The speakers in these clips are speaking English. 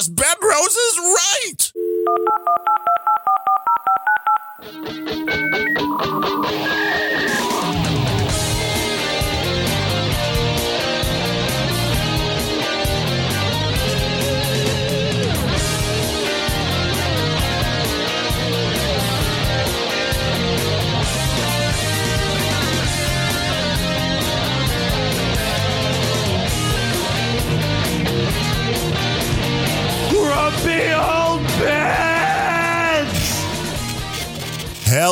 Yes, Ben Rose is right. Grumpy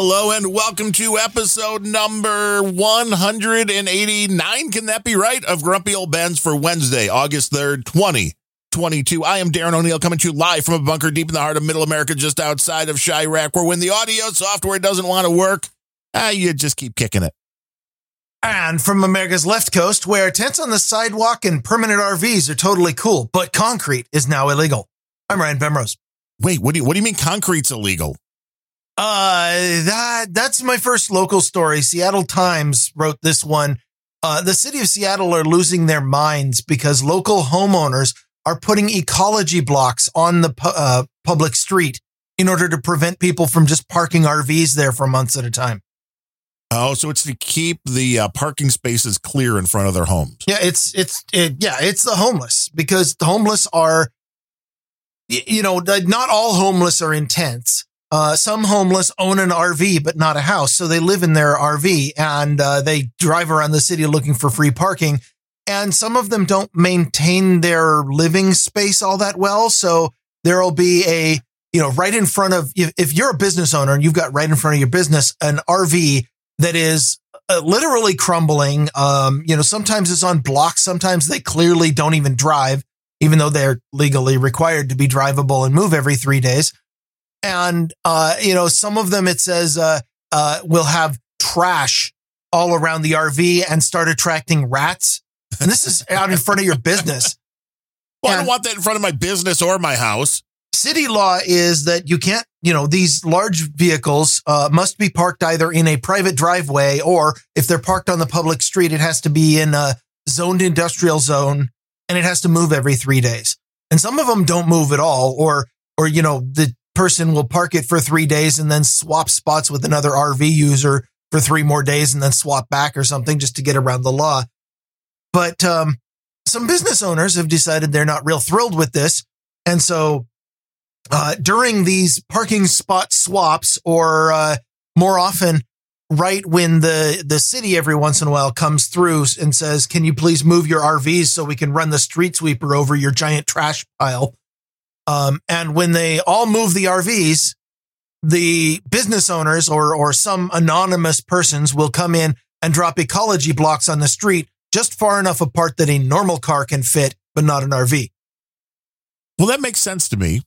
Hello and welcome to episode number 189. Can that be right? Of Grumpy Old Bens for Wednesday, August 3rd, 2022. I am Darren O'Neill coming to you live from a bunker deep in the heart of middle America, just outside of Chirac, where when the audio software doesn't want to work, ah, you just keep kicking it. And from America's left coast, where tents on the sidewalk and permanent RVs are totally cool, but concrete is now illegal. I'm Ryan Bemrose. Wait, what do you, what do you mean concrete's illegal? Uh, that that's my first local story. Seattle Times wrote this one. Uh, the city of Seattle are losing their minds because local homeowners are putting ecology blocks on the pu- uh, public street in order to prevent people from just parking RVs there for months at a time. Oh, so it's to keep the uh, parking spaces clear in front of their homes. Yeah, it's it's it, yeah, it's the homeless because the homeless are, you know, not all homeless are intense. Uh, some homeless own an RV but not a house, so they live in their RV and uh, they drive around the city looking for free parking. And some of them don't maintain their living space all that well, so there'll be a you know right in front of if, if you're a business owner and you've got right in front of your business an RV that is uh, literally crumbling. Um, you know, sometimes it's on blocks. Sometimes they clearly don't even drive, even though they're legally required to be drivable and move every three days. And, uh, you know, some of them it says, uh, uh, will have trash all around the RV and start attracting rats. And this is out in front of your business. Well, I don't want that in front of my business or my house. city law is that you can't, you know, these large vehicles uh, must be parked either in a private driveway or if they're parked on the public street, it has to be in a zoned industrial zone and it has to move every three days. And some of them don't move at all, or or you know, the person will park it for three days and then swap spots with another RV user for three more days and then swap back or something just to get around the law. But um, some business owners have decided they're not real thrilled with this. And so uh, during these parking spot swaps, or uh, more often, right when the the city every once in a while comes through and says, "Can you please move your RVs so we can run the street sweeper over your giant trash pile?" Um, and when they all move the RVs, the business owners or or some anonymous persons will come in and drop ecology blocks on the street just far enough apart that a normal car can fit, but not an RV. Well, that makes sense to me.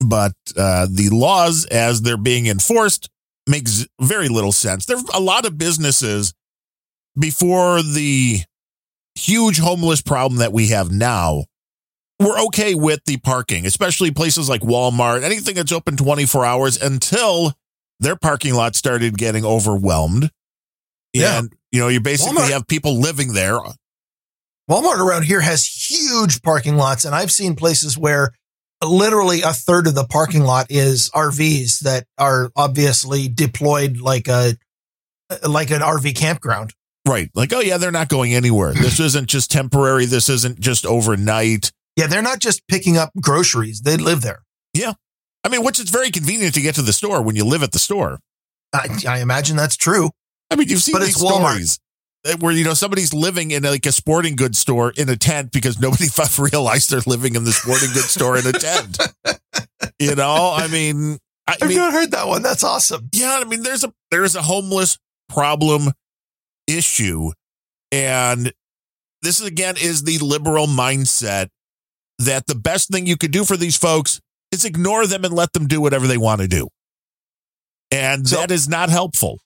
But uh, the laws, as they're being enforced, makes very little sense. There are a lot of businesses before the huge homeless problem that we have now were okay with the parking, especially places like Walmart, anything that's open 24 hours until their parking lot started getting overwhelmed. Yeah. And, you know, you basically Walmart- have people living there. Walmart around here has huge parking lots, and I've seen places where literally a third of the parking lot is RVs that are obviously deployed like a like an RV campground. Right. Like, oh, yeah, they're not going anywhere. This isn't just temporary. This isn't just overnight. Yeah, they're not just picking up groceries; they live there. Yeah. I mean, which is very convenient to get to the store when you live at the store. I, I imagine that's true. I mean, you've seen But these it's Walmart. stories uh, where, you know, somebody's living in like a sporting goods store in a tent because nobody realized they're living in the sporting goods store in a tent. You know, I mean, I I've mean, not heard that one. That's awesome. yeah, I mean, there's a there's a homeless problem issue, and this again is the liberal mindset that the best thing you could do for these folks is ignore them and let them do whatever they want to do, and So- that is not helpful.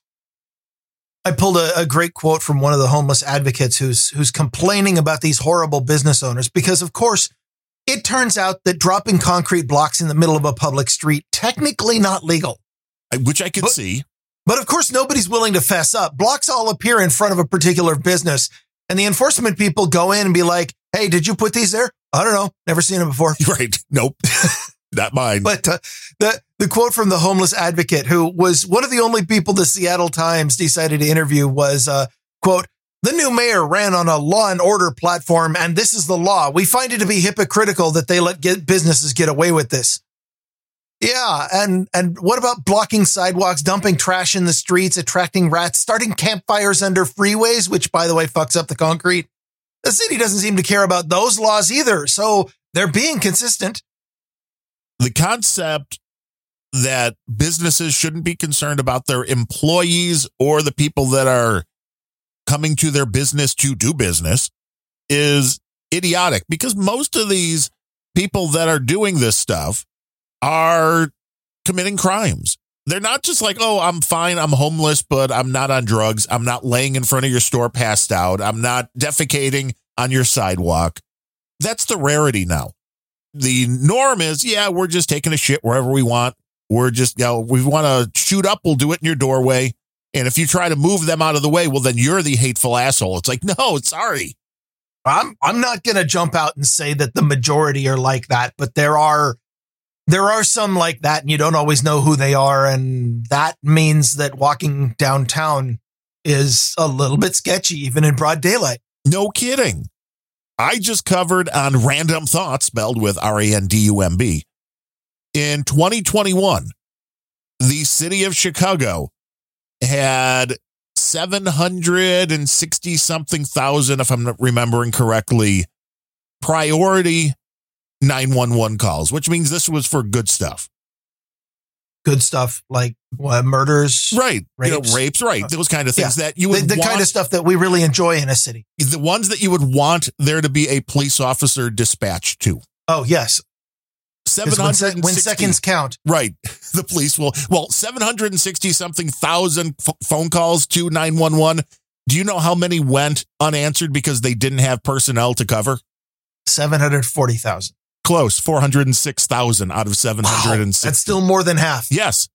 I pulled a, a great quote from one of the homeless advocates who's who's complaining about these horrible business owners because of course it turns out that dropping concrete blocks in the middle of a public street technically not legal. Which I could But- see. But of course nobody's willing to fess up. Blocks all appear in front of a particular business and the enforcement people go in and be like, "Hey, did you put these there?" I don't know. Never seen him before. Right. Nope. Not mine. But uh, the the quote from the homeless advocate, who was one of the only people the Seattle Times decided to interview, was uh, quote. The new mayor ran on a law and order platform, and this is the law. We find it to be hypocritical that they let get businesses get away with this. Yeah, and and what about blocking sidewalks, dumping trash in the streets, attracting rats, starting campfires under freeways, which by the way fucks up the concrete? The city doesn't seem to care about those laws either, so they're being consistent. the concept that businesses shouldn't be concerned about their employees or the people that are coming to their business to do business is idiotic because most of these people that are doing this stuff are committing crimes. They're not just like, oh, I'm fine, I'm homeless, but I'm not on drugs. I'm not laying in front of your store passed out. I'm not defecating on your sidewalk. That's the rarity now the norm is, yeah, we're just taking a shit wherever we want. We're just, you know, we want to shoot up, we'll do it in your doorway. And if you try to move them out of the way, well, then you're the hateful asshole. It's like, no, sorry. I'm I'm not to jump out and say that the majority are like that, but there are there are some like that and you don't always know who they are and that means that walking downtown is a little bit sketchy even in broad daylight. No kidding. I just covered on Random Thoughts, spelled with R A N D U M B. In 2021, the city of Chicago had 760 something thousand, if I'm remembering correctly, priority 911 calls, which means this was for good stuff. Good stuff like what, murders, Right. You know, Rapes. rapes, right. Uh, Those kind of things that you the, would the want, kind of stuff that we really enjoy in a city. the ones that you would want there to be a police officer dispatched to. Oh yes, 'Cause when, se- when seconds count. Right. The police will, well, 760 something thousand f- phone calls to 911. Do you know how many went unanswered because they didn't have personnel to cover? Seven hundred forty thousand. Close, 406,000 out of 760. That's still more than half. yes.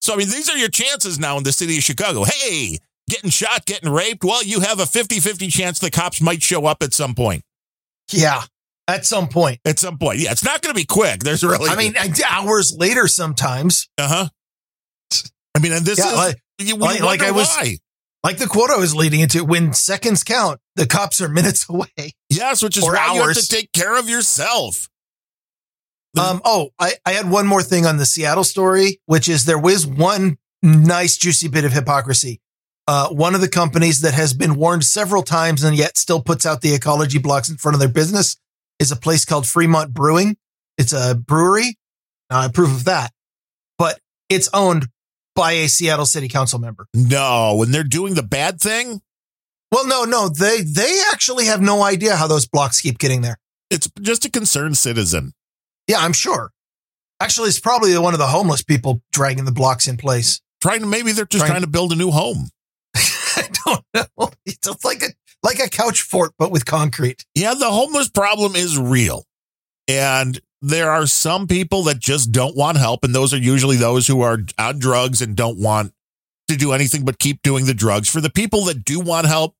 So, I mean, these are your chances now in the city of Chicago. Hey, getting shot, getting raped. Well, you have a 50 50 chance the cops might show up at some point. Yeah, at some point. At some point. Yeah, it's not going to be quick. There's really, I mean, hours later sometimes. uh huh. I mean, and this Yeah, is, like- you, like- like I was- why. Like the quote I was leading into, when seconds count, the cops are minutes away. Yes, which is why you have to take care of yourself. The- Um, oh, I, I had one more thing on the Seattle story, which is there was one nice juicy bit of hypocrisy. Uh, one of the companies that has been warned several times and yet still puts out the ecology blocks in front of their business is a place called Fremont Brewing. It's a brewery. Now I approve of that, but it's owned by a Seattle City Council member. No, when they're doing the bad thing, Well, no, no, they they actually have no idea how those blocks keep getting there. it's just a concerned citizen. Yeah, I'm sure. Actually, it's probably one of the homeless people dragging the blocks in place. Trying to maybe they're just Trying- trying to build a new home. I don't know. It's like a like a couch fort, but with concrete. Yeah, the homeless problem is real. And there are some people that just don't want help. And those are usually those who are on drugs and don't want to do anything but keep doing the drugs. For the people that do want help,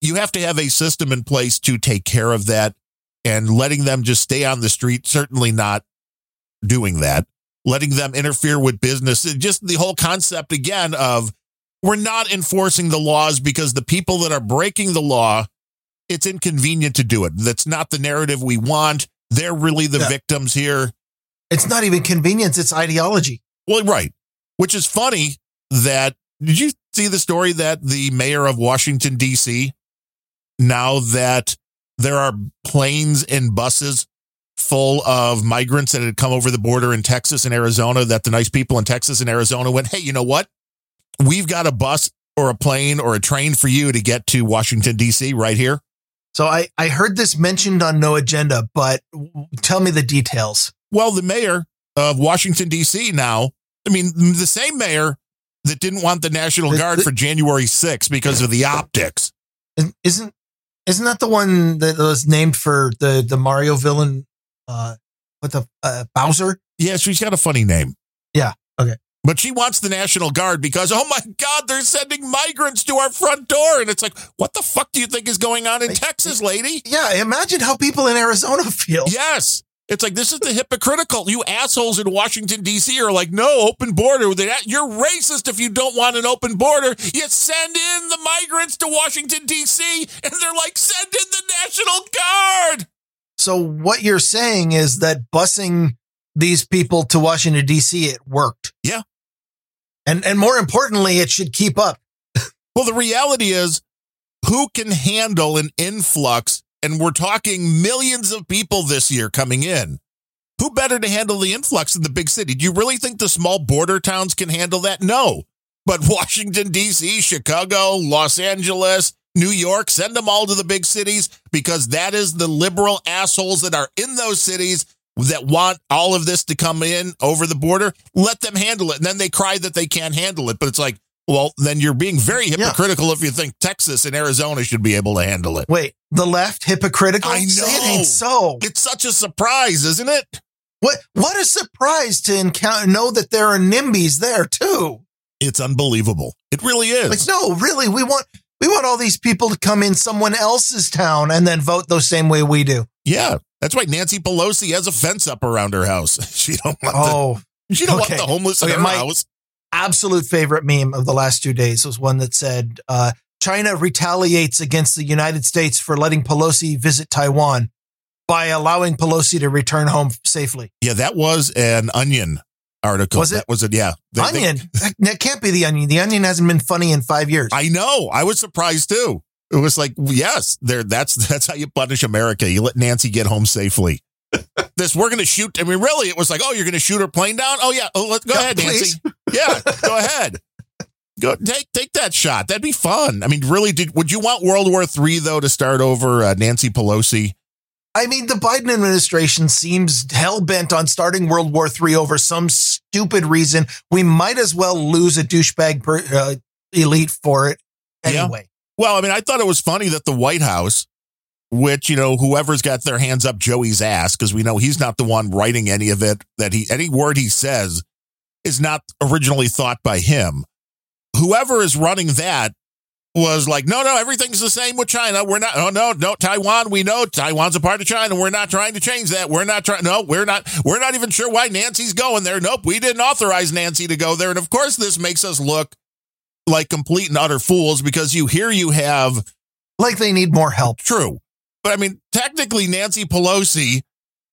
you have to have a system in place to take care of that and letting them just stay on the street, certainly not doing that, letting them interfere with business. Just the whole concept again of we're not enforcing the laws because the people that are breaking the law it's inconvenient to do it. That's not the narrative we want. They're really the Yeah. victims here. It's not even convenience; it's ideology. Well, right. Which is funny that did you see the story that the mayor of Washington D.C. now that there are planes and buses full of migrants that had come over the border in Texas and Arizona that the nice people in Texas and Arizona went, "Hey, you know what? We've got a bus or a plane or a train for you to get to Washington D.C. right here." So I I heard this mentioned on No Agenda, but tell me the details. Well, the mayor of Washington, D.C. now, I mean, the same mayor that didn't want the National Guard for January 6th because of the optics. Isn't- Isn't that the one that was named for the the Mario villain? Uh, what the uh, Bowser? Yeah, she's got a funny name. Yeah, okay. But she wants the National Guard because, oh my God, they're sending migrants to our front door. And it's like, what the fuck do you think is going on in Texas, lady? Yeah, imagine how people in Arizona feel. Yes. It's like, this is the hypocritical. You assholes in Washington, D.C. are like, no, open border. You're racist if you don't want an open border. You send in the migrants to Washington, D.C., and they're like, send in the National Guard. So, what you're saying is that busing these people to Washington, D.C., it worked. Yeah. And, and more importantly, it should keep up. well, the reality is, who can handle an influx and we're talking millions of people this year coming in. Who better to handle the influx in the big city? Do you really think the small border towns can handle that? No. But Washington, D.C., Chicago, Los Angeles, New York, send them all to the big cities because that is the liberal assholes that are in those cities that want all of this to come in over the border. Let them handle it. And then they cry that they can't handle it. But it's like, well, then you're being very hypocritical yeah. if you think Texas and Arizona should be able to handle it. Wait, the left hypocritical? I know. Say it ain't so. It's such a surprise, isn't it? What what a surprise to encounter know that there are NIMBYs there too. It's unbelievable. It really is. Like, no, really, we want we want all these people to come in someone else's town and then vote the same way we do. Yeah. That's why Nancy Pelosi has a fence up around her house. She don't want oh, the, she don't okay. want the homeless okay, in her house absolute favorite meme of the last two days was one that said, uh, China retaliates against the United States for letting Pelosi visit Taiwan by allowing Pelosi to return home safely. Yeah, that was an Onion article. Was it? That was it. Yeah. They, onion. They, that can't be the Onion. The Onion hasn't been funny in five years. I know. I was surprised too. It was like, yes, there. That's that's how you punish America. You let Nancy get home safely. This we're going to shoot. I mean, really, it was like, oh, you're going to shoot her plane down. Oh yeah, oh, let, go ahead, Nancy. Yeah, go ahead. Go take take that shot. That'd be fun. I mean, really, did would you want World War Three though to start over uh, Nancy Pelosi? I mean, the Biden administration seems hell bent on starting World War III over some stupid reason. We might as well lose a douchebag per, uh, elite for it anyway. Yeah. Well, I mean, I thought it was funny that the White House which you know whoever's got their hands up Joey's ass because we know he's not the one writing any of it that he any word he says is not originally thought by him. Whoever is running that was like no no everything's the same with China. We're not oh no no Taiwan we know Taiwan's a part of China. We're not trying to change that. We're not trying no we're not we're not even sure why Nancy's going there. Nope we didn't authorize Nancy to go there. And of course this makes us look like complete and utter fools because you hear you have like they need more help. True but I mean, technically, Nancy Pelosi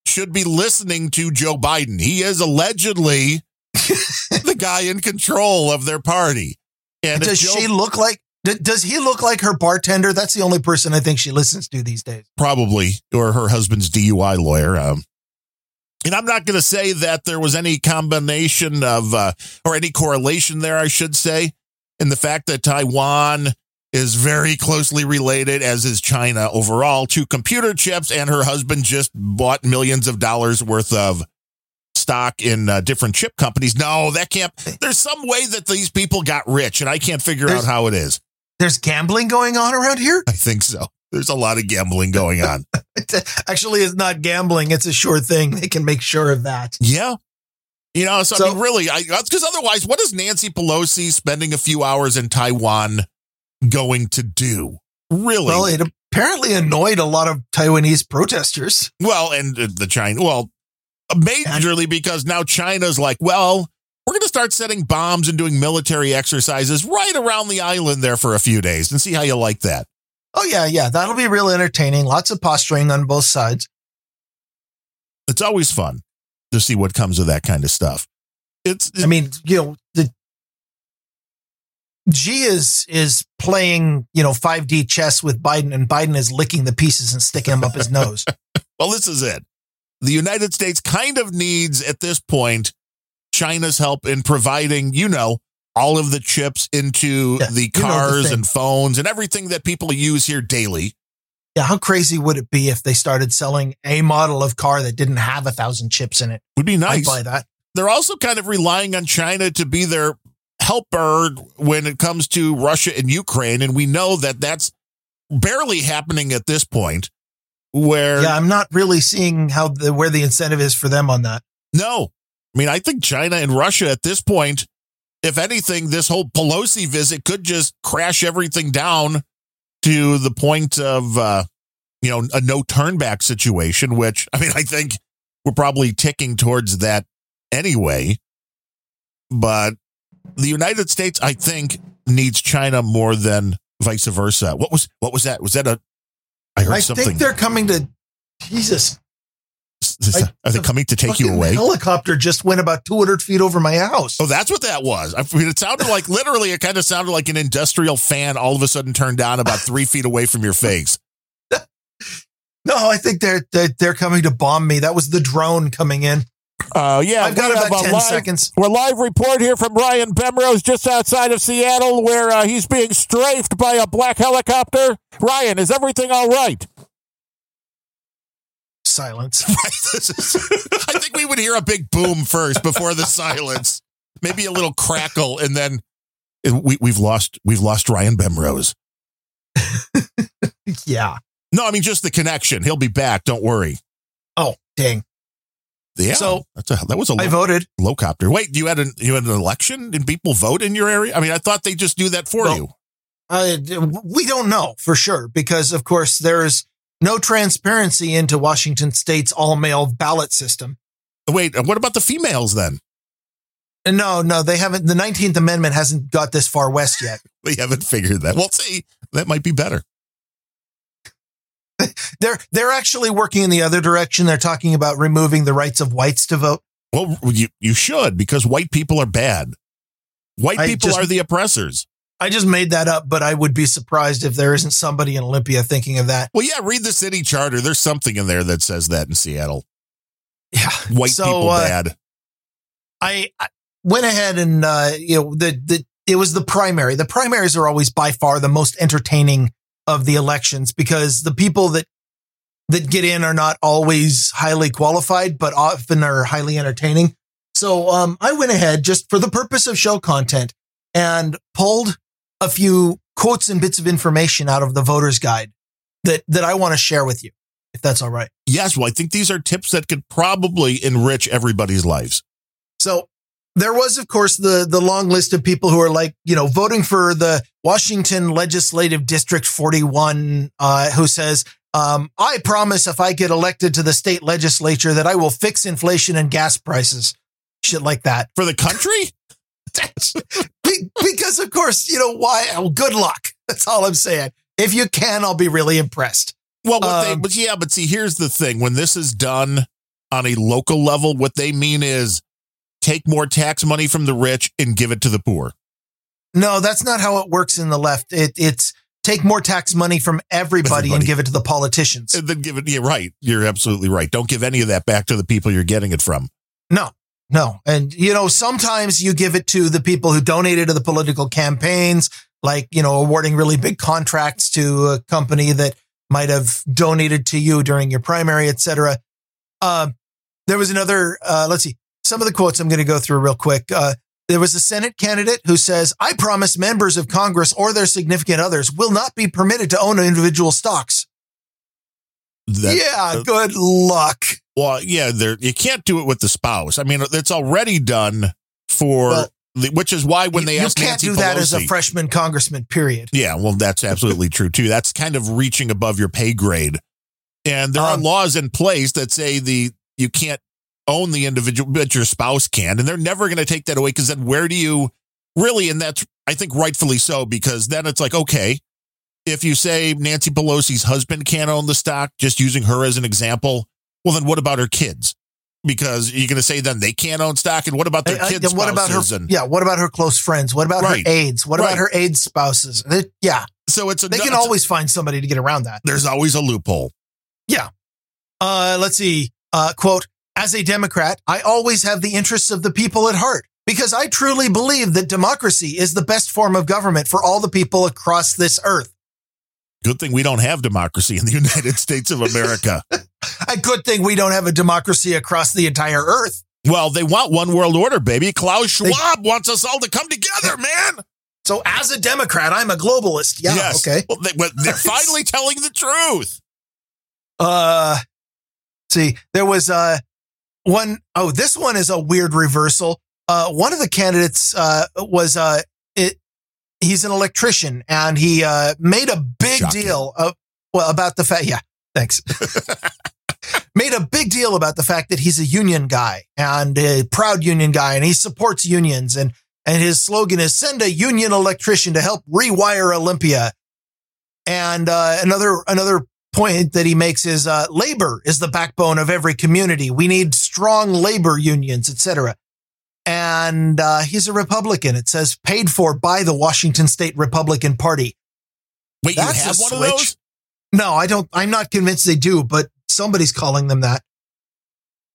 should be listening to Joe Biden. He is allegedly the guy in control of their party. And does Joe, she look like? Does he look like her bartender? That's the only person I think she listens to these days. Probably, or her husband's DUI lawyer. Um, and I'm not going to say that there was any combination of, uh, or any correlation there, I should say, in the fact that Taiwan is very closely related, as is China overall, to computer chips. And her husband just bought millions of dollars worth of stock in uh, different chip companies. No, that can't. There's some way that these people got rich, and I can't figure there's, out how it is. There's gambling going on around here? I think so. There's a lot of gambling going on. Actually, it's not gambling. It's a sure thing. They can make sure of that. Yeah. You know, so, so I mean, really, because otherwise, what is Nancy Pelosi spending a few hours in Taiwan going to do? Really? Well, it apparently annoyed a lot of Taiwanese protesters. Well, and the China, well, majorly because now China's like, well, we're going to start setting bombs and doing military exercises right around the island there for a few days and see how you like that. Oh, yeah, yeah. That'll be real entertaining. Lots of posturing on both sides. It's always fun to see what comes of that kind of stuff. It's, I mean, you know, Xi is is playing, you know, 5D chess with Biden, and Biden is licking the pieces and sticking them up his nose. well, this is it. The United States kind of needs at this point China's help in providing, you know, all of the chips into yeah, the cars you know the and phones and everything that people use here daily. Yeah, how crazy would it be if they started selling a model of car that didn't have a thousand chips in it? Would be nice. I'd buy that. They're also kind of relying on China to be their helper when it comes to Russia and Ukraine. And we know that that's barely happening at this point. Where yeah, I'm not really seeing how the where the incentive is for them on that. No, I mean I think China and Russia at this point if anything, this whole Pelosi visit could just crash everything down to the point of, uh, you know, a no turn back situation, which I mean, I think we're probably ticking towards that anyway. But the United States, I think, needs China more than vice versa. What was what was that? Was that a? I heard I something. think they're coming to. Jesus, I- Are they coming to take you away? Helicopter just went about 200 feet over my house. Oh, that's what that was. I mean, it sounded like literally, it kind of sounded like an industrial fan all of a sudden turned on about three feet away from your face. No, I think they're, they're they're coming to bomb me. That was the drone coming in. Uh, yeah, I've got about ten live, seconds. We're live report here from Ryan Bemrose just outside of Seattle where uh, he's being strafed by a black helicopter. Ryan, is everything all right? Silence. I think we would hear a big boom first before the silence, maybe a little crackle, and then we, we've lost we've lost Ryan Bemrose. yeah. No, I mean just the connection. He'll be back. Don't worry. Oh, dang. Yeah, So- that's a, that was a I low, voted. low copter. Wait, you had an you had an election Did people vote in your area? I mean, I thought they just do that for No. you. Uh, we don't know for sure because, of course, there is no transparency into Washington State's all mail ballot system. Wait, what about the females then? No, no, they haven't. The 19th Amendment hasn't got this far west yet. They haven't figured that. Well, see, that might be better. They're they're actually working in the other direction. They're talking about removing the rights of whites to vote. Well, you you should because white people are bad. White I people just- are the oppressors. I just made that up, but I would be surprised if there isn't somebody in Olympia thinking of that. Well, yeah, read the city charter. There's something in there that says that in Seattle. Yeah. White So, people uh, bad. I, I went ahead and uh, you know the the it was the primary. The primaries are always by far the most entertaining of the elections because the people that that get in are not always highly qualified, but often are highly entertaining. So um, I went ahead just for the purpose of show content and pulled a few quotes and bits of information out of the voters guide that that I want to share with you, if that's all right. Yes, well, I think these are tips that could probably enrich everybody's lives. So there was, of course, the the long list of people who are like, you know, voting for the Washington Legislative District 41, uh, who says, um, I promise if I get elected to the state legislature that I will fix inflation and gas prices. Shit like that. For the country? Be- because, of course, you know, why? Oh, good luck. That's all I'm saying. If you can, I'll be really impressed. Well, what they, Um, but yeah, but see, here's the thing. When this is done on a local level, what they mean is take more tax money from the rich and give it to the poor. No, that's not how it works in the left. It, it's take more tax money from everybody, Everybody. and give it to the politicians. And then give it, yeah, right. You're absolutely right. Don't give any of that back to the people you're getting it from. No, no. And, you know, sometimes you give it to the people who donated to the political campaigns, like, you know, awarding really big contracts to a company that might have donated to you during your primary, et cetera. Uh, there was another, uh, let's see, some of the quotes I'm going to go through real quick. Uh, there was a Senate candidate who says, I promise members of Congress or their significant others will not be permitted to own individual stocks. That, yeah, uh, good luck. Well, yeah, there you can't do it with the spouse. I mean, it's already done for, Well, the, which is why when they ask you asked can't Nancy do that as a freshman congressman, period. Yeah, well, that's absolutely true too. That's kind of reaching above your pay grade. And there are Um, laws in place that say the you can't own the individual, but your spouse can, and they're never going to take that away because then where do you really? And that's I think rightfully so because then it's like okay, if you say Nancy Pelosi's husband can't own the stock, just using her as an example, well then what about her kids? Because you're going to say then they can't own stock, and what about their kids? what about her? and- yeah, what about her close friends? What about Right. her aides? What Right. about her aides spouses? They- yeah, So it's a they can it's- always find somebody to get around that. there's always a loophole. Yeah. Uh, let's see. Uh, quote: As a Democrat, I always have the interests of the people at heart because I truly believe that democracy is the best form of government for all the people across this earth. Good thing we don't have democracy in the United States of America. A good thing we don't have a democracy across the entire earth. well, they want one world order, baby. Klaus Schwab wants us all to come together, man. So, as a Democrat, I'm a globalist. Yeah. yes. Okay. Well, they, they're finally telling the truth. Uh, see, there was uh one oh this one is a weird reversal. uh, one of the candidates uh, was uh, it, he's an electrician and he uh, made a big Shocking. deal of, well about the fact yeah thanks made a big deal about the fact that he's a union guy and a proud union guy and he supports unions and and his slogan is send a union electrician to help rewire Olympia and uh, another another point that he makes is uh, labor is the backbone of every community we need strong labor unions etc and uh, he's a Republican. It says paid for by the Washington State Republican Party. Wait, That's you have one of those? No, I don't. I'm not convinced they do, but somebody's calling them that.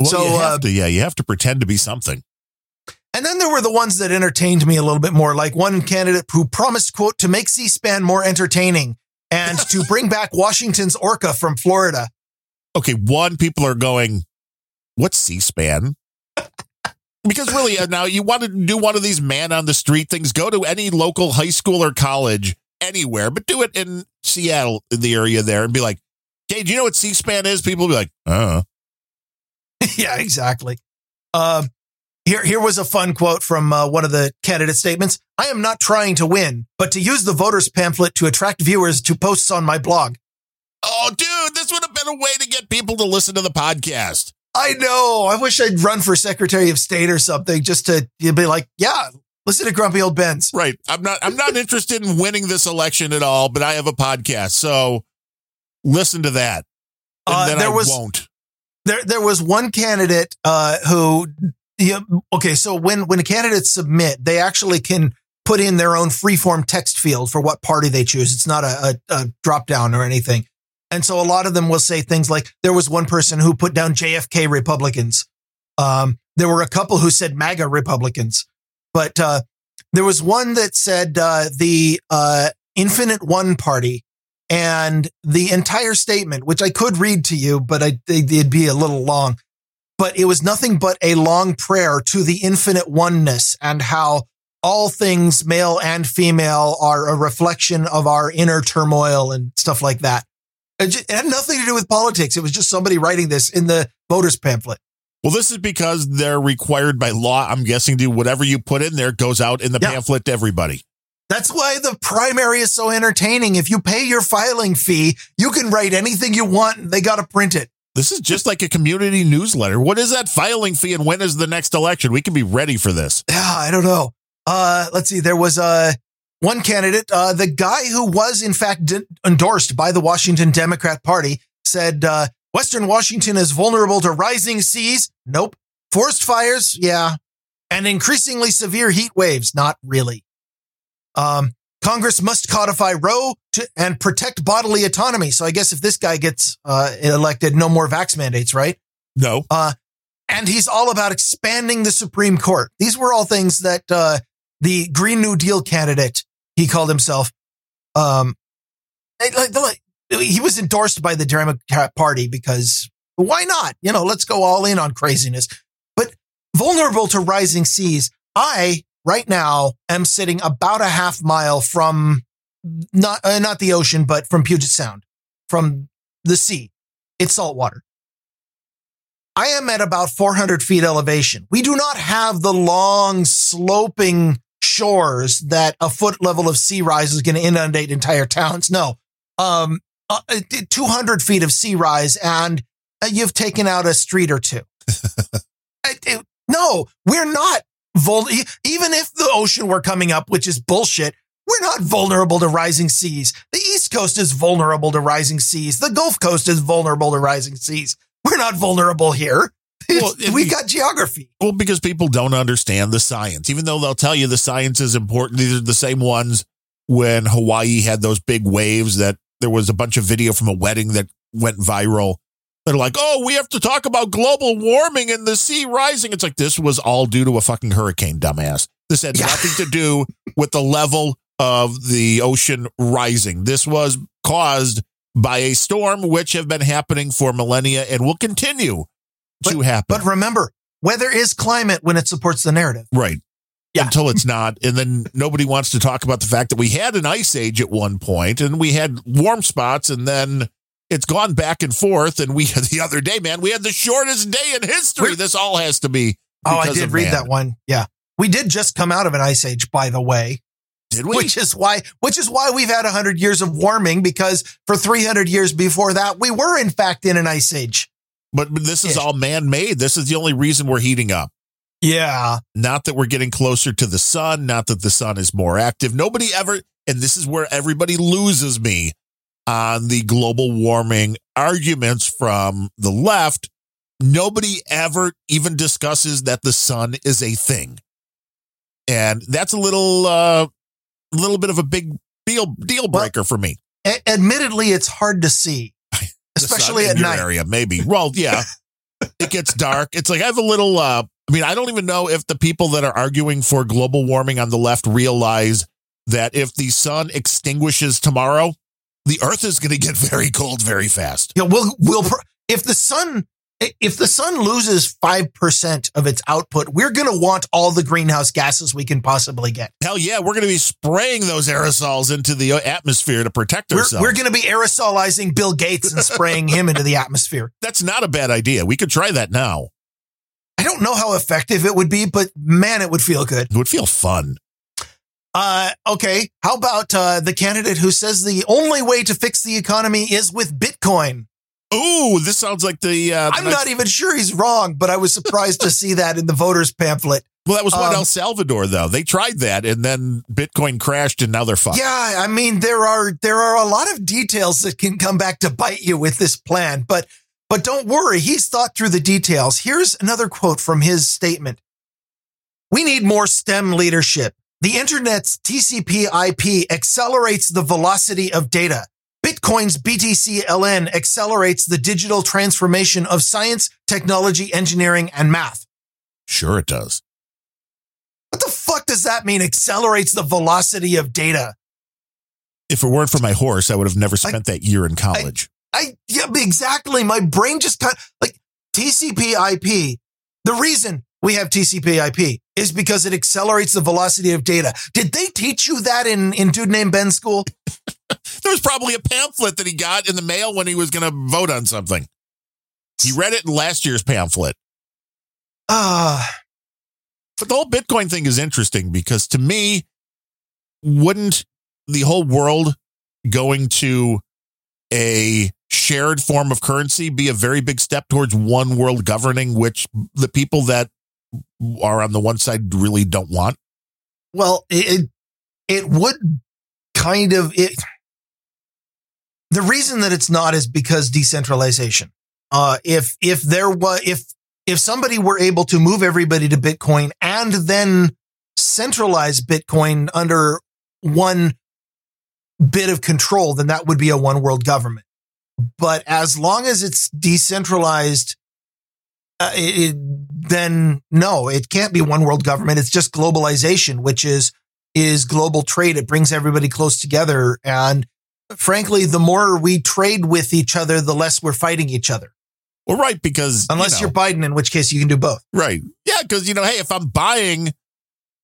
Well, So, you have uh, to, yeah, you have to pretend to be something. And then there were the ones that entertained me a little bit more, like one candidate who promised, quote, to make C-SPAN more entertaining and to bring back Washington's orca from Florida. Okay, one, people are going, what's C-SPAN? because really, uh, now you want to do one of these man on the street things, go to any local high school or college anywhere, but do it in Seattle, in the area there, and be like, "Hey, do you know what C-SPAN is?" People will be like, "Uh." yeah, exactly. Uh, here, here was a fun quote from uh, one of the candidate statements. I am not trying to win, but to use the voters pamphlet to attract viewers to posts on my blog. Oh, dude, this would have been a way to get people to listen to the podcast. I know. I wish I'd run for Secretary of State or something just to you'd be like, yeah, listen to Grumpy Old Bens. Right. I'm not. I'm not interested in winning this election at all. But I have a podcast, so listen to that. And Uh, then there I was won't. there there was one candidate uh, who yeah, okay so when when candidates submit they actually can put in their own freeform text field for what party they choose. It's not a, a, a drop down or anything. And so a lot of them will say things like there was one person who put down jfk republicans. Um, there were a couple who said maga republicans. But uh, there was one that said uh, the uh, infinite one party and the entire statement, which I could read to you, but I, it'd be a little long. But it was nothing but a long prayer to the infinite oneness and how all things, male and female, are a reflection of our inner turmoil and stuff like that. It, had nothing to do with politics. It was just somebody writing this in the voters pamphlet. Well, this is because they're required by law. I'm guessing to whatever you put in there goes out in the Yeah. pamphlet to everybody. That's why the primary is so entertaining. If you pay your filing fee, you can write anything you want. They got to print it. This is just like a community newsletter. What is that filing fee, and when is the next election? We can be ready for this. Yeah, I don't know. Uh, let's see. There was uh, one candidate, uh, the guy who was in fact endorsed by the Washington Democrat Party, said uh, Western Washington is vulnerable to rising seas. Nope. Forest fires, yeah, and increasingly severe heat waves. Not really. Um, Congress must codify Roe to, and protect bodily autonomy. So I guess if this guy gets uh, elected, no more vax mandates, right? No, and he's all about expanding the Supreme Court. These were all things that uh, the Green New Deal candidate, he called himself, um, like he was endorsed by the Democrat Party because why not? You know, let's go all in on craziness. But vulnerable to rising seas, I right now am sitting about a half mile from not uh, not the ocean, but from Puget Sound, from the sea. It's salt water. I am at about 400 feet elevation. We do not have the long sloping shores that a foot level of sea rise is going to inundate entire towns. No, um, uh, 200 feet of sea rise and uh, you've taken out a street or two. I- I- no, we're not vul- even if the ocean were coming up, which is bullshit. We're not vulnerable to rising seas. The East Coast is vulnerable to rising seas. The Gulf Coast is vulnerable to rising seas. We're not vulnerable here. Well, we got geography. well, because people don't understand the science. Even though they'll tell you the science is important, these are the same ones when Hawaii had those big waves that there was a bunch of video from a wedding that went viral. They're like, oh, we have to talk about global warming and the sea rising. It's like this was all due to a fucking hurricane, dumbass. This had Yeah. nothing to do with the level of the ocean rising. This was caused by a storm, which have been happening for millennia and will continue to happen. But remember, weather is climate when it supports the narrative. Right. Yeah. Until it's not. And then nobody wants to talk about the fact that we had an ice age at one point and we had warm spots and then it's gone back and forth. And we the other day, man, we had the shortest day in history. We're- this all has to be. Oh, I did read man. that one. Yeah. We did just come out of an ice age, by the way, Did we? which is why which is why we've had 100 years of warming because for 300 years before that we were in fact in an ice age. but, but this is all man made. This is the only reason we're heating up. Yeah. Not that we're getting closer to the sun, not that the sun is more active. Nobody ever, and this is where everybody loses me on the global warming arguments from the left. Nobody ever even discusses that the sun is a thing. And that's a little, uh, little bit of a big deal, deal breaker for me. A- admittedly, it's hard to see, especially at night. area, maybe. Well, yeah. it gets dark. It's like I have a little uh I mean, I don't even know if the people that are arguing for global warming on the left realize that if the sun extinguishes tomorrow, the earth is going to get very cold very fast. Yeah, we'll we'll if the sun if the sun loses 5% of its output, we're going to want all the greenhouse gases we can possibly get. Hell yeah, we're going to be spraying those aerosols into the uh, atmosphere to protect We're, ourselves. we're going to be aerosolizing Bill Gates and spraying him into the atmosphere. That's not a bad idea. We could try that now. I don't know how effective it would be, but man, it would feel good. It would feel fun. Uh, okay. How about uh, the candidate who says the only way to fix the economy is with Bitcoin? Oh, this sounds like the. Uh, the I'm next- not even sure he's wrong, but I was surprised to see that in the voters pamphlet. Well, that was what um, El Salvador though. They tried that, and then Bitcoin crashed, and now they're fucked. Yeah, I mean there are there are a lot of details that can come back to bite you with this plan, but but don't worry, he's thought through the details. Here's another quote from his statement. We need more STEM leadership. The internet's TCP IP accelerates the velocity of data. Bitcoin's BTCLN accelerates the digital transformation of science, technology, engineering, and math. Sure, it does. What the fuck does that mean? Accelerates the velocity of data. If it weren't for my horse, I would have never spent that year in college. I yeah, exactly. My brain just cut like TCP IP. The reason we have TCP IP is because it accelerates the velocity of data. Did they teach you that in in Dude Named Ben school? there was probably a pamphlet that he got in the mail when he was going to vote on something. He read it in last year's pamphlet. Ah, But the whole Bitcoin thing is interesting because to me, wouldn't the whole world going to a shared form of currency be a very big step towards one world governing, which the people that are on the one side really don't want? well, it it would kind of it. The reason that it's not is because decentralization. Uh, if if there was if if somebody were able to move everybody to Bitcoin and then centralize Bitcoin under one bit of control, then that would be a one world government. But as long as it's decentralized, uh, it, then no, it can't be one world government. It's just globalization, which is is global trade. It brings everybody close together, and frankly, the more we trade with each other, the less we're fighting each other. Well, right, because Unless you you are Biden, in which case you can do both. Right. Yeah, because you know, hey, if I'm buying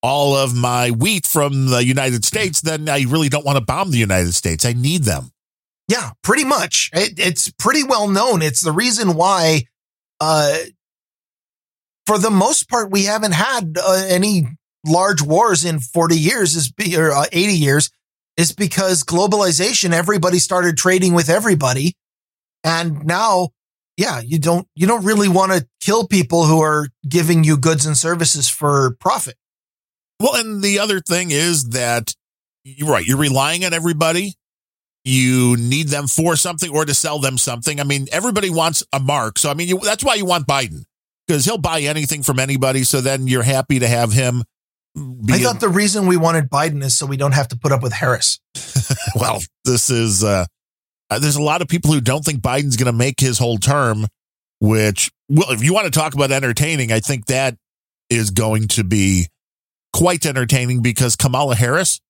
all of my wheat from the United States, then I really don't want to bomb the United States. I need them. Yeah, pretty much. It, it's pretty well known. It's the reason why, uh, for the most part, we haven't had uh, any large wars in 40 years is be, or uh, 80 years is because globalization, everybody started trading with everybody. And now, yeah, you don't, you don't really want to kill people who are giving you goods and services for profit. Well, and the other thing is that you're right, you're relying on everybody. You need them for something or to sell them something. I mean, everybody wants a mark. So, I mean, you, that's why you want Biden because he'll buy anything from anybody. So then you're happy to have him be I thought the reason we wanted Biden is so we don't have to put up with Harris. well, this is uh, uh, there's a lot of people who don't think Biden's going to make his whole term. Which, well, if you want to talk about entertaining, I think that is going to be quite entertaining because Kamala Harris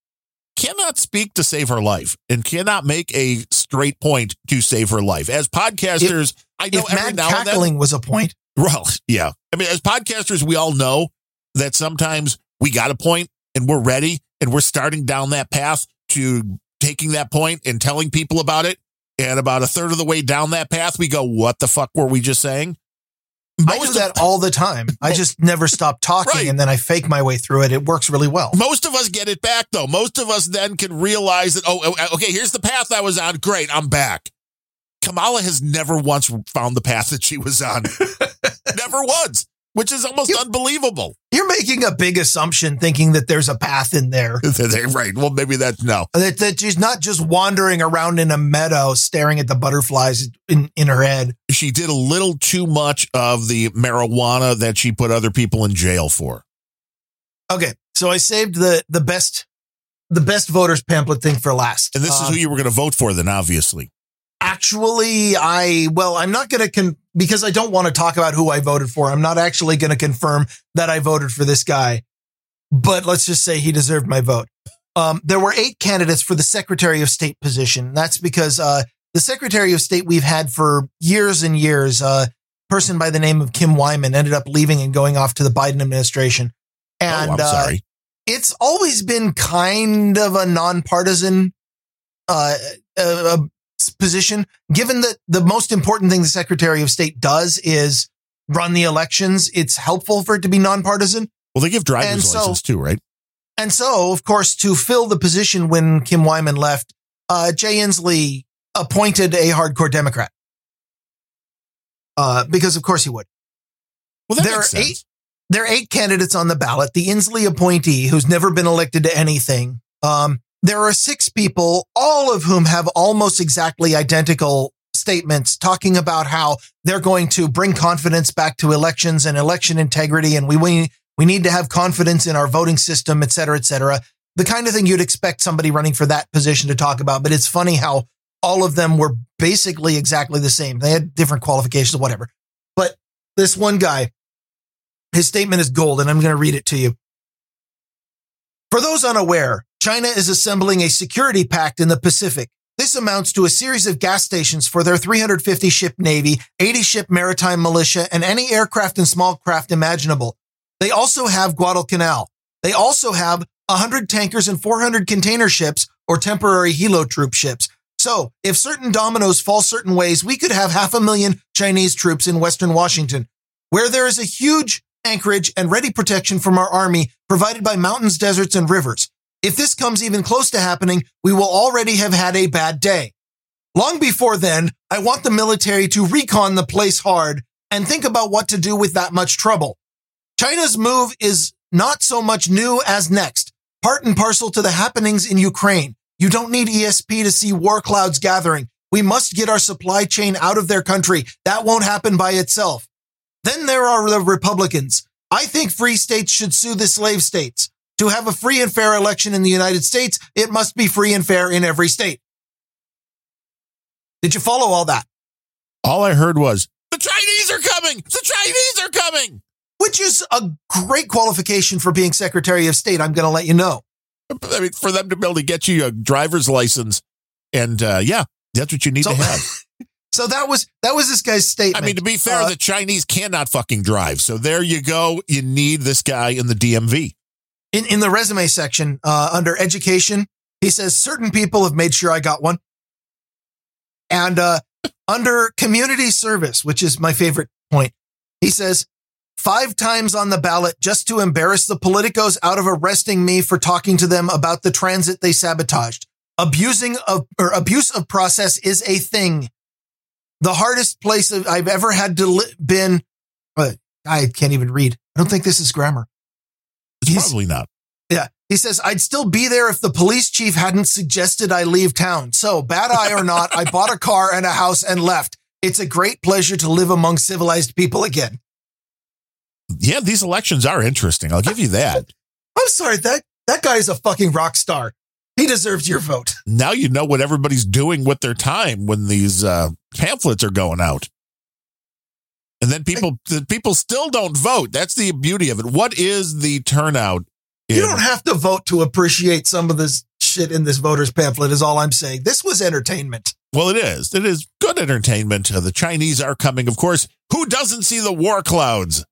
cannot speak to save her life and cannot make a straight point to save her life. As podcasters, I know If every mad now and then. cackling was a point, Well, yeah. I mean, as podcasters, we all know that sometimes we got a point and we're ready and we're starting down that path to taking that point and telling people about it. And about a third of the way down that path, we go, what the fuck were we just saying? I do Most of- that all the time. I just never stop talking Right. and then I fake my way through it. It works really well. Most of us get it back though. Most of us then can realize that, oh, oh, okay, here's the path I was on. Great, I'm back. Kamala has never once found the path that she was on. never once, which is almost You- unbelievable. You're making a big assumption thinking that there's a path in there. right. Well, maybe that's no. That, that she's not just wandering around in a meadow staring at the butterflies in, in her head. She did a little too much of the marijuana that she put other people in jail for. Okay, so I saved the the best the best voters pamphlet thing for last. And this is Um, who you were going to vote for then, obviously. actually I well, I'm not going to con because I don't want to talk about who I voted for. I'm not actually going to confirm that I voted for this guy. But let's just say he deserved my vote. Um, there were eight candidates for the Secretary of State position. That's because uh, the Secretary of State we've had for years and years, uh, person by the name of Kim Wyman, ended up leaving and going off to the Biden administration. And oh, I'm uh, sorry. it's always been kind of a nonpartisan uh, uh, uh, position, given that the most important thing the Secretary of State does is run the elections. It's helpful for it to be nonpartisan. Well, they give driver's and so- license too, right? And so, of course, to fill the position when Kim Wyman left, uh, Jay Inslee appointed a hardcore Democrat. Uh, because of course he would. Well, There are sense. eight- there are eight candidates on the ballot. The Inslee appointee, who's never been elected to anything. Um, there are six people, all of whom have almost exactly identical statements talking about how they're going to bring confidence back to elections and election integrity. And we, we, we need to have confidence in our voting system, et cetera, et cetera. The kind of thing you'd expect somebody running for that position to talk about. But it's funny how all of them were basically exactly the same. They had different qualifications, whatever. But this one guy, his statement is gold, and I'm going to read it to you. For those unaware, China is assembling a security pact in the Pacific. This amounts to a series of gas stations for their 350 ship Navy, 80 ship maritime militia, and any aircraft and small craft imaginable. They also have Guadalcanal. They also have 100 tankers and 400 container ships or temporary helo troop ships. So, if certain dominoes fall certain ways, we could have half a million Chinese troops in Western Washington, where there is a huge anchorage and ready protection from our army provided by mountains, deserts, and rivers. If this comes even close to happening, we will already have had a bad day. Long before then, I want the military to recon the place hard and think about what to do with that much trouble. China's move is not so much new as next, part and parcel to the happenings in Ukraine. You don't need ESP to see war clouds gathering. We must get our supply chain out of their country. That won't happen by itself. Then there are the Republicans. I think free states should sue the slave states. To have a free and fair election in the United States, it must be free and fair in every state. Did you follow all that? All I heard was the Chinese are coming. The Chinese are coming. Which is a great qualification for being Secretary of State. I'm going to let you know. I mean, for them to be able to get you a driver's license, and uh, yeah, that's what you need So- to have. So that was that was this guy's statement. I mean, to be fair, Uh, the Chinese cannot fucking drive. So there you go. You need this guy in the DMV. In, in the resume section uh, under education, he says certain people have made sure I got one. And uh, under community service, which is my favorite point, he says five times on the ballot just to embarrass the politicos out of arresting me for talking to them about the transit they sabotaged. Abusing of or abuse of process is a thing. The hardest place I've ever had to li- been. Uh, I can't even read. I don't think this is grammar. It's He's- probably not. Yeah. He says, I'd still be there if the police chief hadn't suggested I leave town. So, bad eye or not, I bought a car and a house and left. It's a great pleasure to live among civilized people again. Yeah, these elections are interesting. I'll give you that. I'm sorry, that, that guy is a fucking rock star. He deserves your vote. now you know what everybody's doing with their time when these uh, pamphlets are going out. And then people the people still don't vote. That's the beauty of it. What is the turnout? You don't have to vote to appreciate some of this shit in this voters pamphlet, is all I'm saying. This was entertainment. well, it is. It is good entertainment. Uh, the Chinese are coming, of course. Who doesn't see the war clouds?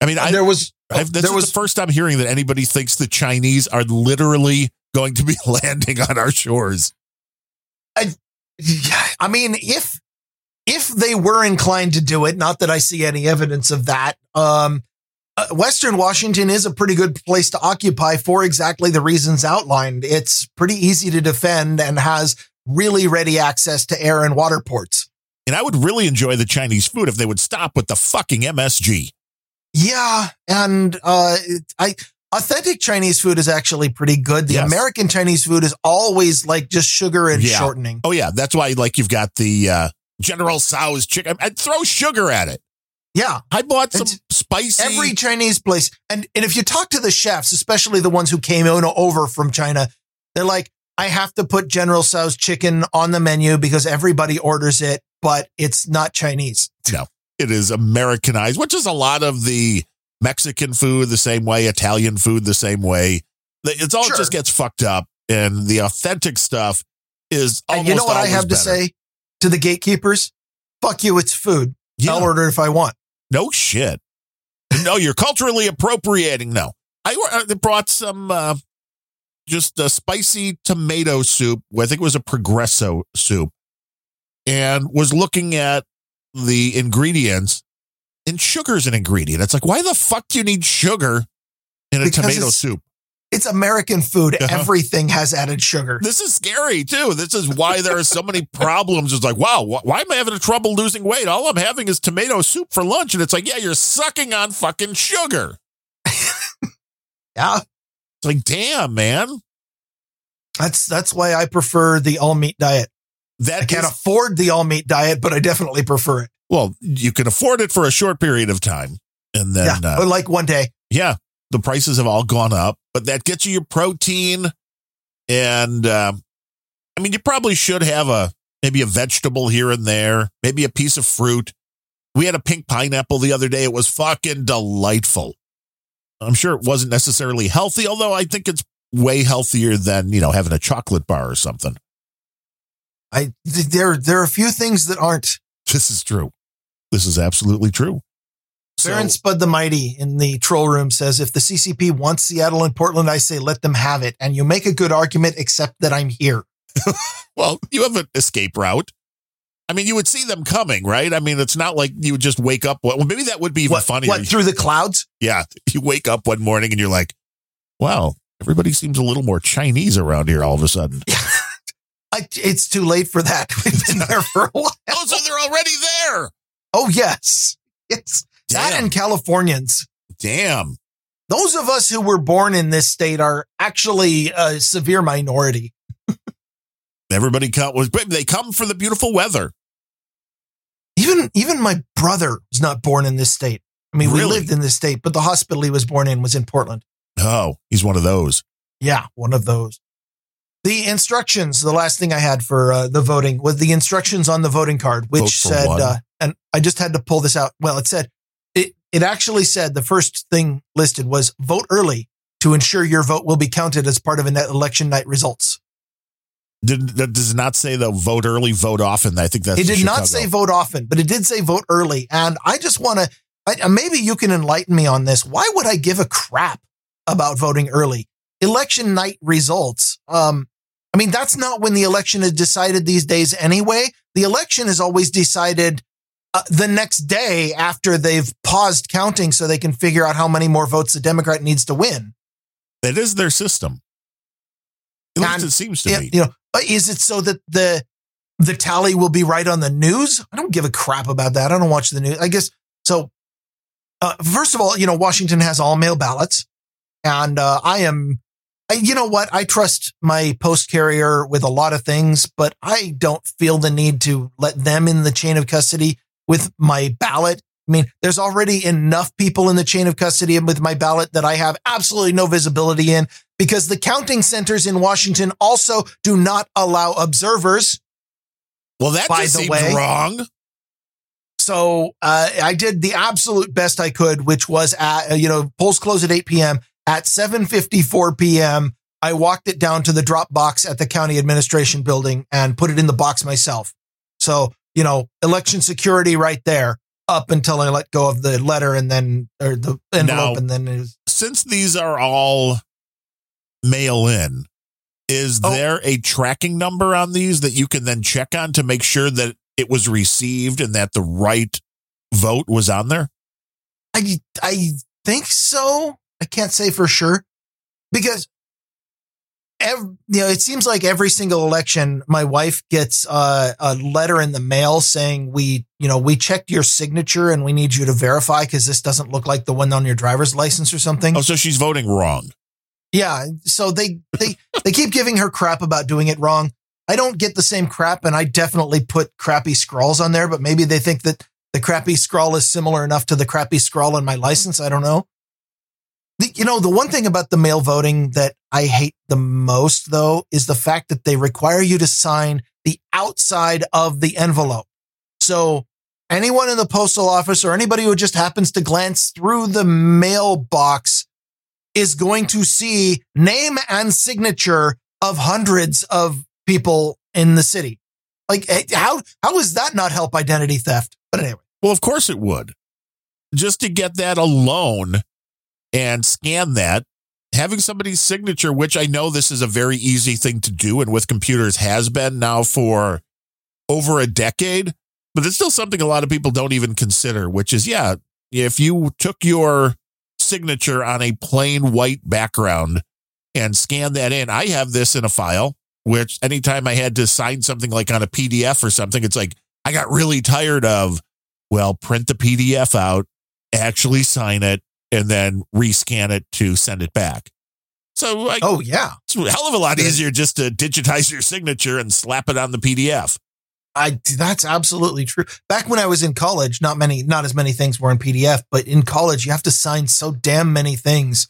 I mean, I, there was, I've, this there is was, the first time hearing that anybody thinks the Chinese are literally going to be landing on our shores. yeah, I mean, if, if they were inclined to do it, not that I see any evidence of that, um, uh, Western Washington is a pretty good place to occupy for exactly the reasons outlined. It's pretty easy to defend and has really ready access to air and water ports. And I would really enjoy the Chinese food if they would stop with the fucking MSG. Yeah, and uh, I authentic Chinese food is actually pretty good. The Yes. American Chinese food is always like just sugar and Yeah. shortening. Oh yeah, that's why like you've got the uh, General Tso's chicken. I'd throw sugar at it. Yeah, I bought some It's- spicy. every Chinese place, and and if you talk to the chefs, especially the ones who came in over from China, they're like, I have to put General Tso's chicken on the menu because everybody orders it, but it's not Chinese. No, it is Americanized, which is a lot of the Mexican food the same way, Italian food the same way. It's all Sure. just gets fucked up, and the authentic stuff is. And you know what I have to say to the gatekeepers? Fuck you, it's food. Yeah. I'll order it if I want. No shit. No, you're culturally appropriating. No, I I brought some uh, just a spicy tomato soup. I think it was a Progresso soup, and was looking at the ingredients. And sugar's an ingredient. It's like, why the fuck do you need sugar in a Because tomato soup? It's American food. Uh-huh. Everything has added sugar. This is scary too. This is why there are so many problems. It's like, wow, wh- why am I having a trouble losing weight? All I'm having is tomato soup for lunch, and it's like, yeah, you're sucking on fucking sugar. Yeah. It's like, damn, man. That's that's why I prefer the all meat diet. That I can't is- afford the all meat diet, but I definitely prefer it. well, you can afford it for a short period of time, and then yeah, uh, but like one day. yeah the prices have all gone up. But that gets you your protein, and um, I mean, you probably should have a maybe a vegetable here and there, maybe a piece of fruit. We had a pink pineapple the other day. It was fucking delightful. I'm sure it wasn't necessarily healthy, although I think it's way healthier than you know having a chocolate bar or something. I th- there there are a few things that aren't. This is true. This is absolutely true. So- Baron Spud the Mighty in the troll room says, if the CCP wants Seattle and Portland, I say let them have it. And you make a good argument, except that I'm here. Well, you have an escape route. I mean, you would see them coming, right? I mean, it's not like you would just wake up. Well, maybe that would be even What, funnier. what through the clouds? yeah, you wake up one morning and you're like, "Wow, everybody seems a little more Chinese around here all of a sudden." I, it's too late for that. We've been there for a while. oh, so they're already there. Oh yes, yes. That Damn. and Californians. Damn. Those of us who were born in this state are actually a severe minority. Everybody come was they come for the beautiful weather. Even even my brother was not born in this state. I mean, we lived in this state, but the hospital he was born in was in Portland. Oh, he's one of those. Yeah, one of those. The instructions, the last thing I had for uh, the voting was the instructions on the voting card, which said, uh, and I just had to pull this out. Well, it said, it, actually said the first thing listed was vote early to ensure your vote will be counted as part of an election night results. Did that does not say the vote early, vote often. I think that's it did not say vote often, but it did say vote early. And I just want to, maybe you can enlighten me on this. Why would I give a crap about voting early? Election night results. Um, I mean, that's not when the election is decided these days anyway. The election is always decided uh, the next day after they've paused counting so they can figure out how many more votes the Democrat needs to win. That is their system. At least And- it seems to be. you know, is it so that the the tally will be right on the news? I don't give a crap about that. I don't watch the news. I guess so. Uh, first of all, you know, Washington has all mail ballots, and uh, I am. I, you know what? I trust my post carrier with a lot of things, but I don't feel the need to let them in the chain of custody with my ballot. I mean, there's already enough people in the chain of custody with my ballot that I have absolutely no visibility in because the counting centers in Washington also do not allow observers. Well, that By the way- wrong. So uh, I did the absolute best I could, which was at uh, you know polls close at 8 p.m. At 7:54 p.m., I walked it down to the drop box at the county administration building and put it in the box myself. So you know, election security right there up until I let go of the letter and then or the envelope Now- and then was, Since these are all mail in, is Oh. there a tracking number on these that you can then check on to make sure that it was received and that the right vote was on there? I I think so. I can't say for sure because ev you know it seems like every single election my wife gets uh, a letter in the mail saying we you know we checked your signature and we need you to verify because this doesn't look like the one on your driver's license or something. Oh, so she's voting wrong. Yeah, so they they they keep giving her crap about doing it wrong. I don't get the same crap, and I definitely put crappy scrawls on there, but maybe they think that the crappy scrawl is similar enough to the crappy scrawl in my license. I don't know. You know, the one thing about the mail voting that I hate the most, though, is the fact that they require you to sign the outside of the envelope. So anyone in the postal office or anybody who just happens to glance through the mailbox is going to see name and signature of hundreds of people in the city. Like eh, how how does that not help identity theft? But anyway, Well, of course it would. Just to get that alone and scan that, having somebody's signature, which I know this is a very easy thing to do and with computers has been now for over a decade, but it's still something a lot of people don't even consider, which is, yeah, if you took your signature on a plain white background and scanned that in, I have this in a file, which anytime I had to sign something like on a PDF or something, it's like, I got really tired of, well, print the PDF out, actually sign it, and then rescan it to send it back. So like, oh yeah, it's a hell of a lot easier just to digitize your signature and slap it on the PDF. I that's absolutely true. Back when I was in college, not many, not as many things were in PDF, but in college you have to sign so damn many things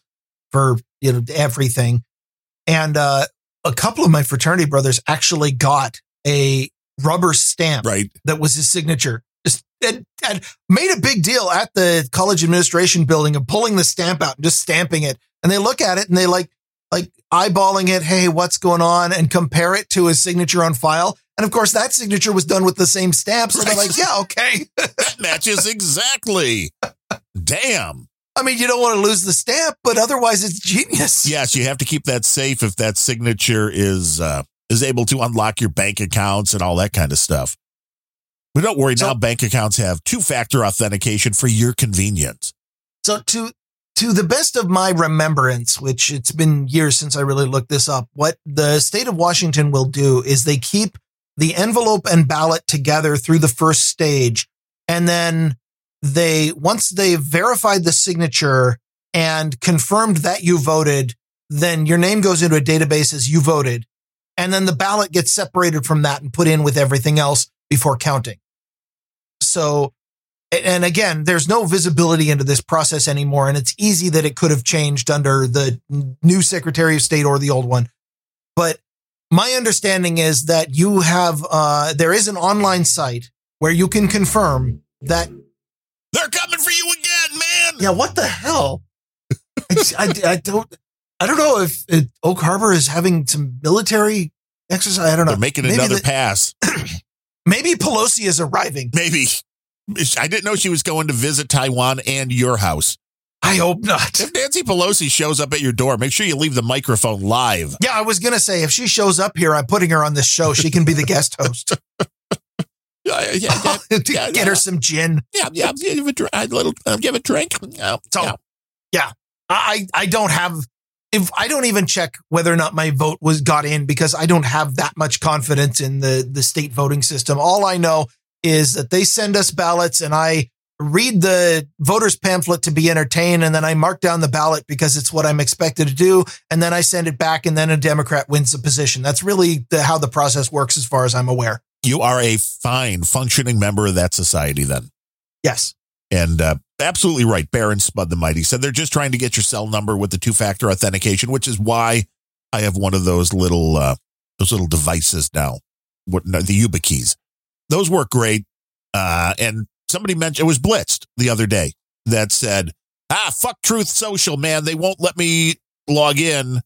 for you know everything. And uh, a couple of my fraternity brothers actually got a rubber stamp Right. that was his signature. And, and made a big deal at the college administration building of pulling the stamp out and just stamping it. And they look at it and they like like eyeballing it. Hey, what's going on? And compare it to his signature on file. And of course, that signature was done with the same stamp. So they're like, yeah, okay. That matches exactly. Damn. I mean, you don't want to lose the stamp, but otherwise, it's genius. Yes, you have to keep that safe if that signature is uh, is able to unlock your bank accounts and all that kind of stuff. But don't worry, So- now bank accounts have two factor authentication for your convenience. So to to the best of my remembrance, which it's been years since I really looked this up, what the state of Washington will do is they keep the envelope and ballot together through the first stage. And then they, once they've verified the signature and confirmed that you voted, then your name goes into a database as you voted. And then the ballot gets separated from that and put in with everything else before counting. So and again, there's no visibility into this process anymore. And it's easy that it could have changed under the new Secretary of State or the old one. But my understanding is that you have, uh, there is an online site where you can confirm that, They're coming for you again, man. yeah, what the hell? I, I, I don't, I don't know if uh, Oak Harbor is having some military exercise. I don't know. They're making Maybe another the- pass. maybe Pelosi is arriving. Maybe. I didn't know she was going to visit Taiwan and your house. I hope not. If Nancy Pelosi shows up at your door, make sure you leave the microphone live. Yeah, I was gonna say if she shows up here, I'm putting her on this show. She can be the guest host. Yeah, yeah, yeah, Get her some gin. yeah, yeah. Give a, a little, uh, give a drink. Yeah, So- yeah. I I don't have if I don't even check whether or not my vote was got in because I don't have that much confidence in the the state voting system. All I know is that they send us ballots and I read the voters pamphlet to be entertained and then I mark down the ballot because it's what I'm expected to do and then I send it back and then a Democrat wins the position. That's really the, how the process works as far as I'm aware. You are a fine, functioning member of that society then. Yes. And uh, absolutely right. Baron Spud the Mighty said they're just trying to get your cell number with the two factor authentication, which is why I have one of those little uh, those little devices now, what no, the YubiKeys. Those work great. Uh, and somebody mentioned it was blitzed the other day that said, "Ah, fuck Truth Social, man. They won't let me log in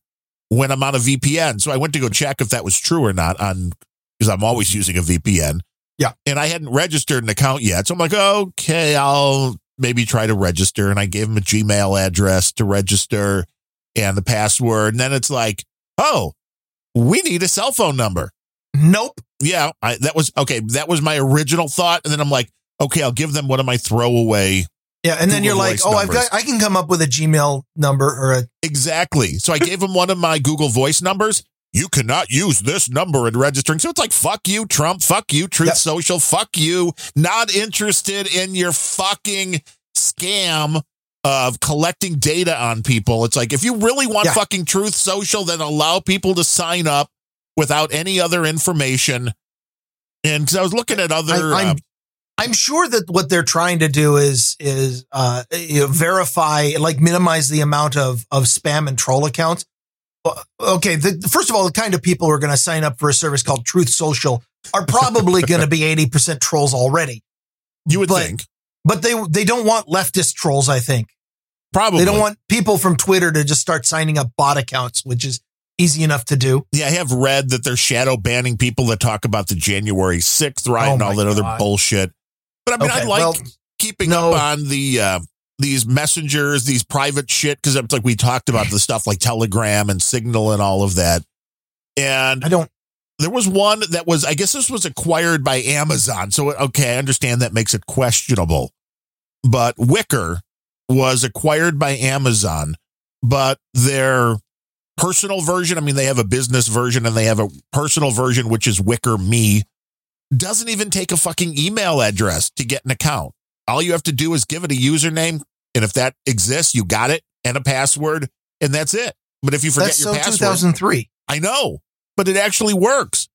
when I'm on a VPN." So I went to go check if that was true or not on because I'm always using a VPN Yeah. and I hadn't registered an account yet. So I'm like, okay, I'll maybe try to register. And I gave him a Gmail address to register and the password. And then it's like, oh, we need a cell phone number. Nope. Yeah, I, that was okay. That was my original thought, and then I'm like, okay, I'll give them one of my throwaway. Yeah, and then Google you're like, oh, I've got, I can come up with a Gmail number or a. Exactly. So I gave them one of my Google Voice numbers. You cannot use this number in registering. So it's like, fuck you, Trump. Fuck you, Truth Yep. Social. Fuck you. Not interested in your fucking scam of collecting data on people. It's like, if you really want Yeah. fucking Truth Social, then allow people to sign up without any other information. And because I was looking at other. I, uh, I'm, I'm sure that what they're trying to do is is uh, you know, verify, like minimize the amount of of spam and troll accounts. Okay, the, first of all, the kind of people who are going to sign up for a service called Truth Social are probably going to be eighty percent trolls already. you would but- think. But they they don't want leftist trolls. I think Probably. they don't want people from Twitter to just start signing up bot accounts, which is easy enough to do. Yeah, I have read that they're shadow banning people that talk about the January 6th riot Oh and all that other bullshit. But I mean, I like well, keeping no. up on the uh, these messengers, these private shit, because it's like we talked about the stuff like Telegram and Signal and all of that. And I don't. there was one that was, I guess this was acquired by Amazon. So, okay, I understand that makes it questionable. But Wickr was acquired by Amazon, but their personal version, I mean, they have a business version and they have a personal version, which is Wickr Me, doesn't even take a fucking email address to get an account. All you have to do is give it a username. And if that exists, you got it and a password, and that's it. But if you forget That's your so password, 2003. I know, but it actually works,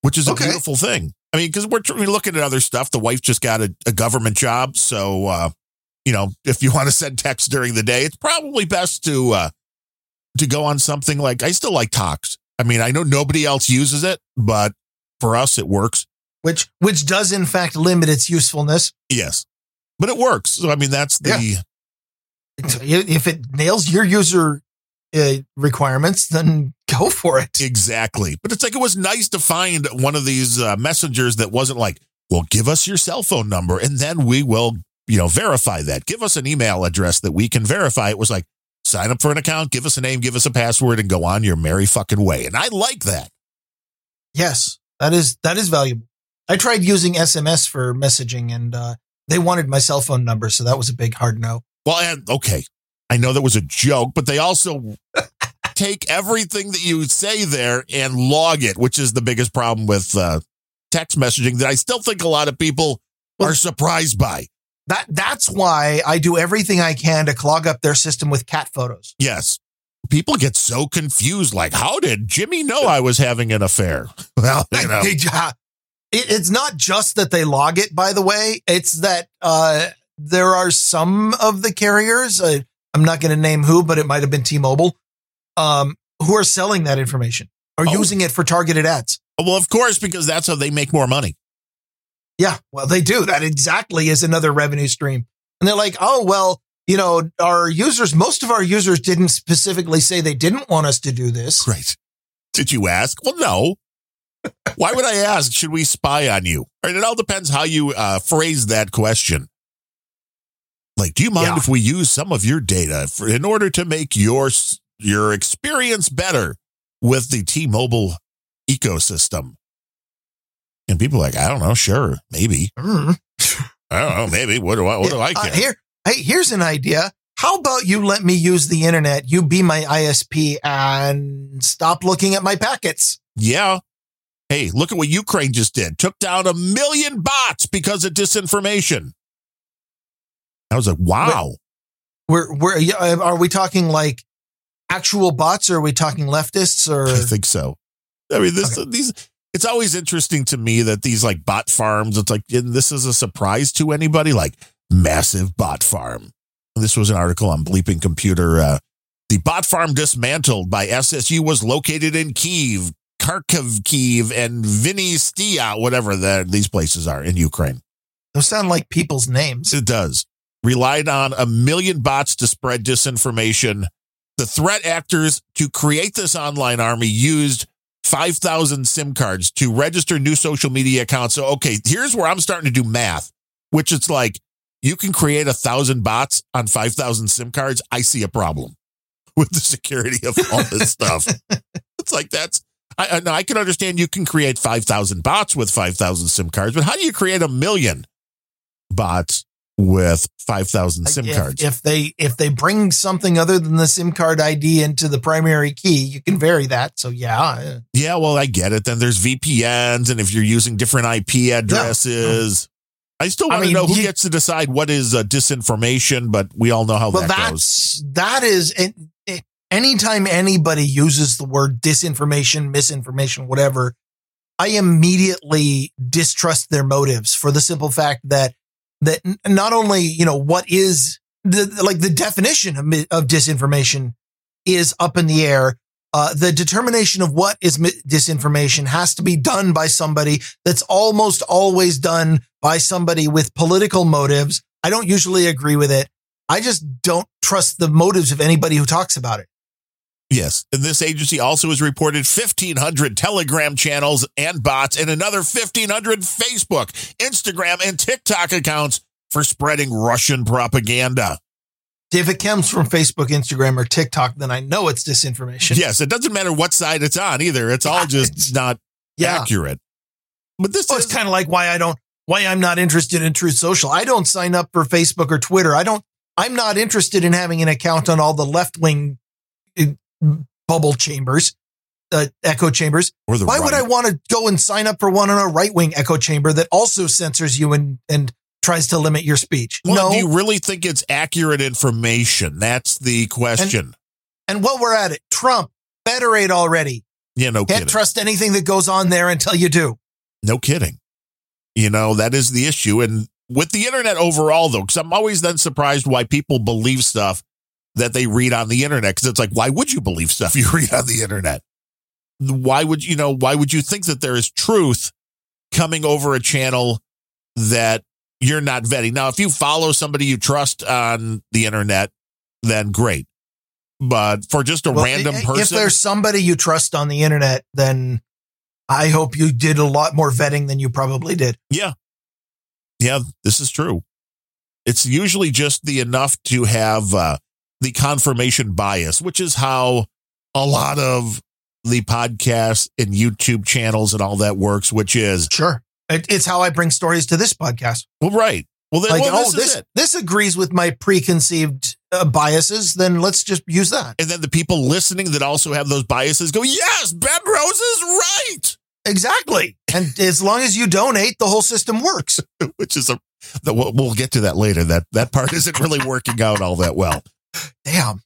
which is a Okay. beautiful thing. I mean, because we're, we're looking at other stuff. The wife just got a, a government job, so uh, you know, if you want to send text during the day, it's probably best to uh, to go on something like I still like Tox. I mean, I know nobody else uses it, but for us, it works. Which which does in fact limit its usefulness. Yes, but it works. So I mean, that's the If it nails your user uh, requirements, then go for it. Exactly. But it's like it was nice to find one of these uh, messengers that wasn't like, well, give us your cell phone number and then we will, you know, verify that. Give us an email address that we can verify. It was like, sign up for an account, give us a name, give us a password, and go on your merry fucking way. And I like that. Yes, that is that is valuable. I tried using SMS for messaging, and uh, they wanted my cell phone number, so that was a big hard no. Well, and okay, I know that was a joke, but they also take everything that you say there and log it, which is the biggest problem with uh, text messaging that I still think a lot of people Well- are surprised by. That that's why I do everything I can to clog up their system with cat photos. Yes. People get so confused. Like, how did Jimmy know I was having an affair? Well, you know. It, it's not just that they log it, by the way. It's that uh, there are some of the carriers, uh, I'm not going to name who, but it might have been T Mobile, um, who are selling that information or Oh. using it for targeted ads. well, of course, because that's how they make more money. Yeah, well, they do. That exactly is another revenue stream. And they're like, oh, well, you know, our users, most of our users didn't specifically say they didn't want us to do this. Right. Did you ask? Well, no. Why would I ask? Should we spy on you? Right. It all depends how you uh, phrase that question. Like, do you mind Yeah. if we use some of your data for, in order to make your your experience better with the T-Mobile ecosystem? And people are like, I don't know, sure, maybe. Mm. I don't know, maybe. What do I? What do I Uh, care? here, hey, here's an idea. How about you let me use the internet? You be my ISP and stop looking at my packets. Yeah. Hey, look at what Ukraine just did. Took down a million bots because of disinformation. I was like, wow. We're, we're, yeah, are we talking like actual bots or are we talking leftists or? I think so. I mean, this these it's always interesting to me that these like bot farms, it's like this is a surprise to anybody, like massive bot farm. This was an article on Bleeping Computer. Uh, the bot farm dismantled by SSU was located in Kiev, Kharkiv, and Vinnytsia, whatever the, these places are in Ukraine. Those sound like people's names. It does. Relied on a million bots to spread disinformation. The threat actors to create this online army used 5,000 SIM cards to register new social media accounts. So, okay, here's where I'm starting to do math, which it's like you can create a thousand bots on 5,000 SIM cards. I see a problem with the security of all this stuff. It's like that's I, I, now, I can understand you can create 5,000 bots with 5,000 SIM cards, but how do you create a million bots with 5,000 SIM if, cards? If they if they bring something other than the SIM card ID into the primary key, you can vary that. So yeah, uh, yeah, well, I get it. Then there's VPNs, and if you're using different IP uh-huh. addresses. I still I want to know who you- gets to decide what is uh, disinformation, but we all know how well that goes. that's that is it, anytime anybody uses the word disinformation, misinformation, whatever, I immediately distrust their motives for the simple fact that that not only you know what is the like the definition of, of disinformation is up in the air. Uh, the determination of what is disinformation has to be done by somebody that's almost always done by somebody with political motives. I don't usually agree with it. I just don't trust the motives of anybody who talks about it. Yes. And this agency also has reported 1,500 Telegram channels and bots and another 1,500 Facebook, Instagram, and TikTok accounts for spreading Russian propaganda. If it comes from Facebook, Instagram, or TikTok, then I know it's disinformation. Yes. It doesn't matter what side it's on either. It's all just not Yeah. accurate. But this Oh, is it's kind of like why I don't, why I'm not interested in Truth Social. I don't sign up for Facebook or Twitter. I don't, I'm not interested in having an account on all the left wing eh, bubble chambers, uh, echo chambers. or the Why would I want to go and sign up for one on a right wing echo chamber that also censors you and, and tries to limit your speech? Well, no. do you really think it's accurate information? That's the question. and while we're at it, Trump, federate already. yeah, no Can't kidding. trust anything that goes on there until you do. No kidding. You know, that is the issue. And with the internet overall, though, because I'm always then surprised why people believe stuff that they read on the internet. Because it's like, why would you believe stuff you read on the internet? Why would you know? Why would you think that there is truth coming over a channel that you're not vetting? Now, if you follow somebody you trust on the internet, then great. But for just a Well, random person, If there's somebody you trust on the internet, then I hope you did a lot more vetting than you probably did. Yeah. Yeah, this is true. It's usually just the enough to have uh, the confirmation bias, which is how a lot of the podcasts and YouTube channels and all that works, which is, Sure. It, it's how I bring stories to this podcast. well, right. Well, then, Like, well, oh, this, this it. this agrees with my preconceived uh, biases. Then let's just use that. And then the people listening that also have those biases go, yes, Ben Rose is right, Exactly. And as long as you donate, the whole system works. which is a, the, we'll, we'll get to that later. That, that part isn't really working out all that well. Damn.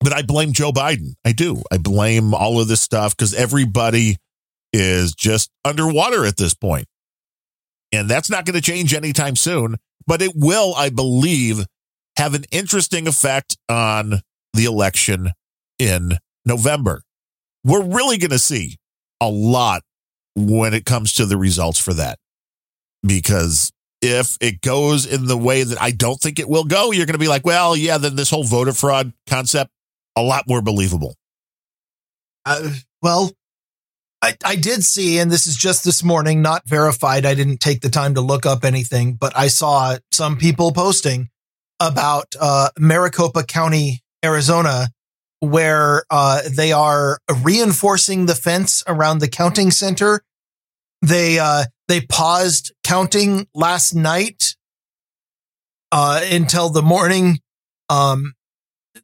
but I blame Joe Biden. I do. I blame all of this stuff because everybody is just underwater at this point. And that's not going to change anytime soon, but it will, I believe, have an interesting effect on the election in November. We're really going to see a lot when it comes to the results for that. Because if it goes in the way that I don't think it will go, you're going to be like, well, yeah, then this whole voter fraud concept, a lot more believable. Uh, well, I, I did see, and this is just this morning, not verified. I didn't take the time to look up anything, but I saw some people posting about uh, Maricopa County, Arizona, where uh, they are reinforcing the fence around the counting center. They uh, they paused counting last night uh, until the morning. Um,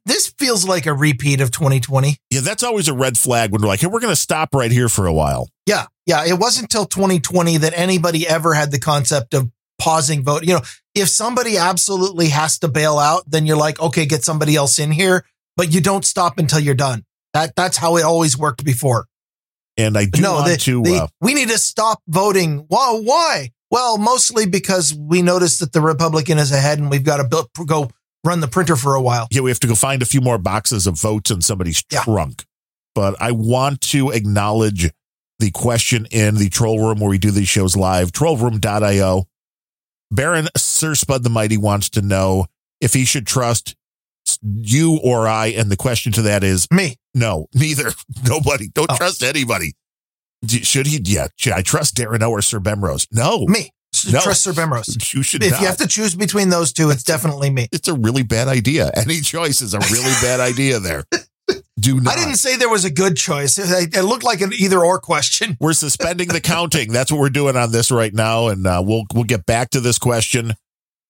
this feels like a repeat of 2020. Yeah, that's always a red flag when we're like, hey, we're going to stop right here for a while. Yeah, yeah. It wasn't until 2020 that anybody ever had the concept of pausing vote. You know, if somebody absolutely has to bail out, then you're like, okay, get somebody else in here, but you don't stop until you're done. That that's how it always worked before. And I do no, want the- to. the- uh, we need to stop voting. Wow, why? Well, mostly because we noticed that the Republican is ahead, and we've got to build, go run the printer for a while. yeah, we have to go find a few more boxes of votes in somebody's Yeah. trunk. But I want to acknowledge the question in the troll room where we do these shows live, trollroom.io. Baron Sir Spud the Mighty wants to know if he should trust you or I. And the question to that is Me, no, neither. Nobody. Don't Oh. trust anybody. Should he? Yeah. Should I trust Darren O or Sir Bemrose? No. me. No. Trust Sir Bemrose. You should If not. you have to choose between those two, it's definitely me. it's a really bad idea. Any choice is a really bad idea there. do not. I didn't say there was a good choice. It, it looked like an either or question. We're suspending the counting. That's what we're doing on this right now, and uh, we'll we'll get back to this question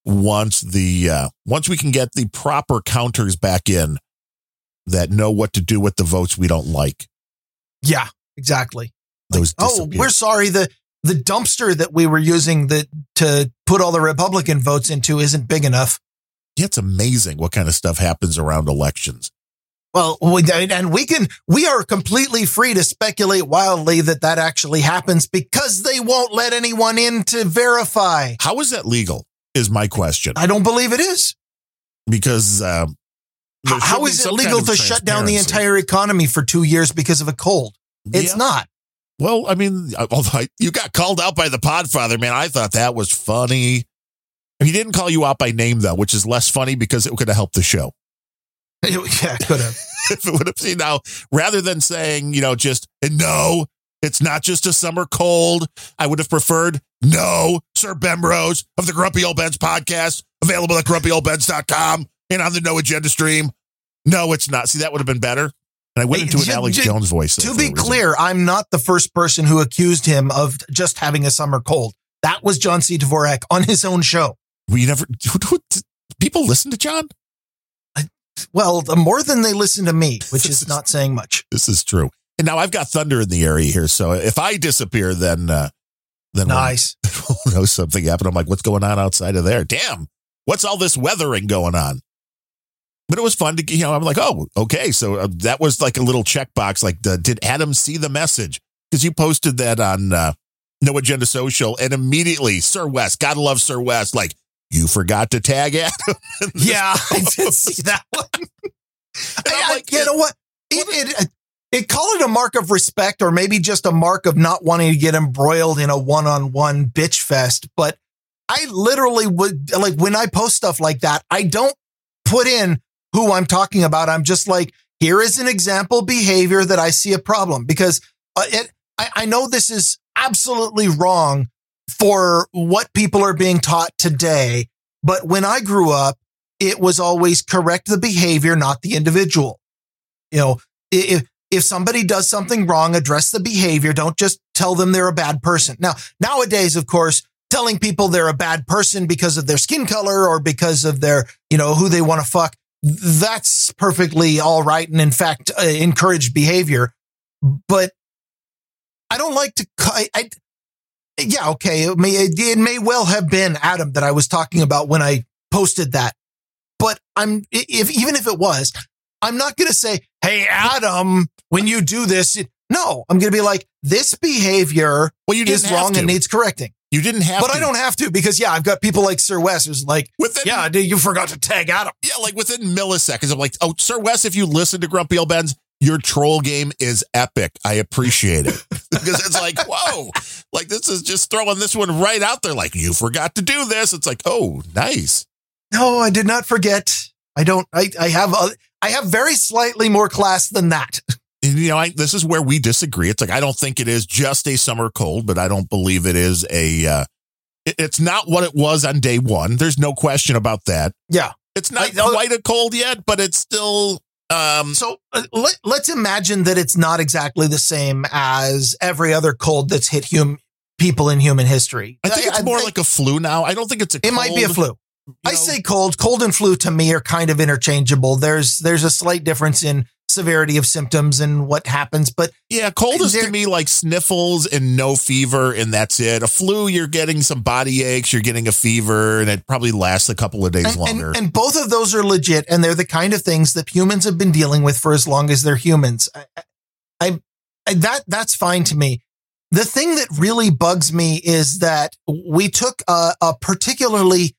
once the uh, once we can get the proper counters back in that know what to do with the votes we don't like. Yeah, exactly. Those Oh, we're sorry. The the dumpster that we were using that to put all the Republican votes into isn't big enough. Yeah, it's amazing what kind of stuff happens around elections. Well, we, and we can we are completely free to speculate wildly that that actually happens because they won't let anyone in to verify. How is that legal? Is my question I don't believe it is. because um, there How should it legal kind of to shut down the entire economy for two years because of a cold? It's Yeah. not. Well, I mean, although I, you got called out by the Podfather, man, I thought that was funny. He didn't call you out by name though, which is less funny because it could have helped the show. yeah, could have. if it would have seen now, rather than saying, you know, just no, it's not just a summer cold. I would have preferred no, Sir Bemrose of the Grumpy Old Bens podcast, available at grumpyoldbens.com and on the No Agenda stream. No, it's not. See, that would have been better. And I went into an Alex Jones voice. To be clear, I'm not the first person who accused him of just having a summer cold. That was John C. Dvorak on his own show. we never people listen to John. Well, the more than they listen to me, which is is- not saying much. This is true. And now I've got thunder in the area here, so if I disappear, then uh, then we'll- Nice. we'll know something happened. I'm like, what's going on outside of there? Damn, what's all this weathering going on? But it was fun to, you know, I'm like, oh, okay. So uh, that was like a little checkbox. Like, the, did Adam see the message? Because you posted that on uh, No Agenda Social, and immediately, Sir West, gotta love Sir West. Like, you forgot to tag Adam. Yeah, I did post. see that one. I- like, you know what? It, it, it call it a mark of respect, or maybe just a mark of not wanting to get embroiled in a one-on-one bitch fest. But I literally would like when I post stuff like that, I don't put in who I'm talking about. I'm just like, here is an example behavior that I see a problem because uh, it. I, I know this is absolutely wrong for what people are being taught today, but when I grew up, it was always correct the behavior, not the individual. You know, if if somebody does something wrong, address the behavior. Don't just tell them they're a bad person. Now, nowadays, of course, telling people they're a bad person because of their skin color or because of their, you know, who they want to fuck, that's perfectly all right. And in fact, uh, encouraged behavior. But I don't like to, I, I yeah, okay. It may, it may well have been Adam that I was talking about when I posted that. But I'm, if, even if it was, I'm not going to say, Hey, Adam, when you do this, it, no, I'm going to be like, this behavior well, you is wrong to. and needs correcting. you didn't have But to. I don't have to because yeah, I've got people like Sir Wes who's like, Within, yeah, dude, you forgot to tag Adam. Yeah, like within milliseconds. I'm like, oh, Sir Wes, if you listen to Grumpy Old Bens, your troll game is epic. I appreciate it. because it's like, whoa, like this is just throwing this one right out there. Like, you forgot to do this. It's like, oh, nice. No, I did not forget. I don't, I, I have, a, I have very slightly more class than that. You know, I, this is where we disagree. It's like, I don't think it is just a summer cold, but I don't believe it is a, uh, it- it's not what it was on day one. There's no question about that. Yeah. It's not I- quite a cold yet, but it's still, um, So uh, let, let's imagine that it's not exactly the same as every other cold that's hit hum, people in human history. I think it's more I- like a flu now. I don't think it's a it might be a flu. I know? say cold. Cold and flu to me are kind of interchangeable. There's there's a slight difference in severity of symptoms and what happens, but Yeah, cold is to me like sniffles and no fever, and that's it. A flu, you're getting some body aches, you're getting a fever, and it probably lasts a couple of days and, longer. and, and both of those are legit, and they're the kind of things that humans have been dealing with for as long as they're humans. I, I, I that that's fine to me. The thing that really bugs me is that we took a, a particularly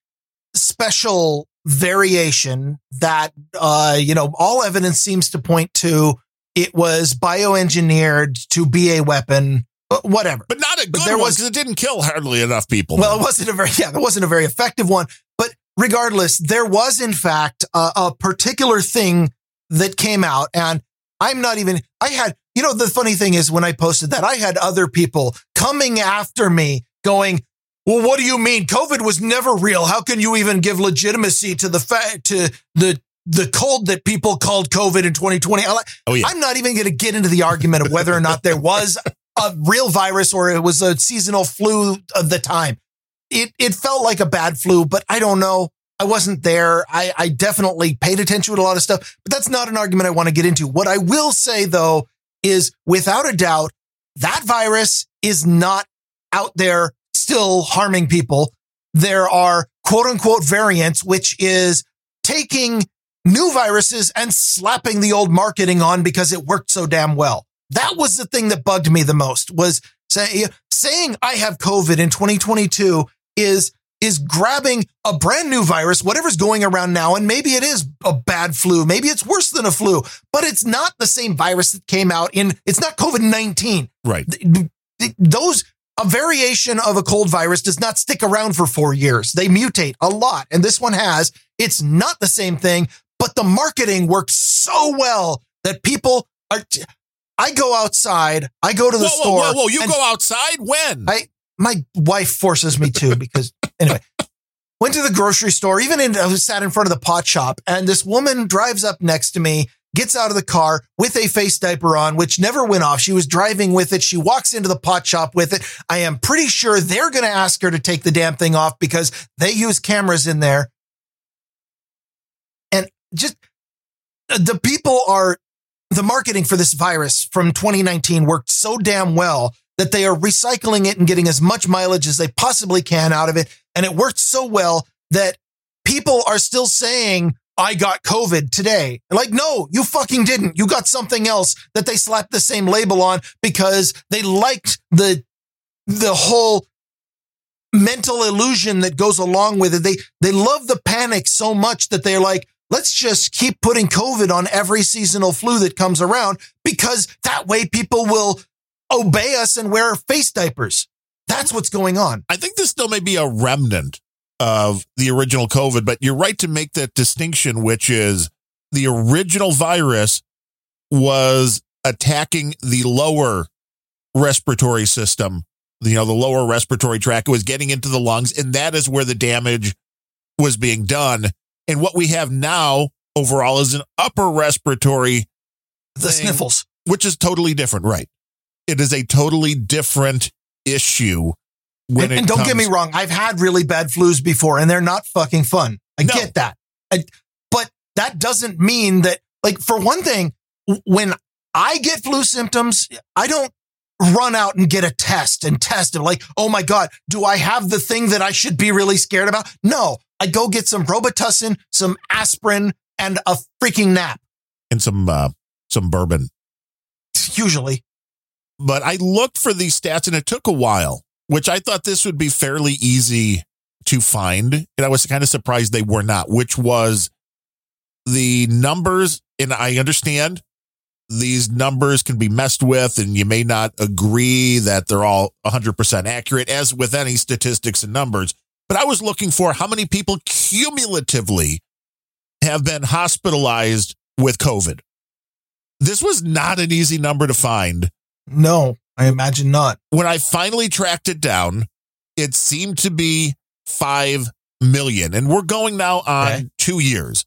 special variation that, uh, you know, all evidence seems to point to it was bioengineered to be a weapon, uh, whatever. but not a good there one was- because it didn't kill hardly enough people. Well, it wasn't a very yeah, it wasn't a very effective one. But regardless, there was in fact a, a particular thing that came out, and I'm not even. I had you know the funny thing is when I posted that I had other people coming after me going. Well, what do you mean? COVID was never real. How can you even give legitimacy to the fact to the the cold that people called COVID in 2020. I like, Oh yeah. I'm not even going to get into the argument of whether or not there was a real virus or it was a seasonal flu of the time. It it felt like a bad flu, but I don't know. I wasn't there. I, I definitely paid attention to a lot of stuff, but that's not an argument I want to get into. What I will say though is without a doubt, that virus is not out there still harming people. There are quote unquote variants, which is taking new viruses and slapping the old marketing on because it worked so damn well. That was the thing that bugged me the most was say, saying I have COVID in 2022 is is grabbing a brand new virus, whatever's going around now, and maybe it is a bad flu, maybe it's worse than a flu, but it's not the same virus that came out in. It's not COVID 19. Right. Those a variation of a cold virus does not stick around for four years. They mutate a lot, and this one has. It's not the same thing, but the marketing works so well that people are. I go outside. I go to the whoa, store. whoa, whoa, whoa! You go outside when? I my wife forces me to because anyway. Went to the grocery store, even in I was sat in front of the pot shop, and this woman drives up next to me, gets out of the car with a face diaper on, which never went off. She was driving with it. She walks into the pot shop with it. I am pretty sure they're going to ask her to take the damn thing off because they use cameras in there. And just uh, the people are the marketing for this virus from 2019 worked so damn well that they are recycling it and getting as much mileage as they possibly can out of it. And it worked so well that people are still saying, I got COVID today. Like, no, you fucking didn't. You got something else that they slapped the same label on because they liked the, the whole mental illusion that goes along with it. They, they love the panic so much that they're like, let's just keep putting COVID on every seasonal flu that comes around because that way people will obey us and wear face diapers. That's what's going on. I think this still may be a remnant of the original COVID, but you're right to make that distinction, which is the original virus was attacking the lower respiratory system, you know, the lower respiratory tract. It was getting into the lungs, and that is where the damage was being done. And what we have now overall is an upper respiratory The thing, sniffles. which is totally different, right? It is a totally different issue. And, it and don't get me wrong, I've had really bad flus before and they're not fucking fun. I No. get that. I, but that doesn't mean that, like, for one thing, when I get flu symptoms, I don't run out and get a test and test and like, oh my God, do I have the thing that I should be really scared about? No, I go get some Robitussin, some aspirin, and a freaking nap, and some uh, some bourbon. usually. But I looked for these stats, and it took a while. Which I thought this would be fairly easy to find, and I was kind of surprised they were not. Which was the numbers, and I understand these numbers can be messed with, and you may not agree that they're all 100% accurate, as with any statistics and numbers. But I was looking for how many people cumulatively have been hospitalized with COVID. This was not an easy number to find. No, I imagine not. When I finally tracked it down, it seemed to be 5 million. And we're going now on Okay. two years.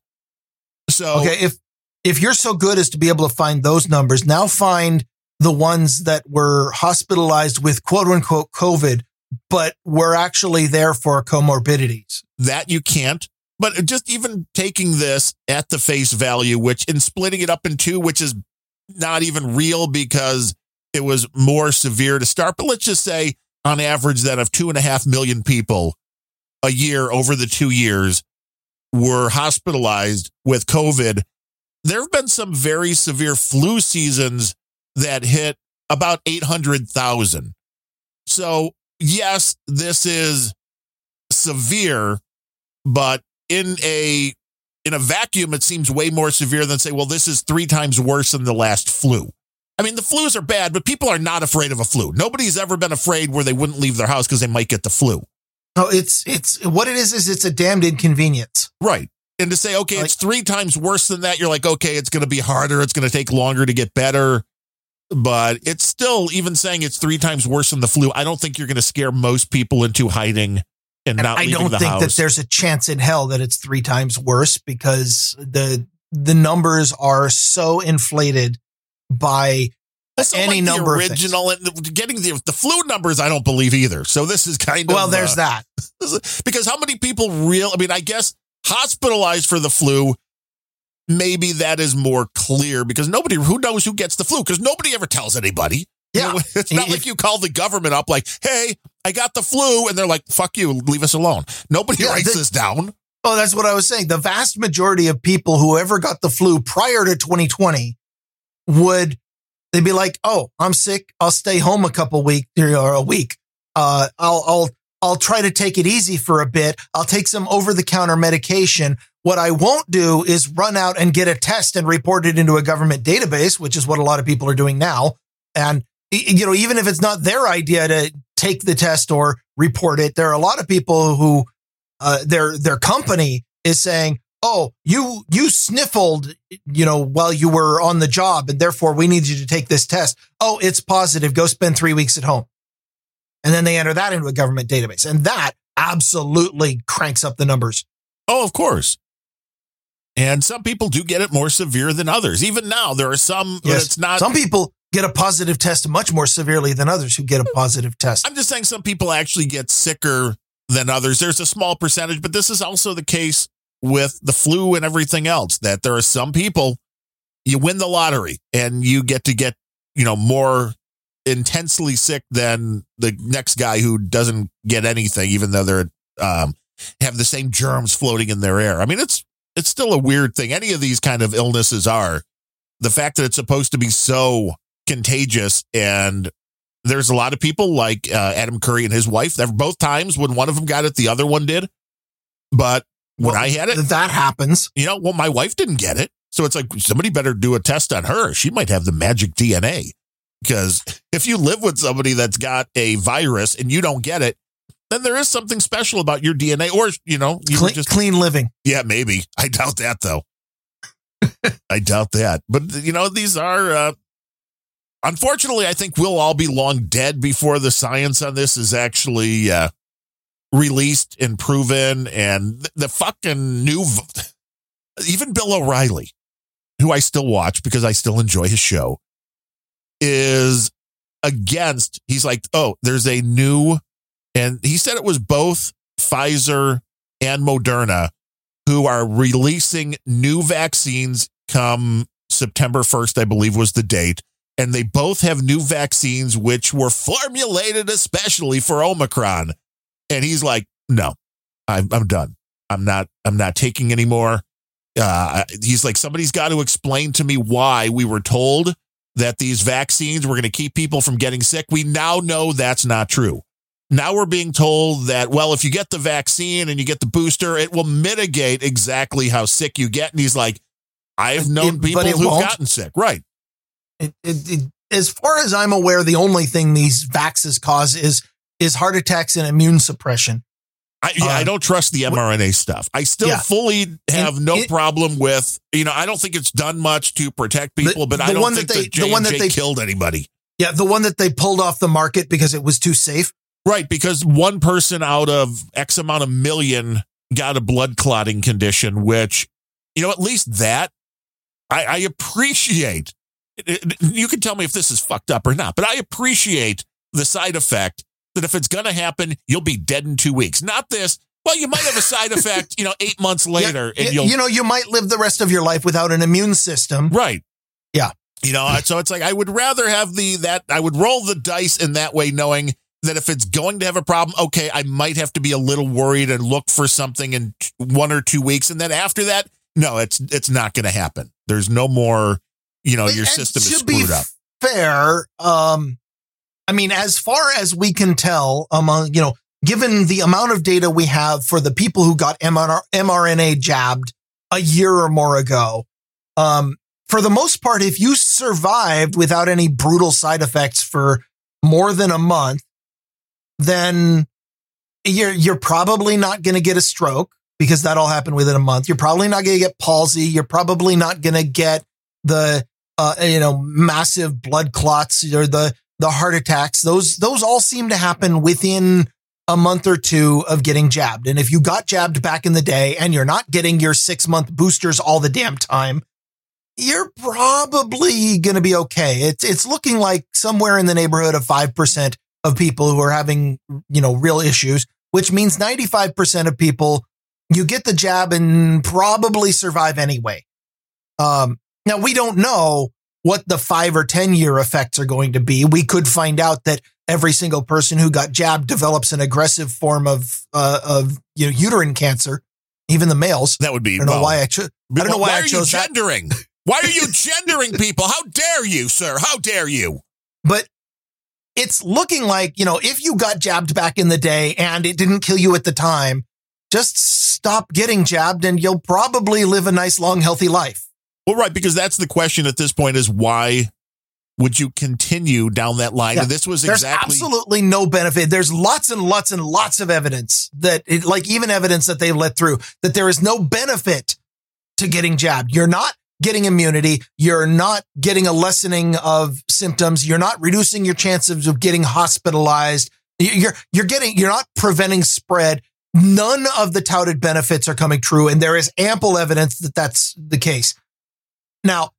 So, Okay, if if you're so good as to be able to find those numbers, now find the ones that were hospitalized with quote unquote COVID, but were actually there for comorbidities. that you can't. But just even taking this at the face value, which in splitting it up in two, which is not even real because it was more severe to start. But let's just say on average that of two and a half million people a year over the two years were hospitalized with COVID. There have been some very severe flu seasons that hit about 800,000. So, yes, this is severe, but in a in a vacuum it seems way more severe than say well this is 3 times worse than the last flu. I mean the flus are bad but people are not afraid of a flu. Nobody's ever been afraid where they wouldn't leave their house because they might get the flu. No, it's it's what it is is it's a damned inconvenience. Right. And to say okay it's 3 times worse than that you're like okay it's going to be harder it's going to take longer to get better but it's still even saying it's 3 times worse than the flu I don't think you're going to scare most people into hiding and, And not I leaving don't the think house. that there's a chance in hell that it's three times worse because the the numbers are so inflated by Also, any like number original and the- getting the the flu numbers. I don't believe either. So this is kind of well, there's uh, that. because how many people real? I mean, I guess hospitalized for the flu. Maybe that is more clear because nobody who knows who gets the flu because nobody ever tells anybody. You Yeah. know, it's not like you call the government up like, "Hey, I got the flu," and they're like, "Fuck you, leave us alone." Nobody Yeah, writes the- this down. Oh, that's what I was saying. The vast majority of people who ever got the flu prior to 2020 would they'd be like, "Oh, I'm sick. I'll stay home a couple weeks or a week. Uh, I'll I'll I'll try to take it easy for a bit. I'll take some over the counter medication. What I won't do is run out and get a test and report it into a government database, which is what a lot of people are doing now. And you know, even if it's not their idea to take the test or report it, there are a lot of people who uh, their their company is saying, "Oh, you you sniffled, you know, while you were on the job, and therefore we need you to take this test. Oh, it's positive. Go spend three weeks at home." And then they enter that into a government database, and that absolutely cranks up the numbers. Oh, of course. And some people do get it more severe than others. Even now, there are some. Yes. It's not. Some people get a positive test much more severely than others who get a positive test. I'm just saying some people actually get sicker than others. There's a small percentage, but this is also the case with the flu and everything else that there are some people you win the lottery and you get to get, you know, more intensely sick than the next guy who doesn't get anything, even though they're um, have the same germs floating in their air. I mean, it's it's still a weird thing. Any of these kind of illnesses are the fact that it's supposed to be so contagious and there's a lot of people like uh, Adam Curry and his wife. Both times when one of them got it, the other one did. But when Well, I had it, That happens. you know, well, my wife didn't get it. So it's like somebody better do a test on her. She might have the magic DNA. Because if you live with somebody that's got a virus and you don't get it, then there is something special about your DNA. Or, you know, you Clean, just, clean living. yeah, maybe. I doubt that though. I doubt that. But, you know, these are, uh, unfortunately, I think we'll all be long dead before the science on this is actually, uh, released and proven. And the fucking new, even Bill O'Reilly, who I still watch because I still enjoy his show, is against, he's like, oh, there's a new, and he said it was both Pfizer and Moderna who are releasing new vaccines come September 1st, I believe was the date. And they both have new vaccines which were formulated especially for Omicron. And he's like, no, I'm, I'm done. I'm not, I'm not taking anymore. Uh, he's like, somebody's got to explain to me why we were told that these vaccines were going to keep people from getting sick. We now know that's not true. Now we're being told that, well, if you get the vaccine and you get the booster, it will mitigate exactly how sick you get. And he's like, I've known It- people who've won't. gotten sick. Right. It, it, as far as I'm aware, the only thing these vaxes cause is is heart attacks and immune suppression. I, yeah, I Um, don't trust the mRNA stuff. I still Yeah. fully have And no it- problem with, you know, I don't think it's done much to protect people, but the I don't one think that they- J the one that they- killed anybody. Yeah, the one that they pulled off the market because it was too safe. Right, because one person out of X amount of million got a blood clotting condition, which, you know, at least that I, I appreciate. You can tell me if this is fucked up or not, but I appreciate the side effect that if it's going to happen, you'll be dead in two weeks. Not this. Well, you might have a side effect, you know, eight months later, Yeah, and you'll you know, you might live the rest of your life without an immune system. Right. Yeah. You know, so it's like I would rather have the that I would roll the dice in that way, knowing that if it's going to have a problem, okay, I might have to be a little worried and look for something in one or two weeks, and then after that, no, it's it's not going to happen. There's no more. You know, your And system is screwed up. Fair. Um, I mean, as far as we can tell, among you know, given the amount of data we have for the people who got MR- mRNA jabbed a year or more ago, um, for the most part, if you survived without any brutal side effects for more than a month, then you're you're probably not going to get a stroke because that all happened within a month. You're probably not going to get palsy. You're probably not going to get the uh, you know massive blood clots or the the heart attacks. Those those all seem to happen within a month or two of getting jabbed. And if you got jabbed back in the day and you're not getting your six month boosters all the damn time, you're probably going to be okay. It's, it's looking like somewhere in the neighborhood of 5% of people who are having, you know, real issues, which means 95% of people, you get the jab and probably survive anyway. Um, now we don't know what the five or 10 year effects are going to be. We could find out that every single person who got jabbed develops an aggressive form of, uh, of, you know, uterine cancer, even the males. That would be. I don't know why I chose. I don't know why, why I are you chose that. gendering? Why are you gendering people? How dare you, sir? How dare you? But it's looking like, you know, if you got jabbed back in the day and it didn't kill you at the time, just stop getting jabbed and you'll probably live a nice, long, healthy life. Well, right, because that's the question at this point is why would you continue down that line? Yeah. And this was There's exactly absolutely no benefit. There's lots and lots and lots of evidence that it, like even evidence that they let through that there is no benefit to getting jabbed. You're not getting immunity. You're not getting a lessening of symptoms. You're not reducing your chances of getting hospitalized. You're, you're getting, you're not preventing spread. None of the touted benefits are coming true. And there is ample evidence that that's the case. Now,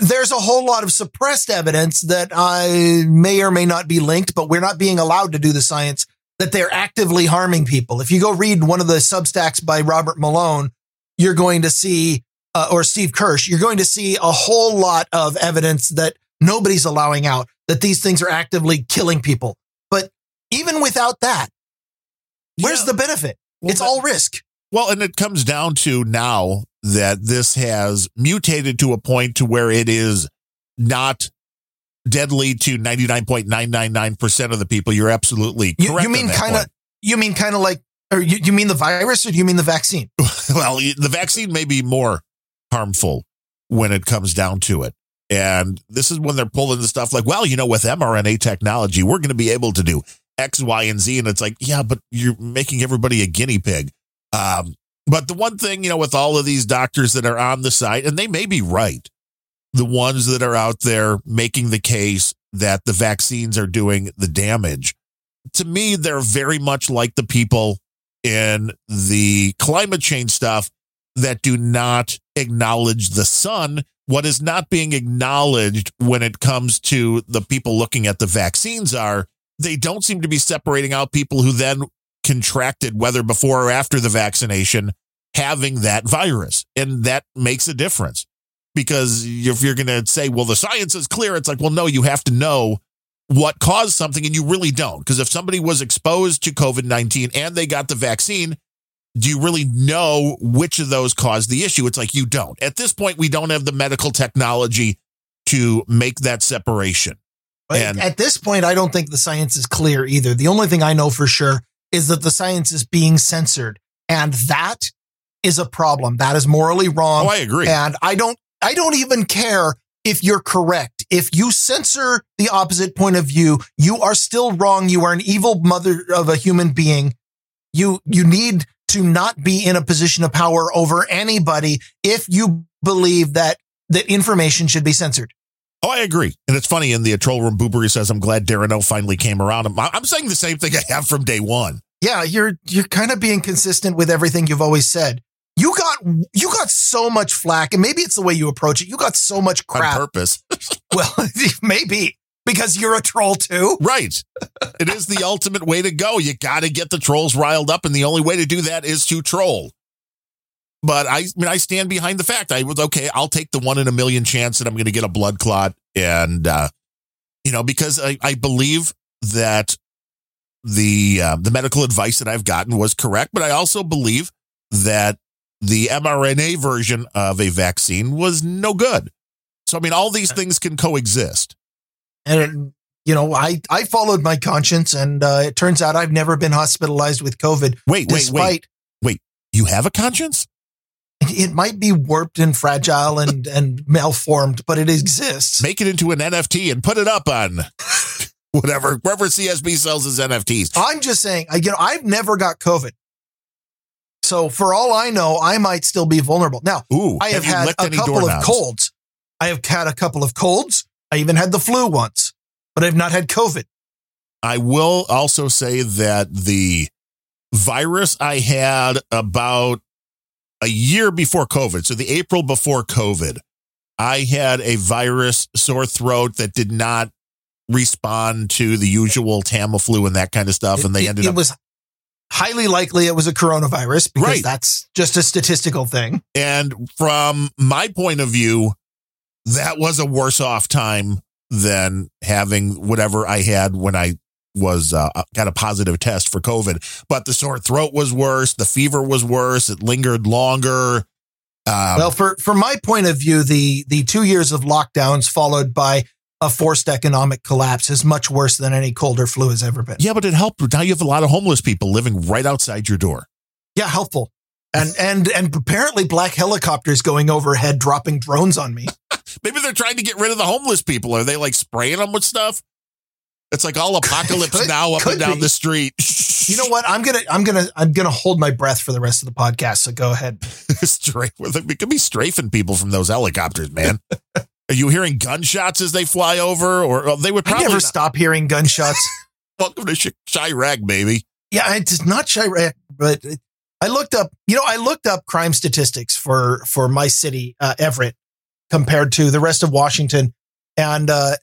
there's a whole lot of suppressed evidence that I may or may not be linked, but we're not being allowed to do the science that they're actively harming people. If you go read one of the substacks by Robert Malone, you're going to see, uh, or Steve Kirsch, you're going to see a whole lot of evidence that nobody's allowing out that these things are actively killing people. But even without that, where's Yeah. the benefit? Well, it's all risk. Well, and it comes down to now that this has mutated to a point to where it is not deadly to 99.999% of the people. You're absolutely You, correct. you mean kind of, you mean kind of like, or you, you mean the virus or do you mean the vaccine? well, the vaccine may be more harmful when it comes down to it. And this is when they're pulling the stuff like, well, you know, with mRNA technology, we're going to be able to do X, Y, and Z. And it's like, yeah, but you're making everybody a guinea pig. Um, but the one thing, you know, with all of these doctors that are on the site, and they may be right, the ones that are out there making the case that the vaccines are doing the damage, to me, they're very much like the people in the climate change stuff that do not acknowledge the sun. What is not being acknowledged when it comes to the people looking at the vaccines are they don't seem to be separating out people who then contracted, whether before or after the vaccination, having that virus. And that makes a difference because if you're going to say, well, the science is clear, it's like, well, no, you have to know what caused something and you really don't. Because if somebody was exposed to COVID 19 and they got the vaccine, do you really know which of those caused the issue? It's like you don't. At this point, we don't have the medical technology to make that separation. But And- at this point, I don't think the science is clear either. The only thing I know for sure is that the science is being censored. And that is a problem. That is morally wrong. Oh, I agree. And I don't, I don't even care if you're correct. If you censor the opposite point of view, you are still wrong. You are an evil mother of a human being. You, you need to not be in a position of power over anybody if you believe that, that information should be censored. Oh, I agree. And it's funny in the troll room, BooBury says, I'm glad Darren O finally came around. I'm, I'm saying the same thing I have from day one. yeah, you're you're kind of being consistent with everything you've always said. You got you got so much flack, and maybe it's the way you approach it. You got so much crap. on purpose. Well, maybe because you're a troll too. right. It is the ultimate way to go. You got to get the trolls riled up. And the only way to do that is to troll. But I, I mean, I stand behind the fact I was okay. I'll take the one in a million chance that I'm going to get a blood clot. And, uh, you know, because I, I believe that the, uh, the medical advice that I've gotten was correct. But I also believe that the mRNA version of a vaccine was no good. So, I mean, all these things can coexist. And you know, I I followed my conscience, and uh, it turns out I've never been hospitalized with COVID. Wait, wait, wait. wait. You have a conscience? It might be warped and fragile and and malformed, but it exists. Make it into an NFT and put it up on whatever, wherever CSB sells his NFTs. I'm just saying, I- you know, I've never got COVID. So for all I know, I might still be vulnerable. Now, Ooh, I have, you had a any couple of colds. I have had a couple of colds. I even had the flu once, but I've not had COVID. I will also say that the virus I had about a year before COVID, so the April before COVID, I had a virus sore throat that did not respond to the usual Tamiflu and that kind of stuff. And they It- ended it up, was highly likely it was a coronavirus because Right. that's just a statistical thing. and from my point of view, that was a worse off time than having whatever I had when I was uh, got a positive test for COVID. But the sore throat was worse. The fever was worse. It lingered longer. Um, well, for from my point of view, the the two years of lockdowns followed by a forced economic collapse is much worse than any cold or flu has ever been. yeah, but it helped. Now you have a lot of homeless people living right outside your door. Yeah, helpful. And and and apparently black helicopters going overhead dropping drones on me. Maybe they're trying to get rid of the homeless people. Are they like spraying them with stuff? It's like all apocalypse Could- now up and down be. the street. You know what? I'm gonna I'm gonna I'm gonna hold my breath for the rest of the podcast. So go ahead. Straight, well, they could be strafing people from those helicopters, man. Are you hearing gunshots as they fly over? Or well, they would probably never not- stop hearing gunshots. welcome to Ch- Chiraq, baby. yeah, it's not Chiraq, but I looked up. You know, I looked up crime statistics for for my city, uh, Everett, compared to the rest of Washington, and uh,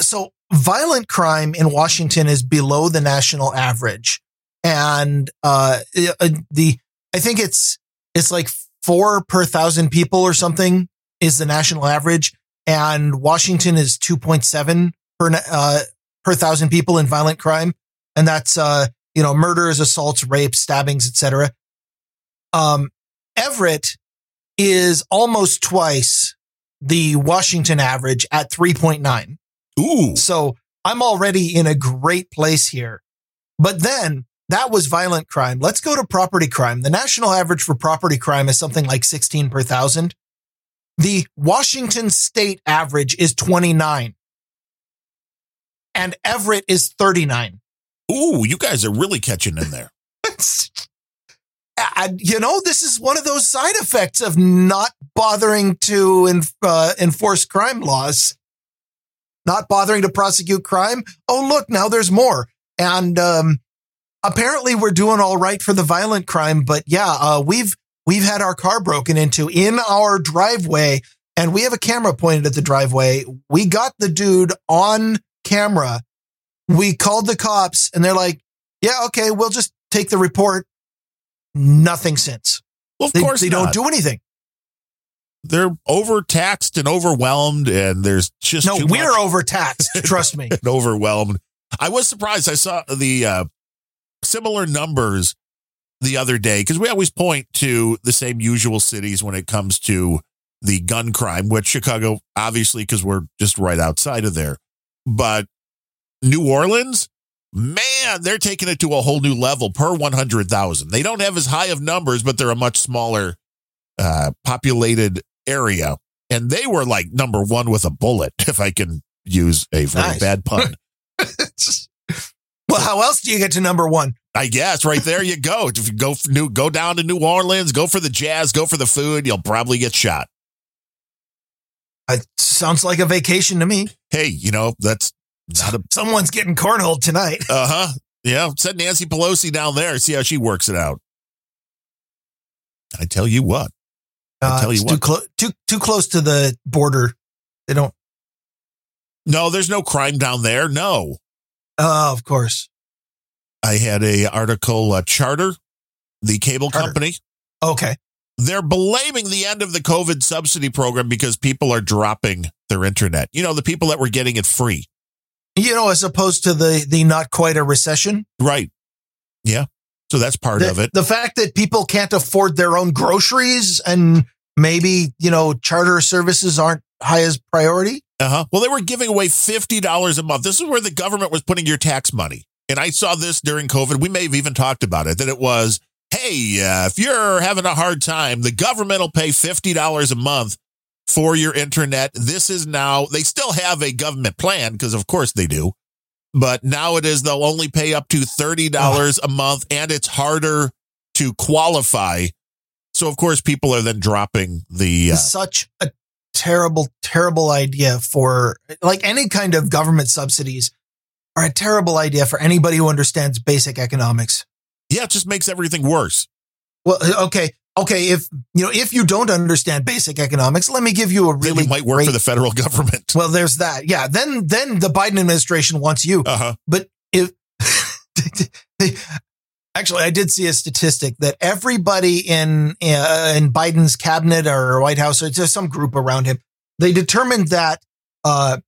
so violent crime in Washington is below the national average, and uh, uh, the I think it's it's like four per thousand people or something is the national average, and Washington is two point seven per uh, per thousand people in violent crime, and that's uh, you know murders, assaults, rapes, stabbings, etc. Um, Everett is almost twice the Washington average at three point nine. Ooh, So I'm already in a great place here. But then that was violent crime. Let's go to property crime. The national average for property crime is something like 16 per thousand. The Washington state average is 29. And Everett is 39. ooh, you guys are really catching in there. And, you know, this is one of those side effects of not bothering to uh, enforce crime laws, not bothering to prosecute crime. Oh, look, now there's more. And um, apparently, we're doing all right for the violent crime. But yeah, uh, we've we've had our car broken into in our driveway, and we have a camera pointed at the driveway. We got the dude on camera. We called the cops, and they're like, "Yeah, okay, we'll just take the report." Nothing since. Well, of They, course they not. don't do anything. They're overtaxed and overwhelmed, and there's just No, we're much overtaxed. Trust me. and overwhelmed. I was surprised. I saw the uh, similar numbers the other day because we always point to the same usual cities when it comes to the gun crime, which Chicago, obviously, because we're just right outside of there. But New Orleans, man, they're taking it to a whole new level per 100,000. They don't have as high of numbers, but they're a much smaller uh, populated area. And they were like number one with a bullet, if I can use a very Nice. bad pun. well, how else do you get to number one? I guess right there you go. If you go new, go down to New Orleans, go for the jazz, go for the food, you'll probably get shot. It sounds like a vacation to me. Hey, you know that's not a Someone's getting cornholed tonight. uh huh. Yeah, send Nancy Pelosi down there, see how she works it out. I tell you what, I tell you it's too, what. clo- too too close to the border. They don't. no, there's no crime down there. No, Oh, of course. I had a article, uh, Charter, the cable Charter. company. Okay. They're blaming the end of the COVID subsidy program because people are dropping their internet. You know, the people that were getting it free. You know, as opposed to the the not quite a recession. Right. Yeah. So that's part the, of it. The fact that people can't afford their own groceries and maybe you know charter services aren't high as priority. Uh huh. Well, they were giving away $50 a month. This is where the government was putting your tax money. And I saw this during COVID. We may have even talked about it that it was, hey, uh, if you're having a hard time, the government will pay $50 a month for your internet. This is now, they still have a government plan because, of course, they do. But now it is they'll only pay up to $30 a month and it's harder to qualify. So, of course, people are then dropping the. Uh, Such a terrible, terrible idea for like any kind of government subsidies are a terrible idea for anybody who understands basic economics. Yeah, it just makes everything worse. Well, uh, okay, okay. If you know, if you don't understand basic economics, let me give you a Then really you might work great- for the federal government. Well, there's that. Yeah. Then, then the Biden administration wants you. Uh huh. But if actually, I did see a statistic that everybody in uh, in Biden's cabinet or White House or just some group around him, they determined that uh,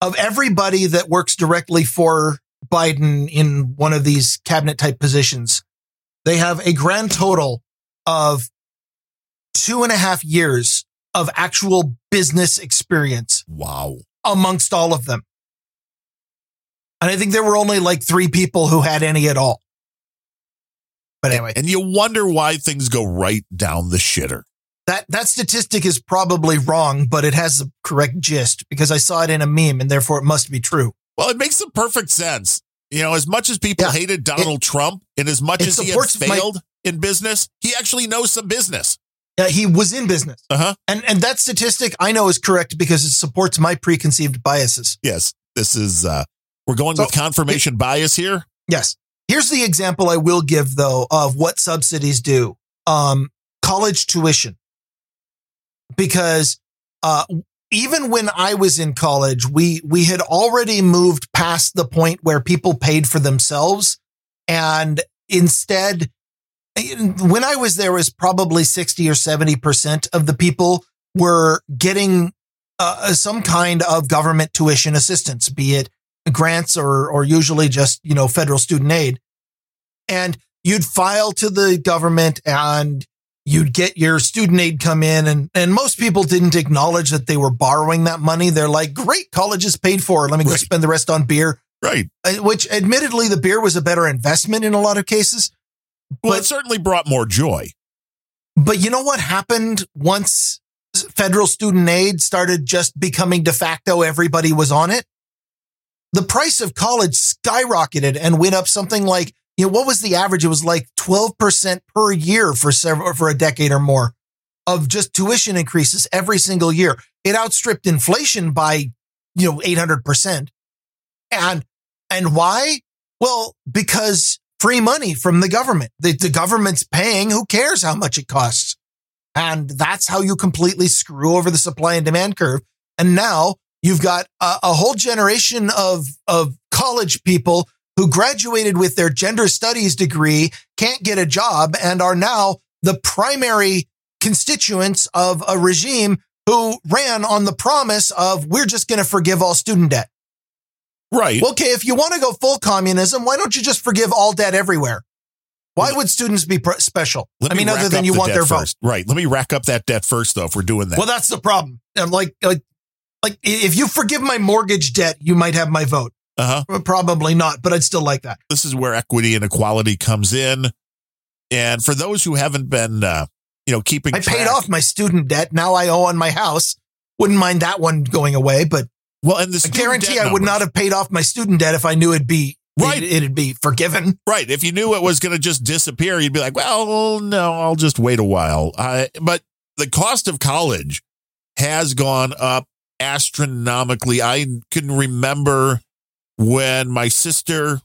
of everybody that works directly for Biden in one of these cabinet type positions, they have a grand total of two and a half years of actual business experience Wow. amongst all of them. And I think there were only like three people who had any at all. But anyway, And you wonder why things go right down the shitter. that, that statistic is probably wrong, but it has the correct gist because I saw it in a meme and therefore it must be true. Well, it makes some perfect sense. You know, as much as people Yeah. hated Donald Trump and as much as he had supports my- failed in business, he actually knows some business. Yeah, he was in business. Uh huh. And, and that statistic I know is correct because it supports my preconceived biases. Yes. This is, uh, we're going So- with confirmation bias here. Yes. Here's the example I will give though of what subsidies do. Um, college tuition. Because, uh, even when I was in college, we, we had already moved past the point where people paid for themselves. And instead, when I was there was probably 60 or 70% of the people were getting uh, some kind of government tuition assistance, be it grants or or usually just you know federal student aid and you'd file to the government and you'd get your student aid come in and and most people didn't acknowledge that they were borrowing that money they're like great college is paid for let me go Right. spend the rest on beer Right. Uh, which admittedly the beer was a better investment in a lot of cases Well, But- it certainly brought more joy. but you know what happened once federal student aid started just becoming de facto everybody was on it the price of college skyrocketed and went up something like you know what was the average? It was like 12% per year for several for a decade or more of just tuition increases every single year. It outstripped inflation by you know 800% and and why? Well because free money from the government. The, the government's paying who cares how much it costs. And that's how you completely screw over the supply and demand curve. And now you've got a, a whole generation of of college people who graduated with their gender studies degree can't get a job and are now the primary constituents of a regime who ran on the promise of we're just going to forgive all student debt. Right. Okay, if you want to go full communism, why don't you just forgive all debt everywhere? Why would students be pr- special? Let I me mean, other than you the want their vote. Right. Let me rack up that debt first, though, if we're doing that. Well, that's the problem. I'm like, like, like, if you forgive my mortgage debt, you might have my vote. uh huh. Probably not, but I'd still like that. This is where equity and equality comes in. And for those who haven't been, uh, you know, keeping I paid off my student debt. Now I owe on my house. Wouldn't mind that one going away, but Well, and the I guarantee I would numbers. not have paid off my student debt if I knew it'd be Right. It, it'd be forgiven. Right. If you knew it was going to just disappear, you'd be like, well, no, I'll just wait a while. Uh, but the cost of college has gone up astronomically. I can remember when my sister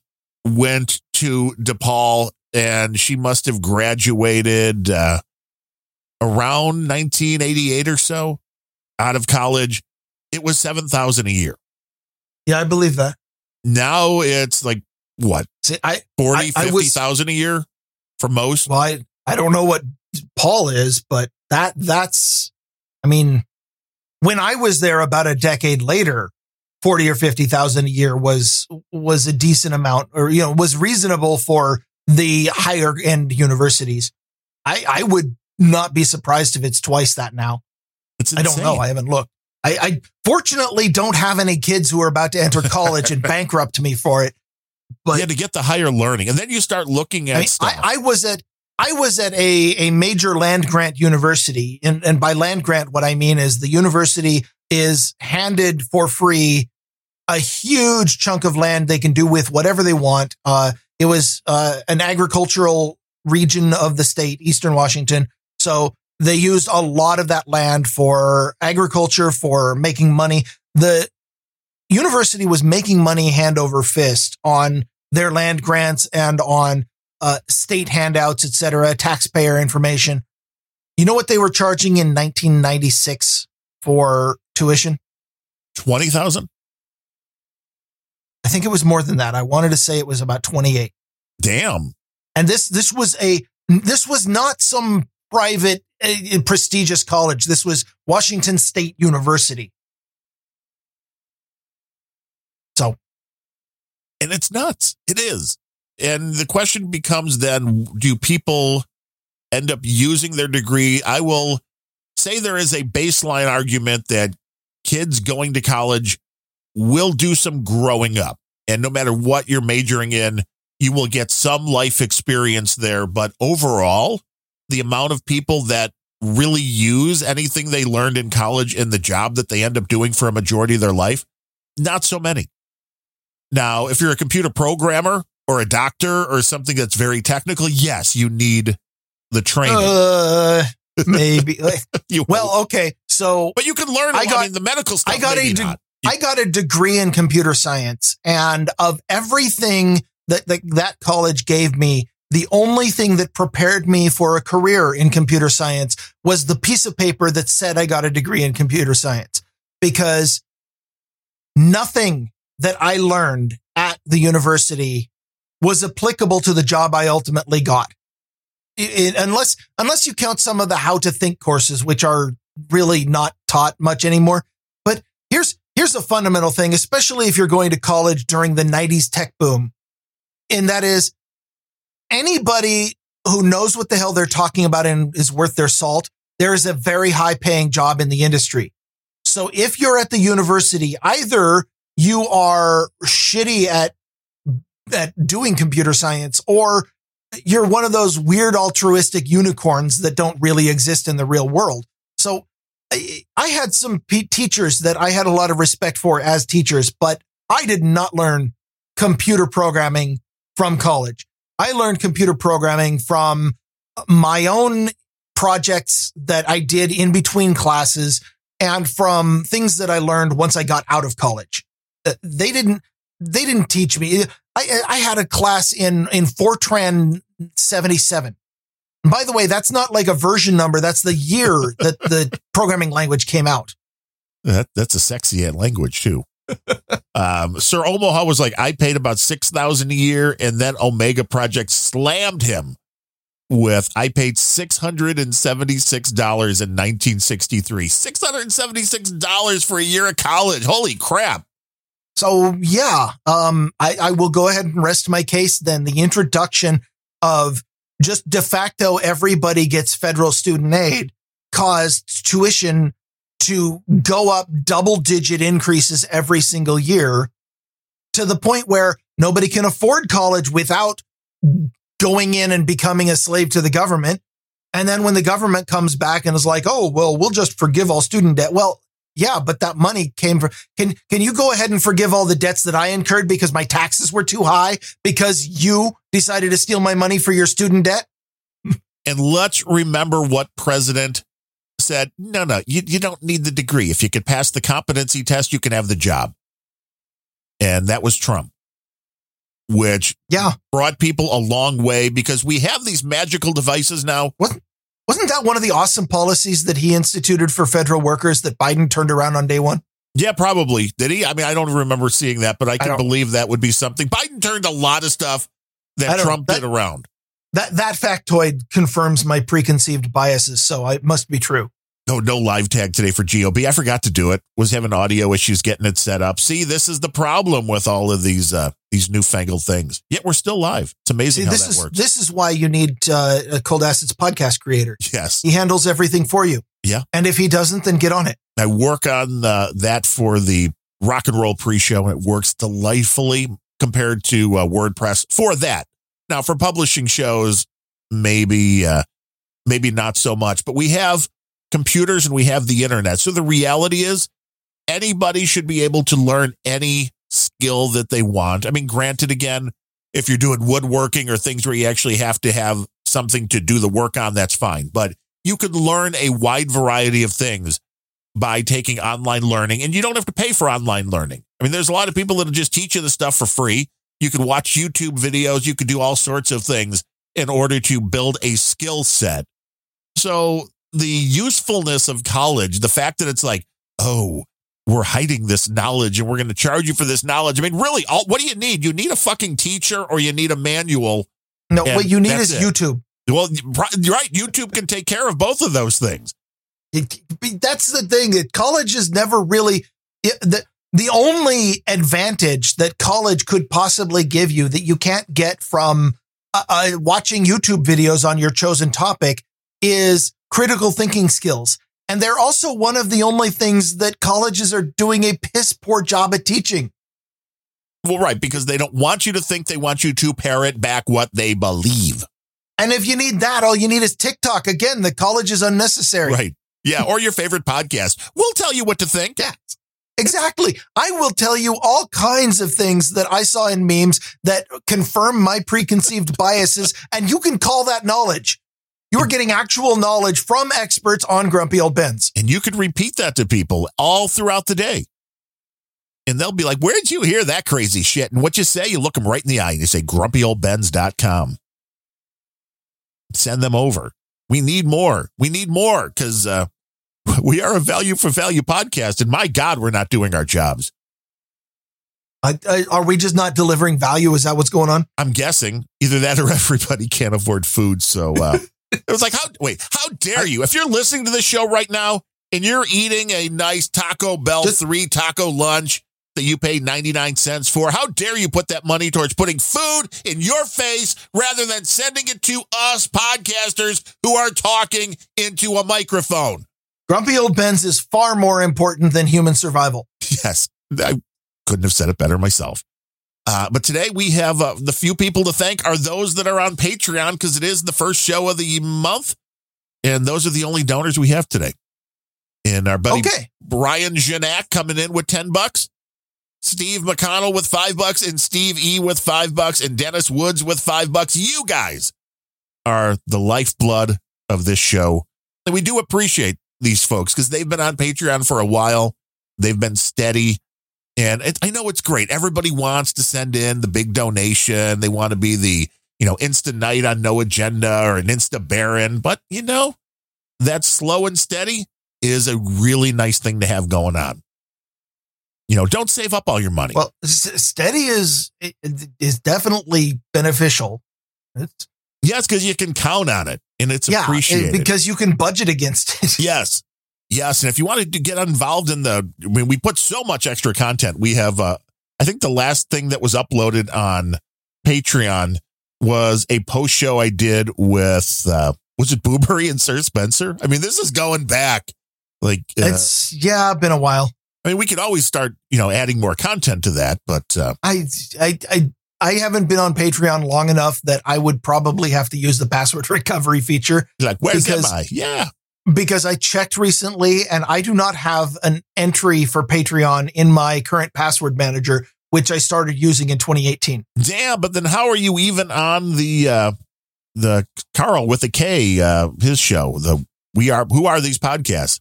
went to DePaul and she must have graduated uh, around 1988 or so out of college. It was 7000 a year. Yeah, I believe that. Now it's like what? See, I 40, I- I 50,000 a year for most. well, I, I don't know what Paul is, but that that's I mean, when I was there about a decade later, forty or fifty thousand a year was was a decent amount, or you know, was reasonable for the higher end universities. I I would not be surprised if it's twice that now. It's I don't know. I haven't looked. I, I fortunately don't have any kids who are about to enter college and bankrupt me for it. But you had to get the higher learning. And then you start looking at I, mean, stuff. I, I was at I was at a, a major land grant university. And, and by land grant, what I mean is the university is handed for free a huge chunk of land they can do with whatever they want. Uh, it was uh, an agricultural region of the state, Eastern Washington. So they used a lot of that land for agriculture, for making money. The university was making money hand over fist on their land grants and on uh, state handouts, etc., taxpayer information. You know what they were charging in 1996 for tuition? 20,000? I think it was more than that. I wanted to say it was about 28. Damn. And this this was a this was not some private uh, prestigious college. This was Washington State University. So, and it's nuts. It is. And the question becomes then do people end up using their degree? I will say there is a baseline argument that kids going to college will do some growing up. And no matter what you're majoring in, you will get some life experience there. But overall, the amount of people that really use anything they learned in college in the job that they end up doing for a majority of their life, not so many. Now, if you're a computer programmer or a doctor or something that's very technical, yes, you need the training. uh, maybe. You well, okay. So but you can learn. I I got- got in the medical stuff. I got a de-. I got a degree in computer science, and of everything that, that that college gave me, the only thing that prepared me for a career in computer science was the piece of paper that said I got a degree in computer science. Because nothing that I learned at the university was applicable to the job I ultimately got. I- I- unless unless you count some of the how to think courses, which are really not taught much anymore. But here's here's a fundamental thing, especially if you're going to college during the 90s tech boom. And that is anybody who knows what the hell they're talking about and is worth their salt, there is a very high paying job in the industry. So if you're at the university, either you are shitty at at doing computer science or you're one of those weird altruistic unicorns that don't really exist in the real world. So I, had some p- teachers that I had a lot of respect for as teachers, but I did not learn computer programming from college. I learned computer programming from my own projects that I did in between classes and from things that I learned once I got out of college. Uh, They didn't, they didn't teach me. I, I had a class in, in Fortran 77. And by the way, that's not like a version number. That's the year that the programming language came out. That, that's a sexy language too. um, Sir Omaha was like, I paid about six thousand a year, and then Omega Project slammed him with I paid six hundred and seventy six dollars in nineteen sixty three. Six hundred and seventy six dollars for a year of college. Holy crap! So yeah, um, I, I will go ahead and rest my case. Then the introduction of just de facto everybody gets federal student aid caused tuition to go up double digit increases every single year to the point where nobody can afford college without going in and becoming a slave to the government. And then when the government comes back and is like, oh, well, we'll just forgive all student debt. Well, yeah, but that money came from, can, can you go ahead and forgive all the debts that I incurred because my taxes were too high because you decided to steal my money for your student debt? And let's remember what President said. No, no, you, you don't need the degree. If you could pass the competency test, you can have the job. And that was Trump, which Yeah. brought people a long way because we have these magical devices now. Wasn't that one of the awesome policies that he instituted for federal workers that Biden turned around on day one? Yeah, probably. Did he? I mean, I don't remember seeing that, but I can don't- believe that would be something. Biden turned a lot of stuff that Trump that- did around. That, that factoid confirms my preconceived biases. So it must be true. No, no live tag today for GOB. I forgot to do it. Was having audio issues getting it set up. See, this is the problem with all of these uh these newfangled things. Yet we're still live. It's amazing See, how this that is, works. this is why you need uh, a Cold Assets podcast creator. yes. He handles everything for you. Yeah. And if he doesn't, then get on it. I work on uh, that for the rock and roll pre-show, and it works delightfully compared to uh, WordPress for that. Now, for publishing shows, maybe uh, maybe not so much, but we have computers and we have the internet. So the reality is, anybody should be able to learn any skill that they want. I mean, granted, again, if you're doing woodworking or things where you actually have to have something to do the work on, that's fine. But you could learn a wide variety of things by taking online learning, and you don't have to pay for online learning. I mean, there's a lot of people that'll just teach you the stuff for free. You can watch YouTube videos, you can do all sorts of things in order to build a skill set. So, the usefulness of college, the fact that it's like, oh, we're hiding this knowledge and we're going to charge you for this knowledge. I mean, really, all, what do you need? You need a fucking teacher or you need a manual. No, what you need is it. YouTube. Well, you're right. YouTube can take care of both of those things. It, that's the thing that college is never really it, the the only advantage that college could possibly give you that you can't get from uh, uh, watching YouTube videos on your chosen topic is critical thinking skills. And they're also one of the only things that colleges are doing a piss poor job at teaching. Well, right, because they don't want you to think they want you to parrot back what they believe. And if you need that, all you need is TikTok. Again, the college is unnecessary. Right. Yeah. Or your favorite podcast. We'll tell you what to think. Yeah. Exactly. I will tell you all kinds of things that I saw in memes that confirm my preconceived biases, and you can call that knowledge. You are getting actual knowledge from experts on grumpy old Bens. And you could repeat that to people all throughout the day. And they'll be like, Where'd you hear that crazy shit? And what you say, you look them right in the eye and you say, grumpyoldbens.com. Send them over. We need more. We need more because uh, we are a value for value podcast. And my God, we're not doing our jobs. I, I, are we just not delivering value? Is that what's going on? I'm guessing either that or everybody can't afford food. So uh, it was like, how, wait, how dare you? If you're listening to this show right now and you're eating a nice Taco Bell Just- three taco lunch that you paid 99 cents for, how dare you put that money towards putting food in your face rather than sending it to us podcasters who are talking into a microphone? Grumpy old Ben's is far more important than human survival. Yes, I couldn't have said it better myself. Uh, but today we have uh, the few people to thank are those that are on Patreon because it is the first show of the month, and those are the only donors we have today. And our buddy Okay. Brian Genack coming in with ten bucks, Steve McConnell with five bucks, and Steve E with five bucks, and Dennis Woods with five bucks. You guys are the lifeblood of this show, and we do appreciate these folks because they've been on Patreon for a while. They've been steady. And it, I know it's great. Everybody wants to send in the big donation. They want to be the, you know, instant knight on no agenda or an insta baron. But, you know, that slow and steady is a really nice thing to have going on. You know, don't save up all your money. Well, s- steady is is definitely beneficial. It's, yes, because you can count on it and it's yeah, appreciated. because you can budget against it. Yes. Yes. And if you wanted to get involved in the, I mean, we put so much extra content. We have, uh, I think the last thing that was uploaded on Patreon was a post show I did with, uh, was it BooBury and Sir Spencer? I mean, this is going back. Like, uh, It's yeah, been a while. I mean, we could always start, you know, adding more content to that, but, uh, I I I I haven't been on Patreon long enough that I would probably have to use the password recovery feature like, where's Because- am I? Yeah. Because I checked recently and I do not have an entry for Patreon in my current password manager, which I started using in 2018. Damn. But then how are you even on the, uh, the Carl with a K, uh, his show, the, we are, who are these podcasts?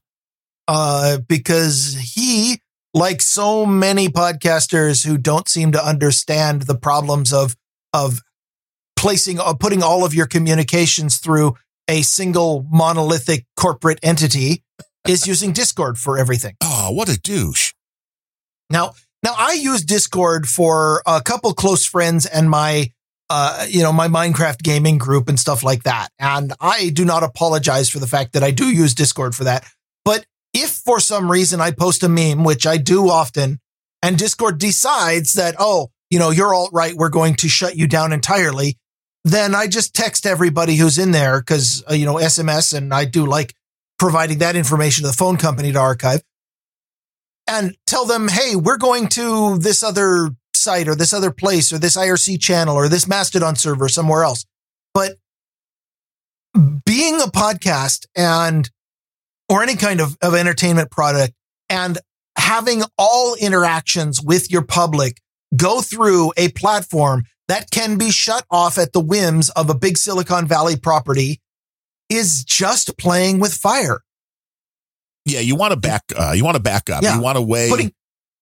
Uh, because he, like so many podcasters who don't seem to understand the problems of of placing uh, putting all of your communications through a single monolithic corporate entity, is using Discord for everything. Oh, what a douche. Now, now I use Discord for a couple close friends and my, uh, you know, my Minecraft gaming group and stuff like that. And I do not apologize for the fact that I do use Discord for that. But if for some reason I post a meme, which I do often, and Discord decides that, oh, you know, you're alt right, we're going to shut you down entirely, then I just text everybody who's in there because, uh, you know, SMS and I do like providing that information to the phone company to archive and tell them, hey, we're going to this other site or this other place or this IRC channel or this Mastodon server somewhere else. But being a podcast and or any kind of, of entertainment product and having all interactions with your public go through a platform that can be shut off at the whims of a big Silicon Valley property is just playing with fire. Yeah, you want to back. Uh, you want to back up. Yeah. You want to weigh. Putting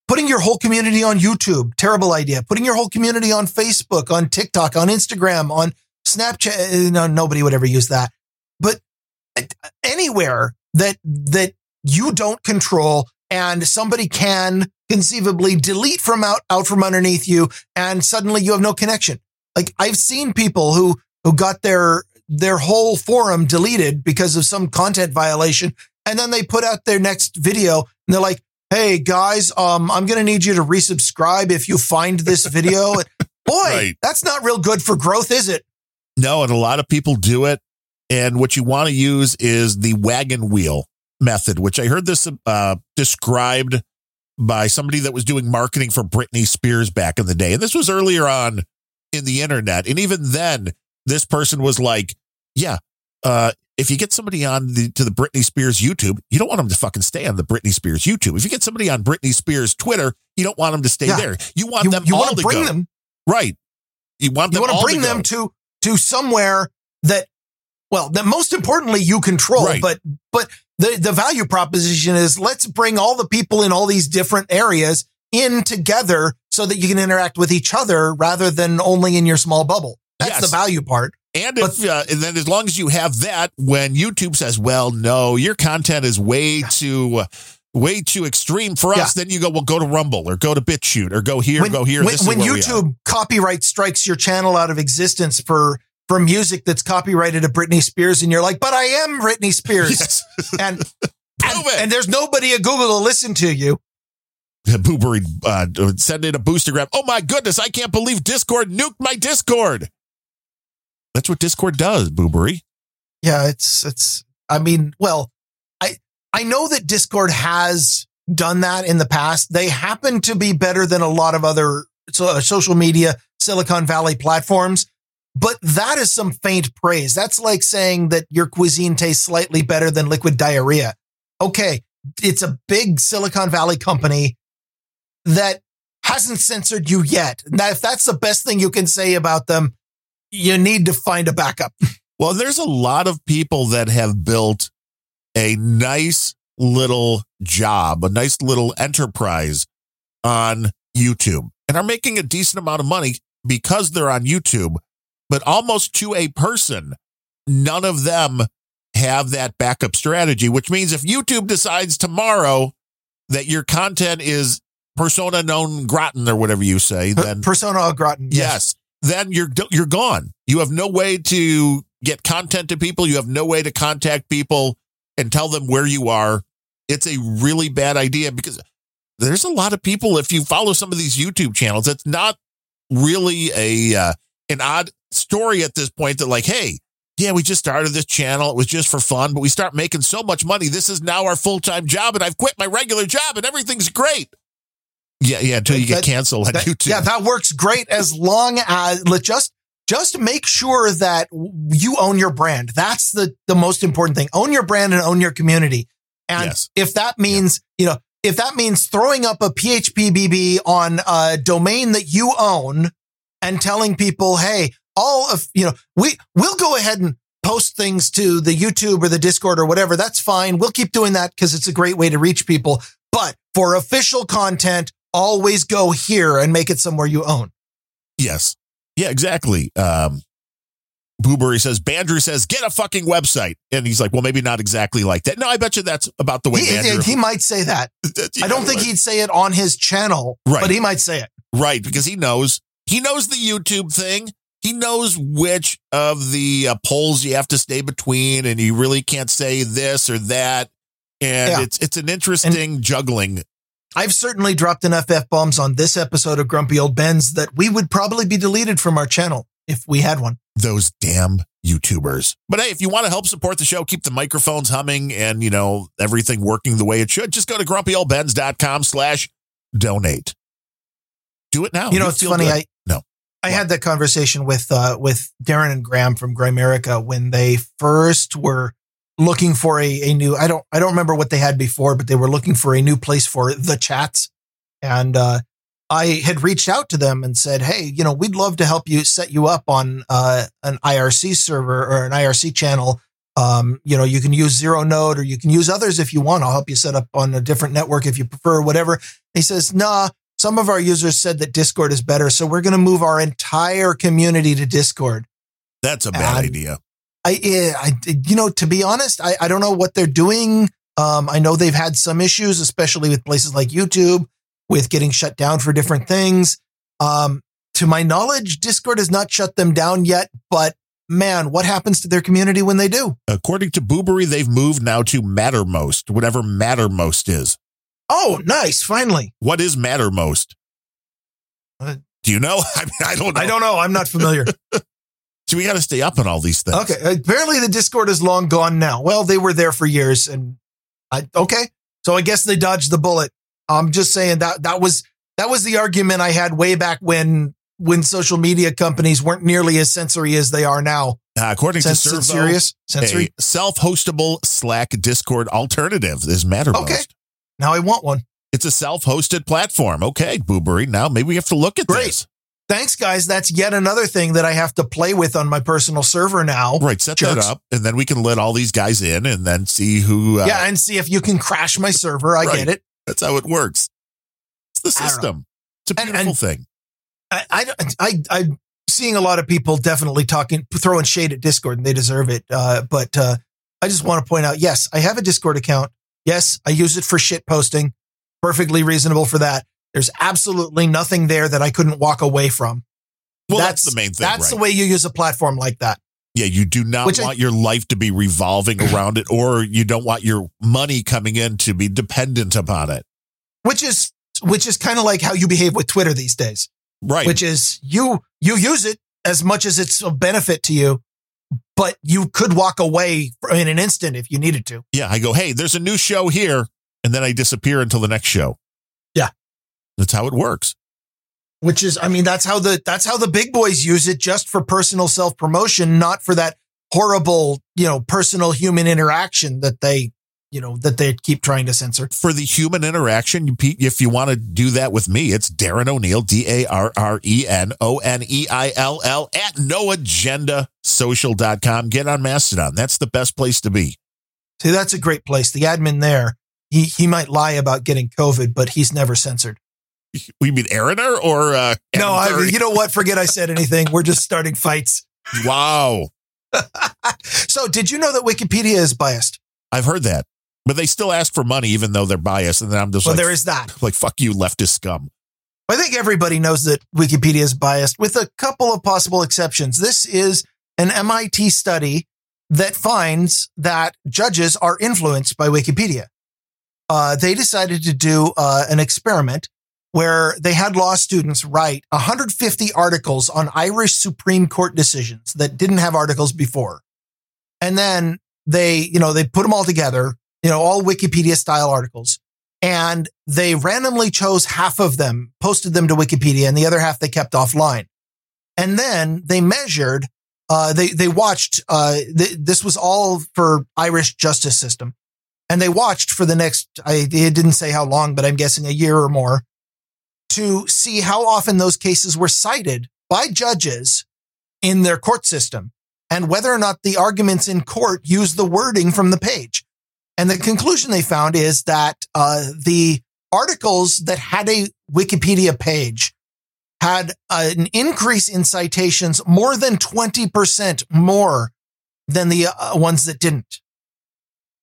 putting your whole community on YouTube, terrible idea. Putting your whole community on Facebook, on TikTok, on Instagram, on Snapchat. uh, No, nobody would ever use that. But uh, anywhere that that you don't control and somebody can conceivably delete from out out from underneath you and suddenly you have no connection. Like I've seen people who who got their their whole forum deleted because of some content violation and then they put out their next video and they're like, "Hey guys, um I'm going to need you to resubscribe if you find this video." Boy, Right. that's not real good for growth, is it? No, and a lot of people do it. And what you want to use is the wagon wheel method, which I heard this uh, described by somebody that was doing marketing for Britney Spears back in the day. And this was earlier on in the internet. And even then, this person was like, yeah, uh, if you get somebody on the to the Britney Spears YouTube, you don't want them to fucking stay on the Britney Spears YouTube. If you get somebody on Britney Spears Twitter, you don't want them to stay Yeah. there. You want You, them you want to bring go. them right. You want you them want to bring to them to to somewhere that well that most importantly you control Right. but but the the value proposition is let's bring all the people in all these different areas in together so that you can interact with each other rather than only in your small bubble that's Yes. the value part And if, uh, and then as long as you have that, when YouTube says, "Well, no, your content is way too, uh, way too extreme for us," Yeah. then you go, "Well, go to Rumble or go to BitChute or go here, when, go here." when, when where we are. youtube copyright strikes your channel out of existence for for music that's copyrighted to Britney Spears and you're like but I am Britney Spears yes, and and, and there's nobody at Google to listen to you BooBury uh, send in a booster grab. Oh my goodness, I can't believe Discord nuked my Discord. That's what Discord does, BooBury. Yeah, it's it's I mean, well, I I know that Discord has done that in the past. They happen to be better than a lot of other uh, social media Silicon Valley platforms, but that is some faint praise. That's like saying that your cuisine tastes slightly better than liquid diarrhea. Okay, it's a big Silicon Valley company that hasn't censored you yet. Now, if that's the best thing you can say about them, you need to find a backup. Well, there's a lot of people that have built a nice little job, a nice little enterprise on YouTube and are making a decent amount of money because they're on YouTube, but almost to a person, none of them have that backup strategy, which means if YouTube decides tomorrow that your content is persona non gratin or whatever you say, then Persona gratin. Yes. Then you're you're gone. You have no way to get content to people. You have no way to contact people and tell them where you are. It's a really bad idea because there's a lot of people. If you follow some of these YouTube channels, it's not really a uh, an odd story at this point. That like, hey, yeah, we just started this channel. It was just for fun, but we start making so much money. This is now our full time job, and I've quit my regular job, and everything's great. Yeah, yeah. Until you get That- canceled on That- YouTube. Yeah, that works great as long as just just make sure that you own your brand. That's the the most important thing. Own your brand and own your community. And Yes. if that means, you know, if that means throwing up a PHPBB on a domain that you own and telling people, "Hey, all of, you know, we we'll go ahead and post things to the YouTube or the Discord or whatever. That's fine. We'll keep doing that because it's a great way to reach people. But for official content, always go here and make it somewhere you own. Yes. Yeah, exactly. Um, BooBury says, Bandrew says, get a fucking website. And he's like, well, maybe not exactly like that. No, I bet you that's about the way He, Bandrew. he might say that. I don't think he'd say it on his channel, Right. but he might say it. Right, because he knows. He knows the YouTube thing. He knows which of the uh, poles you have to stay between, and you really can't say this or that. And Yeah. it's it's an interesting juggling. I've certainly dropped enough F bombs on this episode of Grumpy Old Ben's that we would probably be deleted from our channel if we had one. Those damn YouTubers. But hey, if you want to help support the show, keep the microphones humming and, you know, everything working the way it should, just go to grumpyoldbens.com slash donate. Do it now. You know, it's feel funny. good. I. I had that conversation with uh, with Darren and Graham from Grimerica when they first were looking for a, a new. I don't I don't remember what they had before, but they were looking for a new place for the chats, and uh, I had reached out to them and said, "Hey, you know, we'd love to help you set you up on uh, an IRC server or an IRC channel Um, you know, you can use zero node or you can use others if you want. I'll help you set up on a different network if you prefer, whatever. He says, nah, some of our users said that Discord is better. So we're going to move our entire community to Discord. That's a bad And- idea. I, I, you know, to be honest, I, I don't know what they're doing. Um, I know they've had some issues, especially with places like YouTube, with getting shut down for different things. Um, to my knowledge, Discord has not shut them down yet. But man, what happens to their community when they do? According to BooBury, they've moved now to Mattermost, whatever Mattermost is. Oh, nice! Finally, What is Mattermost? Uh, Do you know? I mean, I don't know. I don't know. I'm not familiar. So we got to stay up on all these things. okay, apparently the Discord is long gone now. Well, they were there for years, and I okay. So I guess they dodged the bullet. I'm just saying that that was that was the argument I had way back when when social media companies weren't nearly as sensory as they are now. Uh, according Sens- to Servo, serious sensory. self-hostable Slack Discord alternative is Mattermost. Okay. Now I want one. It's a self-hosted platform. Okay, BooBury. Now maybe we have to look at Great. this. Thanks, guys. That's yet another thing that I have to play with on my personal server now. Right, set Jerks. that up, and then we can let all these guys in, and then see who. Uh, yeah, and see if you can crash my server. I Right. get it. that's how it works. It's the I system. It's a And- beautiful and- thing. I, I, I, I'm seeing a lot of people definitely talking, throwing shade at Discord, and they deserve it. Uh, but uh, I just want to point out, yes, I have a Discord account. Yes, I use it for shit posting. Perfectly reasonable for that. There's absolutely nothing there that I couldn't walk away from. Well, that's, the main thing. That's right? the way you use a platform like that. Yeah, you do not Which I- want your life to be revolving around it, or you don't want your money coming in to be dependent upon it. Which is which is kind of like how you behave with Twitter these days. Right. Which is you you use it as much as it's a benefit to you, but you could walk away in an instant if you needed to. yeah, I go, hey, there's a new show here, and then I disappear until the next show. Yeah. That's how it works. which is i mean that's how the that's how the big boys use it just for personal self promotion not for that horrible you know personal human interaction that they you know that they keep trying to censor For the human interaction, you, pe- if you want to do that with me, it's Darren O'Neill, D A R R E N O N E I L L at noagendasocial.com. Get on Mastodon. That's the best place to be. see that's a great place the admin there he he might lie about getting covid but he's never censored We mean Aaroner or uh, no I, you know what forget i said anything we're just starting fights wow. so did you know that wikipedia is biased I've heard that. But they still ask for money even though they're biased. And then I'm just well like, there is that like, fuck you, leftist scum. I think everybody knows that Wikipedia is biased, with a couple of possible exceptions. This is an MIT study that finds that judges are influenced by Wikipedia. Uh, they decided to do uh, an experiment where they had law students write 150 articles on Irish Supreme Court decisions that didn't have articles before. And then they, you know, they put them all together, you know, all Wikipedia style articles and they randomly chose half of them, posted them to Wikipedia, and the other half they kept offline. And then they measured, uh, they they watched. Uh, th- this was all for Irish justice system, and they watched for the next. I it didn't say how long, but I'm guessing a year or more, to see how often those cases were cited by judges in their court system, and whether or not the arguments in court used the wording from the page. And the conclusion they found is that uh, the articles that had a Wikipedia page had an increase in citations more than 20% more than the uh, ones that didn't.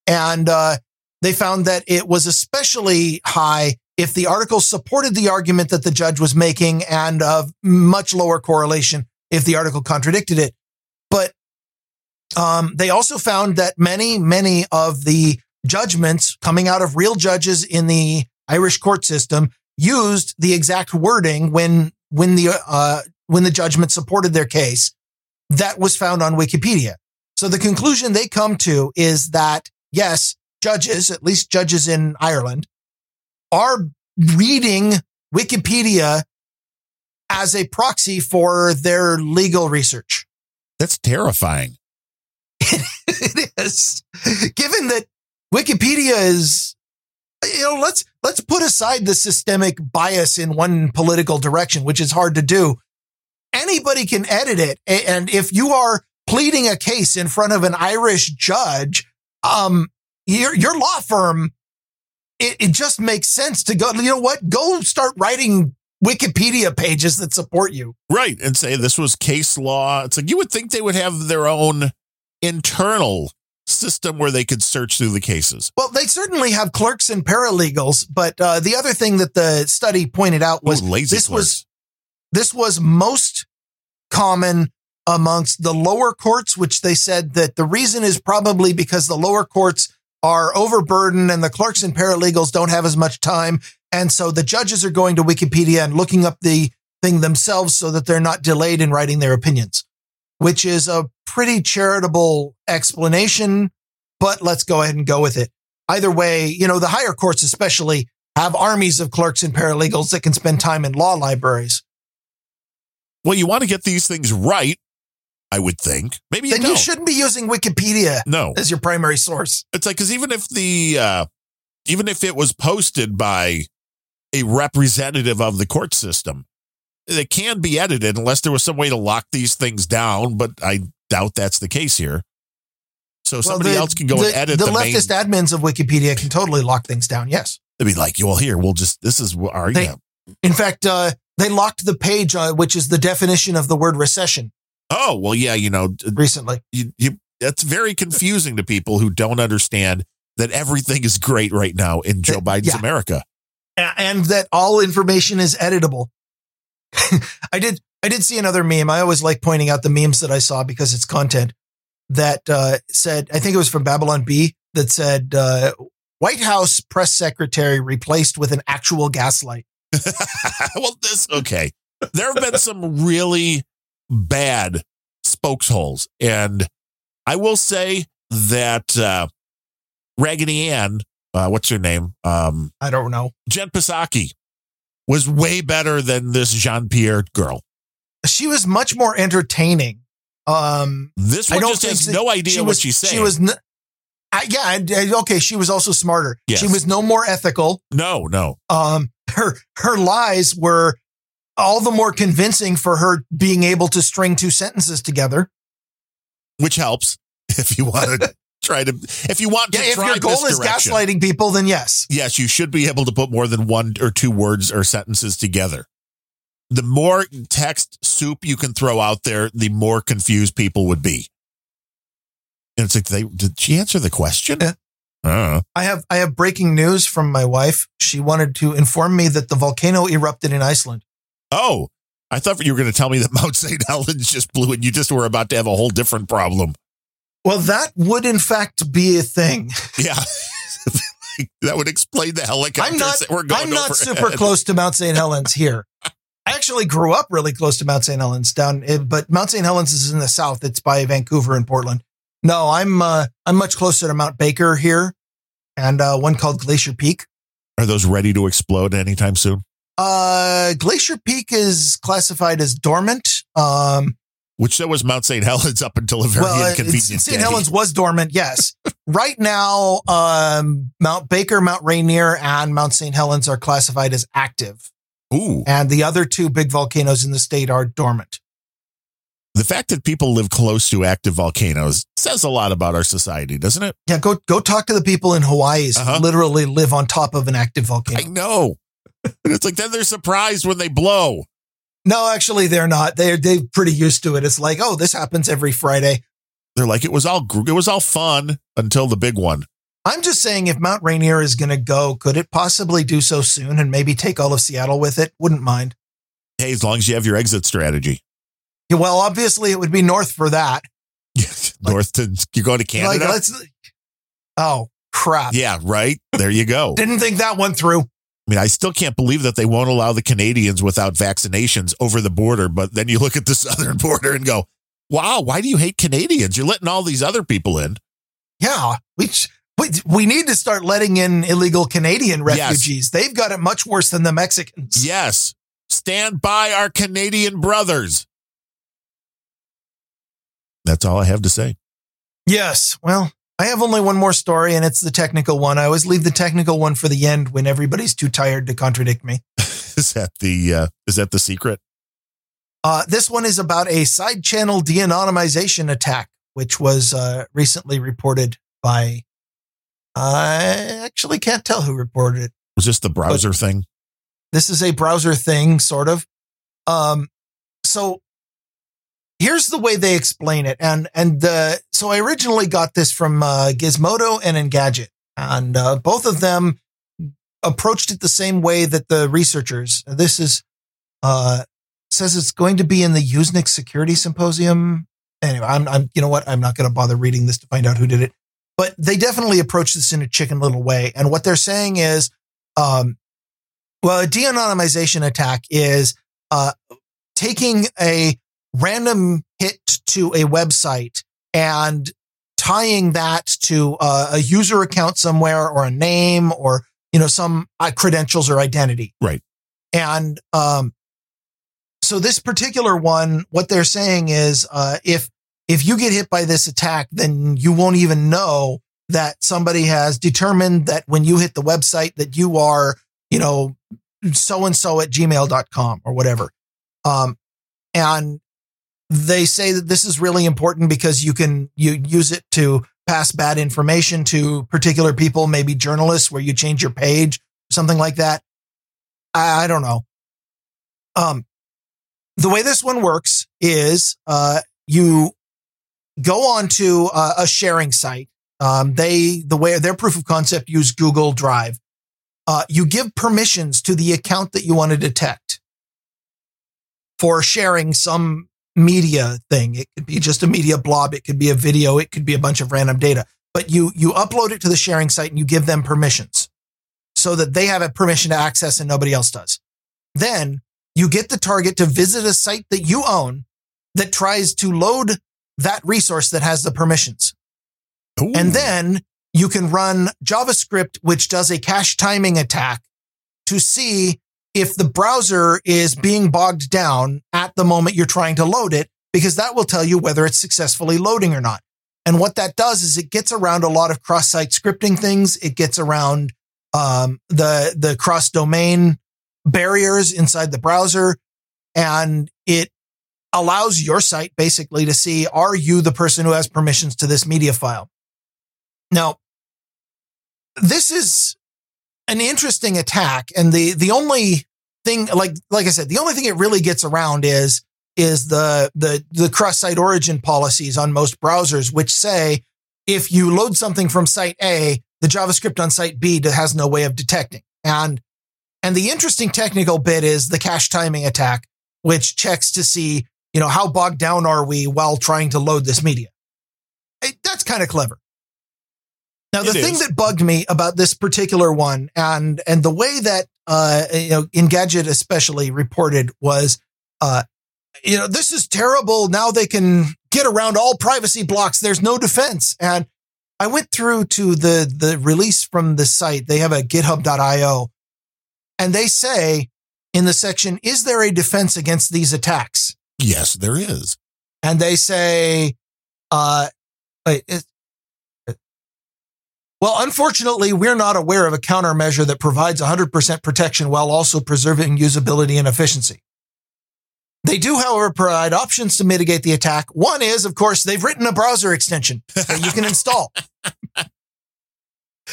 And uh, they found that it was especially high if the article supported the argument that the judge was making and of much lower correlation if the article contradicted it. But um, they also found that many, many of the judgments coming out of real judges in the Irish court system used the exact wording when when the uh, when the judgment supported their case that was found on Wikipedia. So the conclusion they come to is that yes, judges, at least judges in Ireland, are reading Wikipedia as a proxy for their legal research. That's terrifying. it is. Given that Wikipedia is, you know, let's let's put aside the systemic bias in one political direction, which is hard to do. Anybody can edit it, and if you are pleading a case in front of an Irish judge, um, your your law firm, it, it just makes sense to go. You know what? Go start writing Wikipedia pages that support you. Right. And say this was case law. It's like you would think they would have their own internal system where they could search through the cases. Well, they certainly have clerks and paralegals, but uh, the other thing that the study pointed out was Ooh, lazy this clerks. was this was most common amongst the lower courts, which they said that the reason is probably because the lower courts are overburdened and the clerks and paralegals don't have as much time. And so the judges are going to Wikipedia and looking up the thing themselves so that they're not delayed in writing their opinions, which is a pretty charitable explanation, but let's go ahead and go with it. Either way, you know, the higher courts especially have armies of clerks and paralegals that can spend time in law libraries. Well, you want to get these things right, I would think. Maybe you then don't. you shouldn't be using Wikipedia no. as your primary source. It's like because even if the uh, even if it was posted by a representative of the court system, it can be edited unless there was some way to lock these things down. But I doubt that's the case here. So somebody the- else can go the, and edit the, the, main. admins of Wikipedia can totally lock things down. Yes. They'd be like, "Well, here we'll just this is our They- yeah. In fact, uh, they locked the page, uh, which is the definition of the word recession Oh, well, yeah, you know, recently. you, you that's very confusing to people who don't understand that everything is great right now in Joe Uh, Biden's yeah. America. And that all information is editable. I did I did see another meme. I always like pointing out the memes that I saw because it's content that uh, said I think it was from Babylon Bee that said uh, White House press secretary replaced with an actual gaslight. well, this okay. There have been some really bad spokesholes, and I will say that uh, Raggedy Ann, uh, what's her name, um, I don't know. Jen Psaki, was way better than this Jean Pierre girl. She was much more entertaining. Um, This I one don't just has no idea she what was, she's saying. She was, n- I, yeah, I- I- okay. She was also smarter. Yes. She was no more ethical. no, no. Um, her her lies were all the more convincing for her being able to string two sentences together. which helps if you want to try to if you want to Yeah, if try your goal is direction. gaslighting people, then yes. yes you should be able to put more than one or two words or sentences together the more text soup you can throw out there the more confused people would be and it's like they did she answer the question Yeah. uh, I have I have breaking news from my wife. She wanted to inform me that the volcano erupted in Iceland. oh i thought you were going to tell me that mount st helens just blew and you just were about to have a whole different problem Well, that would in fact be a thing. yeah that would explain the helicopters I'm not. that were going I'm not overhead. super close to Mount St. Helens here. I actually grew up really close to Mount St. Helens down, eh, but Mount St. Helens is in the south. It's by Vancouver and Portland. No, I'm uh, I'm much closer to Mount Baker here, and uh, one called Glacier Peak. are those ready to explode anytime soon Uh, Glacier Peak is classified as dormant. Um, Which so was Mount St. Helens up until a very well, inconvenient St. Helens was dormant, yes. right now, um, Mount Baker, Mount Rainier, and Mount St. Helens are classified as active, Ooh, and the other two big volcanoes in the state are dormant. the fact that people live close to active volcanoes says a lot about our society, doesn't it? Yeah, go go talk to the people in Hawaii who Uh-huh. literally live on top of an active volcano. I know. it's like then they're surprised when they blow. No, actually, they're not. They're they're pretty used to it. It's like, oh, this happens every Friday. They're like it was all it was all fun until the big one. I'm just saying, if Mount Rainier is going to go, could it possibly do so soon and maybe take all of Seattle with it? Wouldn't mind. Hey, as long as you have your exit strategy. Yeah, well, obviously, it would be north for that. North to you're going to Canada. Like, let's. Oh crap! yeah, right. There you go. Didn't think that one through. I mean, I still can't believe that they won't allow the Canadians without vaccinations over the border. But then you look at the southern border and go, wow, why do you hate Canadians? You're letting all these other people in. Yeah, we we, we need to start letting in illegal Canadian Yes. refugees. They've got it much worse than the Mexicans. Yes. Stand by our Canadian brothers. That's all I have to say. Yes. Well, I have only one more story, and it's the technical one. I always leave the technical one for the end when everybody's too tired to contradict me. Is that the uh, is that the secret? Uh, this one is about a side channel de anonymization attack, which was uh, recently reported by. I actually can't tell who reported it. Was this the browser thing? This is a browser thing, sort of. Um, so here's the way they explain it, and and the so I originally got this from uh, Gizmodo and Engadget, and uh, both of them approached it the same way that the researchers. This is uh, says it's going to be in the Usenix Security Symposium. Anyway, I'm, I'm you know what? I'm not going to bother reading this to find out who did it, but they definitely approach this in a chicken little way. And what they're saying is, um, well, a de-anonymization attack is uh, taking a random hit to a website and tying that to uh, a user account somewhere or a name or you know some uh, credentials or identity. Right. And um, so this particular one, what they're saying is, uh, if if you get hit by this attack, then you won't even know that somebody has determined that when you hit the website that you are, you know, so and so at gmail.com or whatever. Um, and they say that this is really important because you can you use it to pass bad information to particular people, maybe journalists, where you change your page, something like that. I, I don't know. Um, the way this one works is uh, you go on to uh, a sharing site. Um, they the way their proof of concept use Google Drive. Uh, you give permissions to the account that you want to detect for sharing some media thing. It could be just a media blob. It could be a video. It could be a bunch of random data. But you you upload it to the sharing site and you give them permissions so that they have a permission to access and nobody else does. Then you get the target to visit a site that you own that tries to load that resource that has the permissions. Ooh. And then you can run JavaScript, which does a cache timing attack to see if the browser is being bogged down at the moment you're trying to load it, because that will tell you whether it's successfully loading or not. And what that does is it gets around a lot of cross-site scripting things. It gets around um, the the cross-domain barriers inside the browser, and it allows your site basically to see are you the person who has permissions to this media file. Now, this is an interesting attack, and the the only thing, like like I said, the only thing it really gets around is is the the the cross-site origin policies on most browsers, which say if you load something from site A, the JavaScript on site B has no way of detecting. And and the interesting technical bit is the cache timing attack, which checks to see, you know, how bogged down are we while trying to load this media. Hey, that's kind of clever. Now, the It thing is. that bugged me about this particular one and, and the way that, uh, you know, Engadget especially reported was, uh, you know, this is terrible. Now they can get around all privacy blocks. There's no defense. And I went through to the, the release from the site. They have a github.io and they say in the section, is there a defense against these attacks? yes, there is. and they say, uh, well, unfortunately, we're not aware of a countermeasure that provides 100% protection while also preserving usability and efficiency. They do, however, provide options to mitigate the attack. One is, of course, they've written a browser extension that you can install.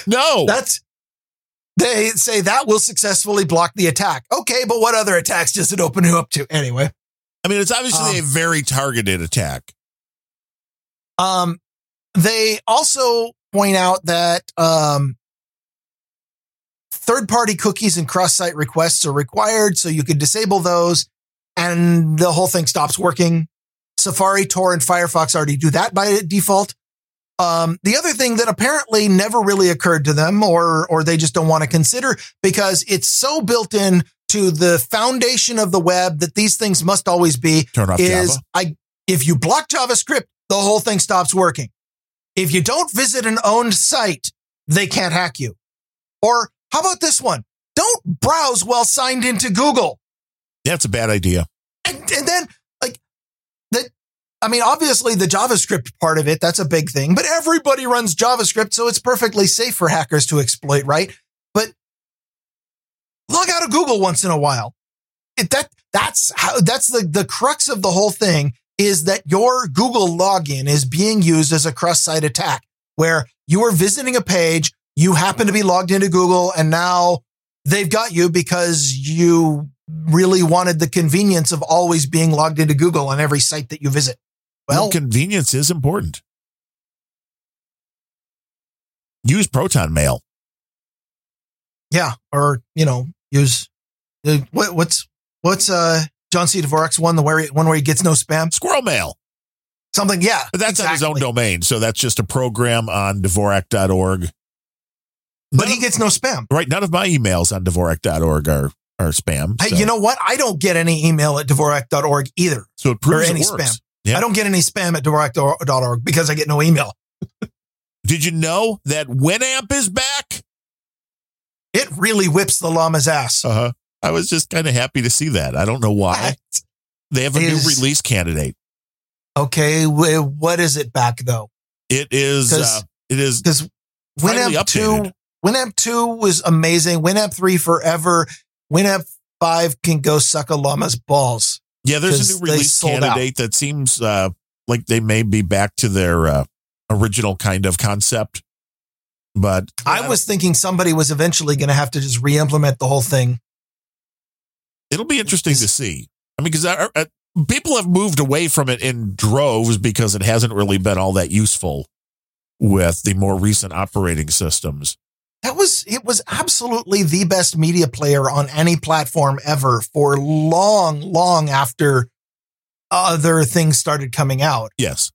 No. That's they say that will successfully block the attack. Okay, but what other attacks does it open you up to anyway? I mean, it's obviously Um, a very targeted attack. Um, they also point out that um, third party cookies and cross site requests are required, so you could disable those and the whole thing stops working. Safari, Tor, and Firefox already do that by default. Um, the other thing that apparently never really occurred to them, or or they just don't want to consider, because it's so built in to the foundation of the web that these things must always be, Turn off is Java. I if you block JavaScript, the whole thing stops working. If you don't visit an owned site, they can't hack you. Or how about this one? Don't browse while signed into Google. That's a bad idea. And, and then like that I mean, obviously the JavaScript part of it, that's a big thing, but everybody runs JavaScript, so it's perfectly safe for hackers to exploit, right? But log out of Google once in a while. it, that that's how that's the the crux of the whole thing is that your Google login is being used as a cross-site attack where you are visiting a page, you happen to be logged into Google and now they've got you because you really wanted the convenience of always being logged into Google on every site that you visit. Well, Well, convenience is important. Use Proton Mail. yeah, or you know, use uh, what, what's what's uh John C. Dvorak's one the where he, one where he gets no spam Squirrel Mail. something yeah But that's on his own domain. So that's just a program on Dvorak.org. but he of- gets no spam. right. None of my emails on Dvorak.org are, are spam. Hey, you know what? I don't get any email at Dvorak.org either. so it proves any it works. spam. Yeah. I don't get any spam at Dvorak.org because I get no email. Did you know that Winamp is back? It really whips the llama's ass. Uh huh. I was just kind of happy to see that. I don't know why. They have a new release candidate. Okay, what is it back though? It is. Uh, it is Because Winamp two. Winamp two was amazing. Winamp three forever. Winamp five can go suck a llama's balls. Yeah, there's a new release candidate that seems uh, like they may be back to their uh, original kind of concept. But I was thinking somebody was eventually going to have to just re-implement the whole thing. It'll be interesting to see. I mean, because people have moved away from it in droves because it hasn't really been all that useful with the more recent operating systems. That was it was absolutely the best media player on any platform ever for long, long after other things started coming out. Yes.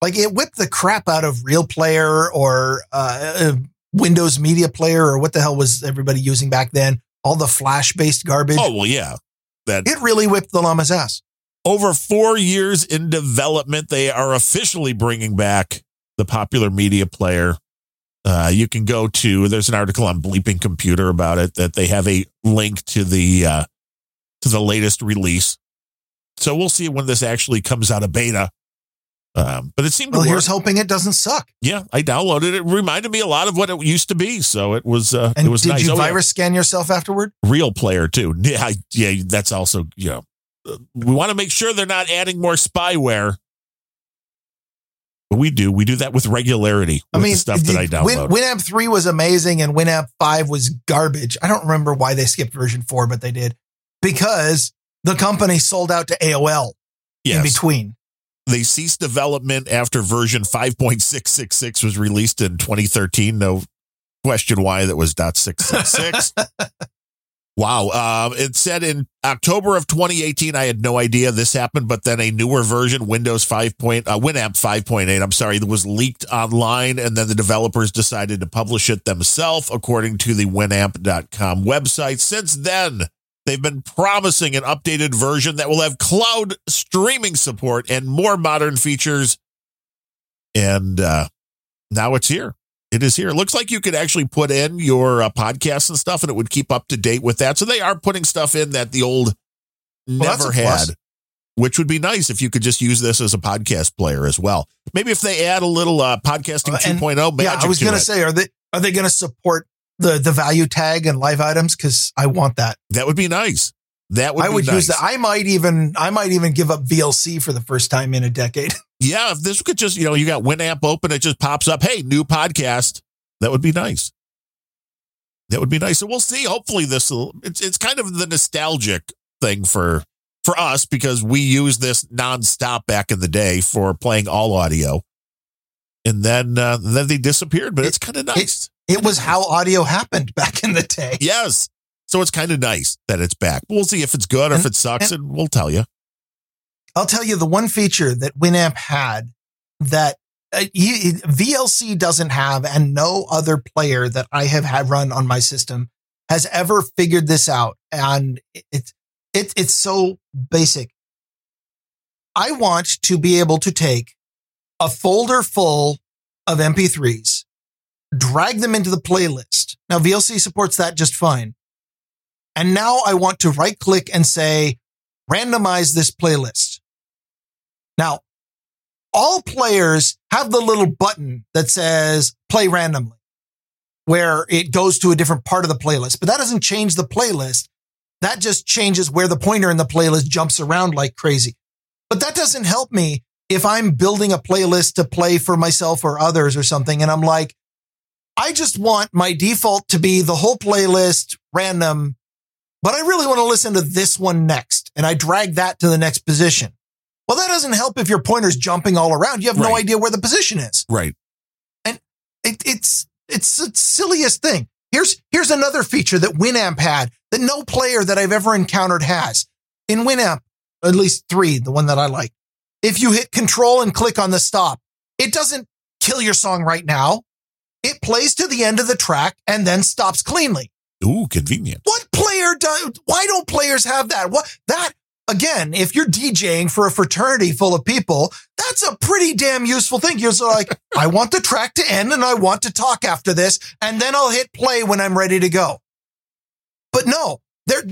Like it whipped the crap out of Real Player or uh, uh, Windows Media Player or what the hell was everybody using back then? All the Flash based garbage. Oh well, yeah. That It really whipped the llama's ass. over four years in development, they are officially bringing back the popular media player. Uh, you can go to there's an article on Bleeping Computer about it that they have a link to the uh, to the latest release. So we'll see when this actually comes out of beta. Um, but it seemed Well, to work. here's hoping it doesn't suck. Yeah, I downloaded it. It reminded me a lot of what it used to be. So it was uh, And it was did nice. you Oh, yeah. virus scan yourself afterward? real player too. Yeah, I- yeah, that's also you know uh, we want to make sure they're not adding more spyware. But we do. We do that with regularity. I with mean, the stuff that I did- Win, download. Winamp 3 was amazing and Winamp 5 was garbage. I don't remember why they skipped version 4, but they did because the company sold out to AOL in between. They ceased development after version five point six six six was released in 2013. No question why that was dot six six six. Wow. Um, it said in October of 2018, I had no idea this happened, but then a newer version, Windows 5. Point, uh, Winamp 5.8, I'm sorry, that was leaked online, and then the developers decided to publish it themselves, according to the Winamp.com website. Since then, they've been promising an updated version that will have cloud streaming support and more modern features. And uh, now it's here. It is here. It looks like you could actually put in your uh, podcasts and stuff, and it would keep up to date with that. So they are putting stuff in that the old that's never a plus. had, which would be nice if you could just use this as a podcast player as well. Maybe if they add a little uh, podcasting Uh, and- 2.0 magic yeah, I was going to say, are they are they going to support the the value tag and live items? Because I want that. that would be nice. That would I be would nice. use that. I might even I might even give up VLC for the first time in a decade. yeah, if this could just, you know, you got Winamp open, it just pops up, hey, new podcast. That would be nice. That would be nice. So we'll see. Hopefully this it's it's kind of the nostalgic thing for for us because we used this nonstop back in the day for playing all audio. And then uh, then they disappeared, but it's kind of nice. It was how audio happened back in the day. yes. So it's kind of nice that it's back. We'll see if it's good or if it sucks, and we'll tell you. I'll tell you the one feature that Winamp had that uh, you- VLC doesn't have, and no other player that I have had run on my system has ever figured this out. And it- it's it, it's so basic. I want to be able to take a folder full of MP3s, drag them into the playlist. Now VLC supports that just fine. And now I want to right click and say, randomize this playlist. Now, all players have the little button that says play randomly, where it goes to a different part of the playlist, but that doesn't change the playlist. that just changes where the pointer in the playlist jumps around like crazy. But that doesn't help me if I'm building a playlist to play for myself or others or something. And I'm like, I just want my default to be the whole playlist random, but I really want to listen to this one next. And I drag that to the next position. Well, that doesn't help if your pointer's jumping all around. You have no idea where the position is. Right. And it, it's it's the silliest thing. Here's here's another feature that Winamp had that no player that I've ever encountered has. In Winamp, at least three, the one that I like. If you hit control and click on the stop, it doesn't kill your song right now. It plays to the end of the track and then stops cleanly. Ooh, convenient. What player does? Why don't players have that? What that again? If you're DJing for a fraternity full of people, that's a pretty damn useful thing. You're like, I want the track to end and I want to talk after this, and then I'll hit play when I'm ready to go. But no, there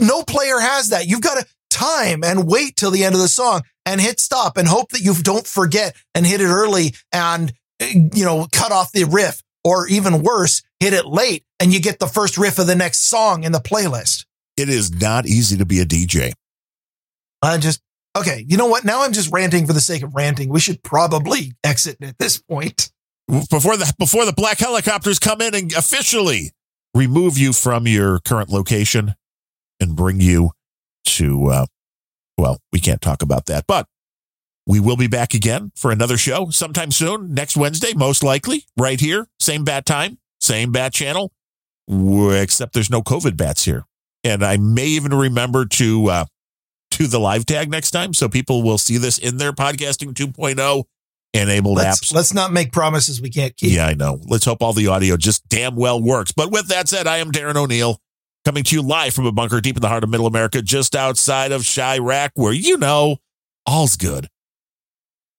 no player has that. You've got to time and wait till the end of the song and hit stop and hope that you don't forget and hit it early and you know cut off the riff or even worse hit it late and you get the first riff of the next song in the playlist. It is not easy to be a DJ. i just okay you know what? Now i'm just ranting for the sake of ranting. We should probably exit at this point. Before the before the black helicopters come in and officially remove you from your current location and bring you to uh well, we can't talk about that, but we will be back again for another show sometime soon, next Wednesday, most likely, right here, same bat time, same bat channel, except there's no COVID bats here. And I may even remember to uh to the live tag next time so people will see this in their podcasting 2.0 enabled let's, apps. let's not make promises we can't keep Yeah, I know. Let's hope all the audio just damn well works. But with that said, I am Darren O'Neill coming to you live from a bunker deep in the heart of middle America, just outside of Chiraq, where you know all's good.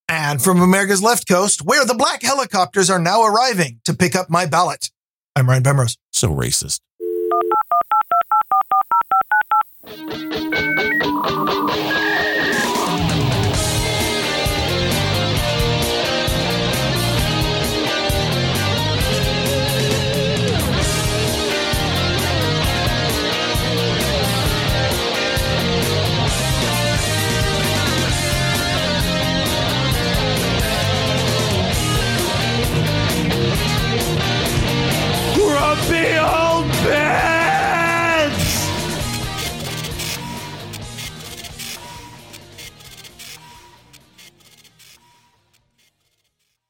And from America's left coast, where the black helicopters are now arriving to pick up my ballot. I'm Ryan Bemrose. So racist. Beyond.